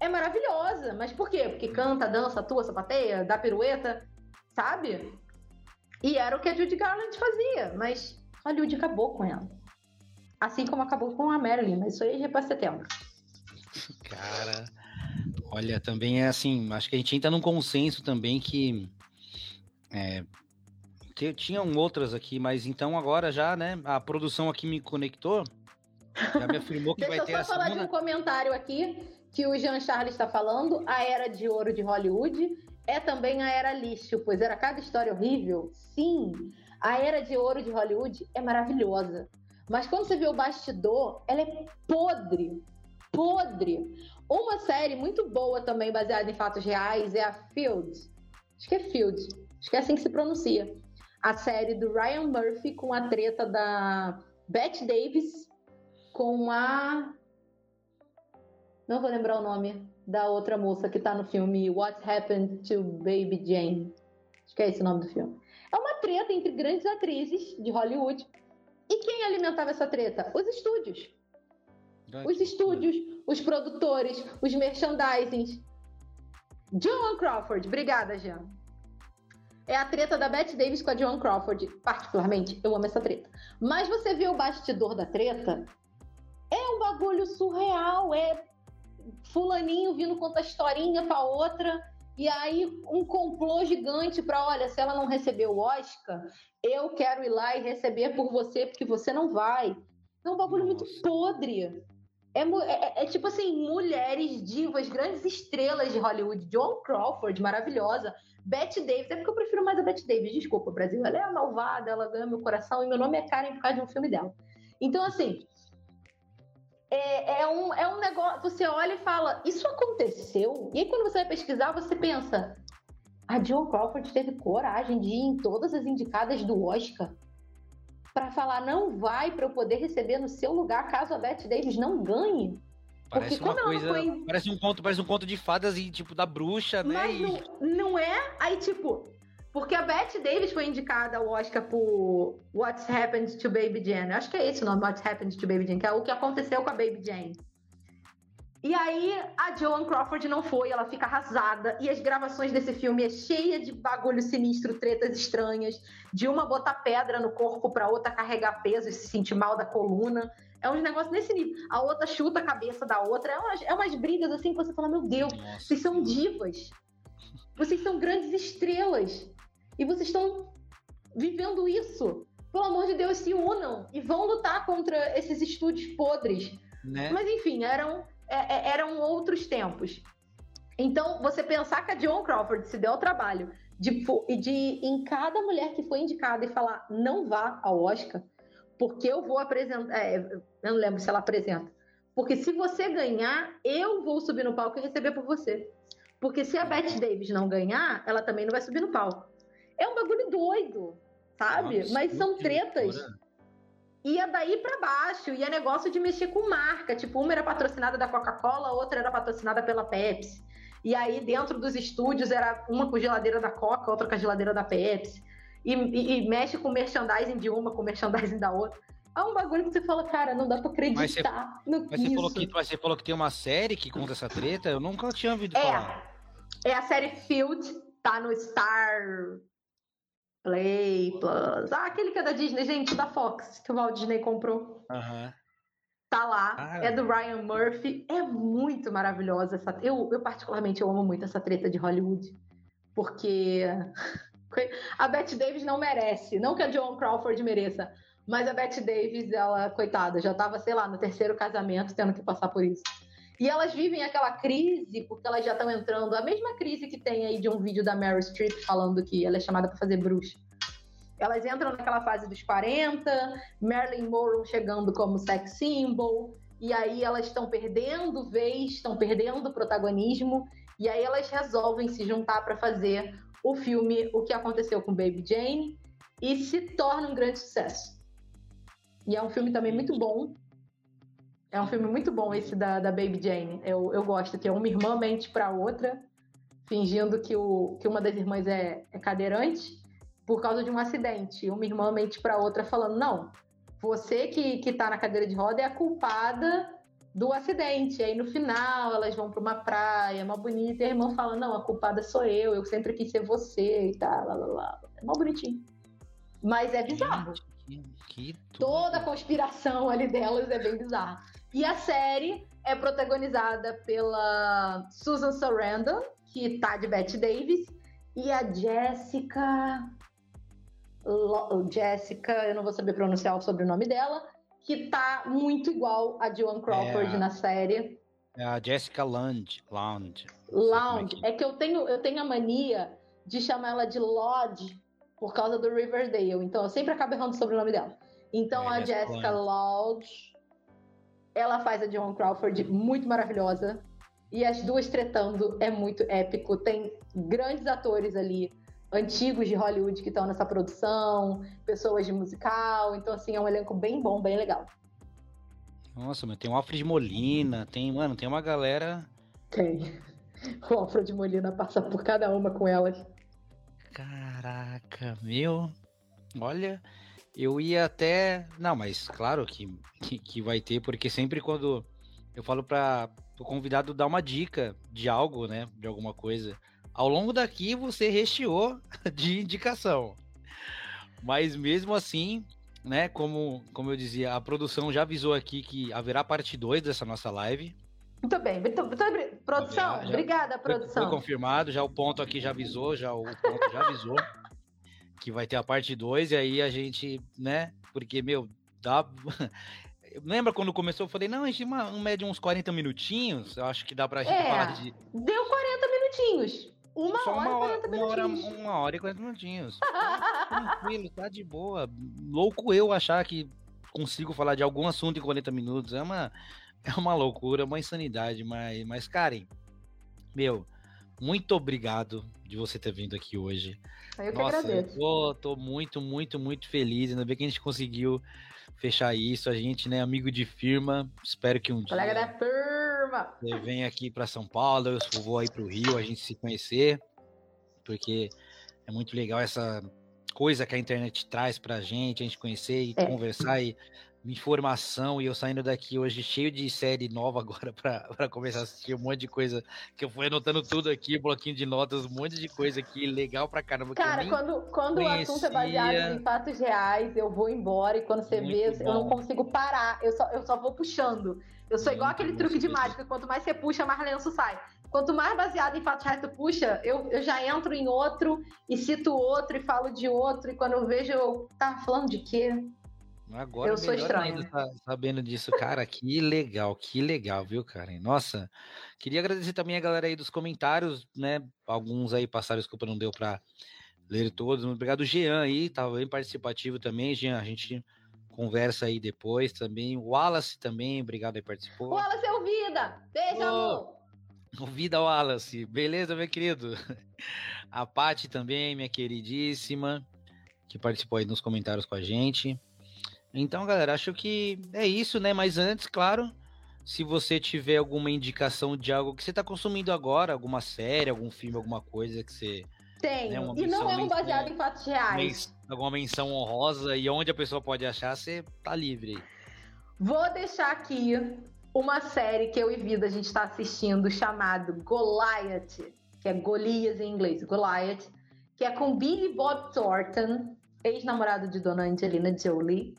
é maravilhosa, mas por quê? Porque canta, dança, atua, sapateia, dá pirueta, sabe? E era o que a Judy Garland fazia, mas Hollywood acabou com ela. Assim como acabou com a Marilyn, mas isso aí já é pra setembro. Cara, olha, também é assim, acho que a gente entra num consenso também que é, tinham outras aqui, mas então agora já, né? A produção aqui me conectou. Já me afirmou que vai ter a Deixa eu só falar segunda... de um comentário aqui que o Jean Charles está falando. A era de ouro de Hollywood é também a era lixo, pois era cada história horrível. Sim, a era de ouro de Hollywood é maravilhosa. Mas quando você vê o bastidor, ela é podre. Podre. Uma série muito boa também, baseada em fatos reais, é a Field. Acho que é Field. Acho que é assim que se pronuncia a série do Ryan Murphy com a treta da Bette Davis com a. Não vou lembrar o nome da outra moça que tá no filme What Happened to Baby Jane. Acho que é esse o nome do filme. É uma treta entre grandes atrizes de Hollywood. E quem alimentava essa treta? Os estúdios. Os estúdios, os produtores, os merchandisings. Joan Crawford. Obrigada, Jean é a treta da Bette Davis com a Joan Crawford. Particularmente, eu amo essa treta. Mas você vê o bastidor da treta, é um bagulho surreal, é fulaninho vindo contar historinha pra outra, e aí um complô gigante para, olha, se ela não receber o Oscar, eu quero ir lá e receber por você, porque você não vai. É um bagulho Nossa. muito podre. É, é, é, tipo assim, mulheres divas, grandes estrelas de Hollywood. Joan Crawford, maravilhosa. Bette Davis, é porque eu prefiro mais a Bette Davis, desculpa, Brasil. Ela é malvada, ela ganha meu coração e meu nome é Karen por causa de um filme dela. Então, assim, é, é, um, é um negócio. Você olha e fala, isso aconteceu? E aí, quando você vai pesquisar, você pensa, a Joan Crawford teve coragem de ir em todas as indicadas do Oscar para falar, não vai para eu poder receber no seu lugar caso a Bette Davis não ganhe. Parece Porque uma coisa. foi- Parece um conto, parece um conto de fadas e tipo da bruxa, né? Mas não, não é. Aí, tipo. Porque a Bette Davis foi indicada ao Oscar por What's Happened to Baby Jane. Eu acho que é esse o nome, What's Happened to Baby Jane, que é o que aconteceu com a Baby Jane. E aí a Joan Crawford não foi, ela fica arrasada. E as gravações desse filme é cheia de bagulho sinistro, tretas estranhas, de uma botar pedra no corpo pra outra carregar peso e se sentir mal da coluna. É um negócio nesse nível. A outra chuta a cabeça da outra. É umas, é umas brigas assim que você fala, meu Deus, Nossa vocês são divas. Vocês são grandes estrelas. E vocês estão vivendo isso. Pelo amor de Deus, se unam e vão lutar contra esses estúdios podres. né? Mas enfim, eram, é- é- eram outros tempos. Então, você pensar que a Joan Crawford se deu ao trabalho de, de em cada mulher que foi indicada e falar não vá ao Oscar, porque eu vou apresentar. é, eu não lembro se ela apresenta. Porque se você ganhar, eu vou subir no palco e receber por você. Porque se a Bette Davis não ganhar, ela também não vai subir no palco. É um bagulho doido, sabe? Nossa, Mas são tretas loucura. Ia daí pra baixo, e é negócio de mexer com marca. Tipo, uma era patrocinada da Coca-Cola, a outra era patrocinada pela Pepsi. E aí, dentro dos estúdios, era uma com geladeira da Coca, outra com a geladeira da Pepsi. E, e- e mexe com merchandising de uma, com merchandising da outra. É um bagulho que você fala, cara, não dá pra Mas você- acreditar no Mas você, falou que, mas você falou que tem uma série que conta essa treta? Eu nunca tinha ouvido falar. É, é a série Field, tá no Star Play Plus. Ah, aquele que é da Disney, gente, da Fox, que o Walt Disney comprou. Aham. Tá lá, Ah. é do Ryan Murphy. É muito maravilhosa essa. Eu, eu, particularmente, eu amo muito essa treta de Hollywood. Porque a Bette Davis não merece. Não que a Joan Crawford mereça. Mas a Bette Davis, ela, coitada, já tava, sei lá, no terceiro casamento, tendo que passar por isso. E elas vivem aquela crise, porque elas já estão entrando. A mesma crise que tem aí de um vídeo da Meryl Streep falando que ela é chamada para fazer bruxa. Elas entram naquela fase dos 40, Marilyn Monroe chegando como sex symbol, e aí elas estão perdendo vez, estão perdendo protagonismo, e aí elas resolvem se juntar para fazer o filme O que aconteceu com Baby Jane e se torna um grande sucesso. E é um filme também muito bom. É um filme muito bom esse da, da Baby Jane. Eu, eu gosto, que é uma irmã mente para outra, fingindo que, o, que uma das irmãs é, é cadeirante por causa de um acidente. Uma irmã mente para outra falando: não, você que, que tá na cadeira de roda é a culpada do acidente. Aí no final elas vão para uma praia, mó bonita, e a irmã fala: não, a culpada sou eu, eu sempre quis ser você e tal, lá, lá, lá. É mó bonitinho. Mas é bizarro. Que, que. Toda a conspiração ali delas é bem bizarra. E a série é protagonizada pela Susan Sarandon, que tá de Bette Davis, e a Jessica. Lo- Jessica, eu não vou saber pronunciar o sobrenome dela, que tá muito igual a Joan Crawford É. na série. É a Jessica. Land. Lounge. como é É que eu tenho, eu tenho a mania de chamar ela de Lodge por causa do Riverdale. Então eu sempre acabo errando o sobrenome dela. Então É, a Jessica Jessica Lodge, ela faz a Joan Crawford muito maravilhosa. E as duas tretando é muito épico. Tem grandes atores ali, antigos de Hollywood que estão nessa produção, pessoas de musical. Então, assim, é um elenco bem bom, bem legal. Nossa, meu, tem o Alfred Molina, tem, mano, tem uma galera. Tem. O Alfred Molina passa por cada uma com elas. Caraca, meu. Olha, eu ia até. Não, mas claro que, que, que vai ter, porque sempre quando eu falo para o convidado dar uma dica de algo, né? De alguma coisa. Ao longo daqui você recheou de indicação. Mas mesmo assim, né? Como, como eu dizia, a produção já avisou aqui que haverá parte 2 dessa nossa live. Muito bem. Muito, muito produção, Já- já- obrigada, Foi- produção. Foi confirmado, já o ponto aqui já avisou, já o ponto já avisou que vai ter a parte 2 e aí a gente, né? Porque, meu, dá. Lembra quando começou? Eu falei, não, a gente uma, um médio uns 40 minutinhos. Eu acho que dá pra gente É, falar de. Deu 40 minutinhos. Uma Só hora e uma hora, 40 uma, hora, minutinhos. uma hora e 40 minutinhos. Tá tranquilo, tá de boa. Louco eu achar que consigo falar de algum assunto em 40 minutos. É uma, é uma loucura, uma insanidade. Mas, mas Karen, meu, muito obrigado de você ter vindo aqui hoje. Eu que Nossa, agradeço. eu tô, tô muito, muito, muito feliz. Ainda bem que a gente conseguiu fechar isso. A gente, né, amigo de firma. Espero que um Colega dia. da firma. Você vem aqui para São Paulo, eu vou aí para o Rio, a gente se conhecer, porque é muito legal essa coisa que a internet traz para a gente, a gente conhecer e é. conversar e informação e eu saindo daqui hoje cheio de série nova agora para começar a assistir um monte de coisa que eu fui anotando tudo aqui, bloquinho de notas, um monte de coisa aqui legal pra caramba. Cara, quando, quando o assunto é baseado em fatos reais, eu vou embora e quando você Muito vê, bom. eu não consigo parar, eu só, eu só vou puxando. Eu sou Muito igual aquele truque de mágica, quanto mais você puxa, mais lenço sai. Quanto mais baseado em fatos reais tu puxa, eu, eu já entro em outro e cito outro e falo de outro, e quando eu vejo, eu tava falando de quê? Agora, eu sou estranho. Ainda tá sabendo disso, cara, que legal, que legal, viu, Karen? Nossa, queria agradecer também a galera aí dos comentários, né? Alguns aí passaram, desculpa, não deu para ler todos. Obrigado, Jean aí, tava bem participativo também, Jean. A gente conversa aí depois também. O Wallace também, obrigado aí, participou. Wallace é o Vida! Beijo, oh, amor! O Vida Wallace, beleza, meu querido? A Pati também, minha queridíssima, que participou aí nos comentários com a gente. Então, galera, acho que é isso, né? Mas antes, claro, se você tiver alguma indicação de algo que você está consumindo agora, alguma série, algum filme, alguma coisa que você. Tenho. Né, e não é um baseado em fatos reais. Alguma menção honrosa e onde a pessoa pode achar, você tá livre. Vou deixar aqui uma série que eu e Vida a gente está assistindo chamado Goliath, que é Golias em inglês, Goliath, que é com Billy Bob Thornton, ex-namorado de Dona Angelina Jolie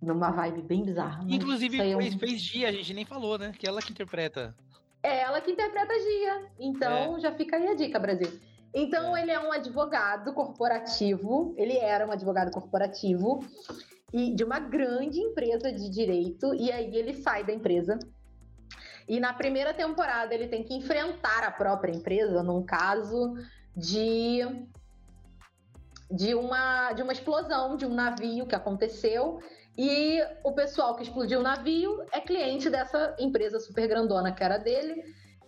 numa vibe bem bizarra. Inclusive, fez, um... fez Gia, a gente nem falou, né? Que ela que interpreta. É ela que interpreta Gia. Então, é. já fica aí a dica, Brasil. Então, é. ele é um advogado corporativo. Ele era um advogado corporativo e de uma grande empresa de direito. E aí ele sai da empresa. E na primeira temporada ele tem que enfrentar a própria empresa num caso de de uma de uma explosão de um navio que aconteceu e o pessoal que explodiu o navio é cliente dessa empresa super grandona que era dele.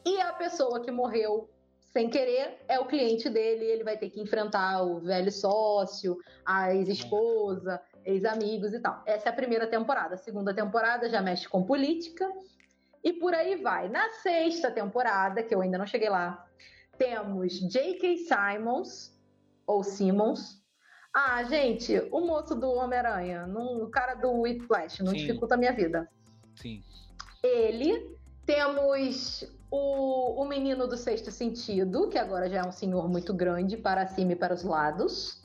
E a pessoa que morreu sem querer é o cliente dele. Ele vai ter que enfrentar o velho sócio, a ex-esposa, ex-amigos e tal. Essa é a primeira temporada. A segunda temporada já mexe com política. E por aí vai. Na sexta temporada, que eu ainda não cheguei lá, temos J.K. Simons, ou Simmons, ah, gente, o moço do Homem-Aranha, o cara do Whiplash, não Sim. dificulta a minha vida. Sim. Ele. Temos o, o menino do sexto sentido, que agora já é um senhor muito grande, para cima e para os lados.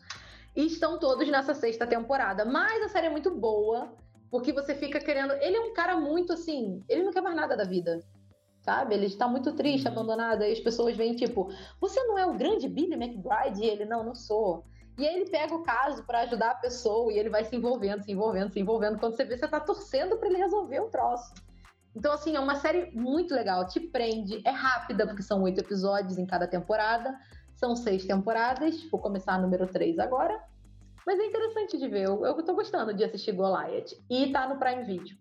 E estão todos nessa sexta temporada. Mas a série é muito boa, porque você fica querendo. Ele é um cara muito assim. Ele não quer mais nada da vida. Sabe? Ele está muito triste, uhum. abandonado. Aí as pessoas vêm tipo: Você não é o grande Billy McBride? E ele: Não, não sou. E aí ele pega o caso para ajudar a pessoa e ele vai se envolvendo, se envolvendo, se envolvendo. Quando você vê, você tá torcendo para ele resolver o troço. Então, assim, é uma série muito legal, te prende, é rápida, porque são oito episódios em cada temporada, são seis temporadas, vou começar a número três agora. Mas é interessante de ver, eu, eu tô gostando de assistir Goliath. E tá no Prime Video.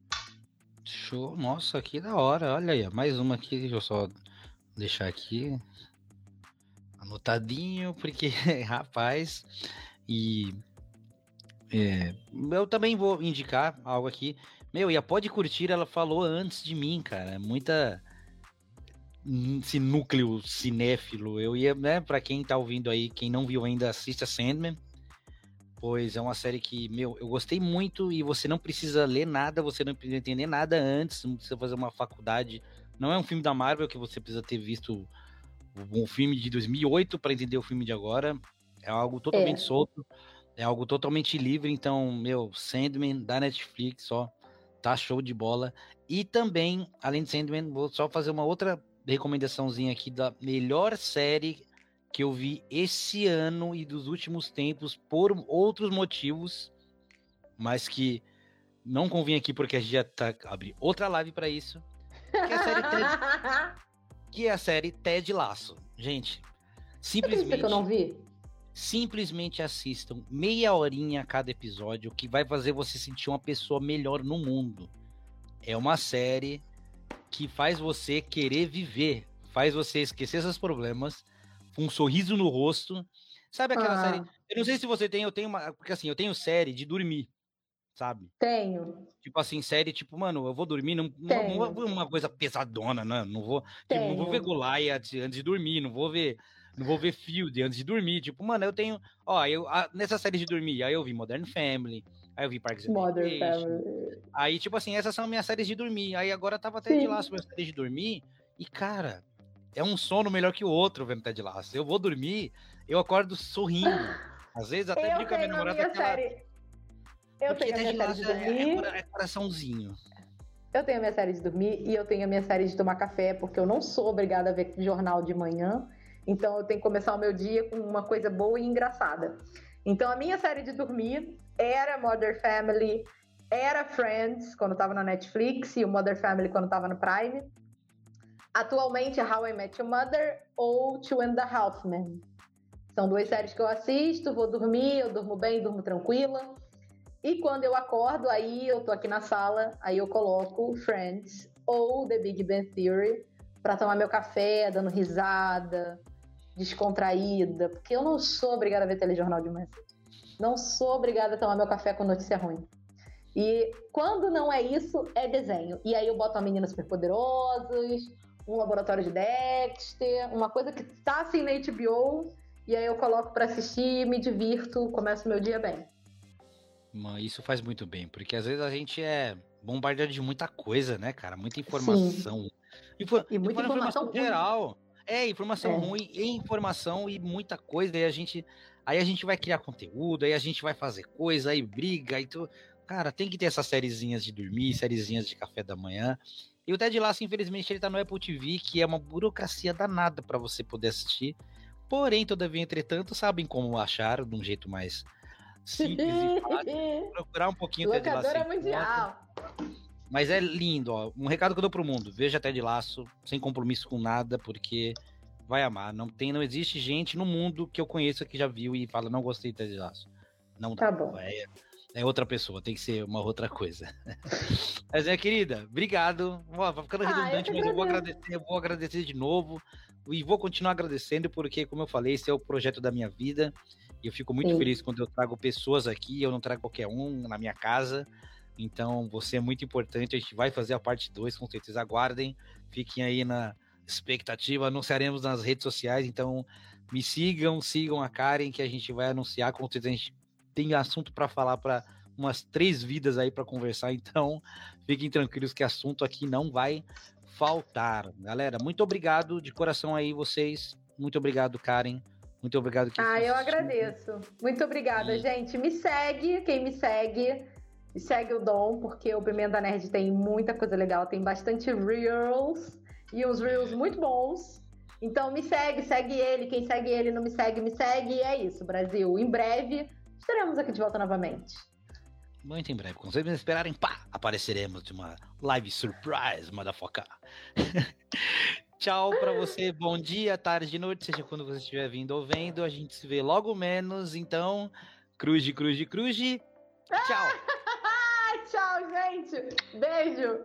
Show, nossa, que da hora, olha aí, mais uma aqui, deixa eu só deixar aqui anotadinho, porque, rapaz, e é, eu também vou indicar algo aqui. Meu, e a Pode Curtir, ela falou antes de mim, cara. Muita. Esse núcleo cinéfilo. Eu ia, né, pra quem tá ouvindo aí, quem não viu ainda, assista Sandman. Pois é uma série que, meu, eu gostei muito e você não precisa ler nada, você não precisa entender nada antes, não precisa fazer uma faculdade. Não é um filme da Marvel que você precisa ter visto um filme de 2008 para entender o filme de agora. É algo totalmente é. solto, é algo totalmente livre. Então, meu, Sandman da Netflix, ó, tá show de bola. E também, além de Sandman, vou só fazer uma outra recomendaçãozinha aqui da melhor série que eu vi esse ano e dos últimos tempos por outros motivos, mas que não convém aqui porque a gente já tá abre outra live para isso. Que é a série Ted, que é a série Ted Laço. Gente, simplesmente. que eu não vi? Simplesmente assistam meia horinha a cada episódio, que vai fazer você sentir uma pessoa melhor no mundo. É uma série que faz você querer viver, faz você esquecer seus problemas, com um sorriso no rosto. Sabe aquela ah. série? Eu não sei se você tem, eu tenho uma. Porque assim, eu tenho série de dormir. Sabe? Tenho. Tipo assim, série, tipo, mano, eu vou dormir, não, não, não uma coisa pesadona, né? Não vou, tipo, não vou ver Goliath antes de dormir, não vou ver, não vou ver Field antes de dormir. Tipo, mano, eu tenho, ó, eu a, nessa série de dormir, aí eu vi Modern Family, aí eu vi Parks and Modern Family. Aí, tipo assim, essas são minhas séries de dormir. Aí agora tava até de lá sobre as séries de dormir e cara, é um sono melhor que o outro vendo Ted Lasso. Eu vou dormir, eu acordo sorrindo. Às vezes até eu brinco com a minha namorada série eu Porque tenho a minha série de dormir. É, é, coraçãozinho. Eu tenho a minha série de dormir e eu tenho a minha série de tomar café, porque eu não sou obrigada a ver jornal de manhã. Então eu tenho que começar o meu dia com uma coisa boa e engraçada. Então a minha série de dormir era Mother Family, era Friends, quando estava na Netflix, e o Mother Family quando estava no Prime. Atualmente é How I Met Your Mother ou Two and a Half Men. São duas séries que eu assisto, vou dormir, eu durmo bem, durmo tranquila. E quando eu acordo, aí eu tô aqui na sala, aí eu coloco Friends ou The Big Bang Theory para tomar meu café, dando risada, descontraída, porque eu não sou obrigada a ver telejornal de manhã. Não sou obrigada a tomar meu café com notícia ruim. E quando não é isso, é desenho. E aí eu boto uma menina superpoderosos, um laboratório de Dexter, uma coisa que tá assim na HBO, e aí eu coloco para assistir, me divirto, começo meu dia bem. Isso faz muito bem, porque às vezes a gente é bombardeado de muita coisa, né, cara? Muita informação. Infor e muita informação, informação geral. É, informação é. ruim, e informação e muita coisa. E a gente. Aí a gente vai criar conteúdo, aí a gente vai fazer coisa, aí briga, aí tu. Cara, tem que ter essas sériezinhas de dormir, sériezinhas de café da manhã. E o Ted Lasso, infelizmente, ele tá no Apple TV, que é uma burocracia danada para você poder assistir. Porém, todavia, entretanto, sabem como achar de um jeito mais simples e fácil. Procurar um pouquinho Ted Laço. Locadora mundial. Mas é lindo, ó. Um recado que eu dou pro mundo. Veja Ted Laço, sem compromisso com nada, porque vai amar. Não tem, não existe gente no mundo que eu conheça que já viu e fala, não gostei de Ted Laço. Não dá. Tá bom. É, é outra pessoa, tem que ser uma outra coisa. mas é, querida, obrigado. Ó, vai ficando ah, redundante, eu mas eu vou agradecer, eu vou agradecer de novo. E vou continuar agradecendo, porque, como eu falei, esse é o projeto da minha vida. E eu fico muito Sim. feliz quando eu trago pessoas aqui, eu não trago qualquer um na minha casa. Então, você é muito importante. A gente vai fazer a parte 2, com certeza. Aguardem, fiquem aí na expectativa. Anunciaremos nas redes sociais. Então, me sigam, sigam a Karen, que a gente vai anunciar. Com certeza, a gente tem assunto para falar para umas três vidas aí para conversar. Então, fiquem tranquilos que assunto aqui não vai faltar. Galera, muito obrigado de coração aí, vocês. Muito obrigado, Karen. Muito obrigado. Ah, eu agradeço. Muito obrigada, e... gente. Me segue, quem me segue, segue o Dom, porque o Pimenta Nerd tem muita coisa legal, tem bastante reels e uns reels muito bons. Então me segue, segue ele. Quem segue ele não me segue, me segue. E é isso, Brasil. Em breve estaremos aqui de volta novamente. Muito em breve, quando vocês esperarem, pá, apareceremos de uma live surprise, motherfucker. Tchau para você, bom dia, tarde, noite, seja quando você estiver vindo ou vendo. A gente se vê logo menos, então, cruz, cruz, cruz. Tchau. Tchau, gente. Beijo.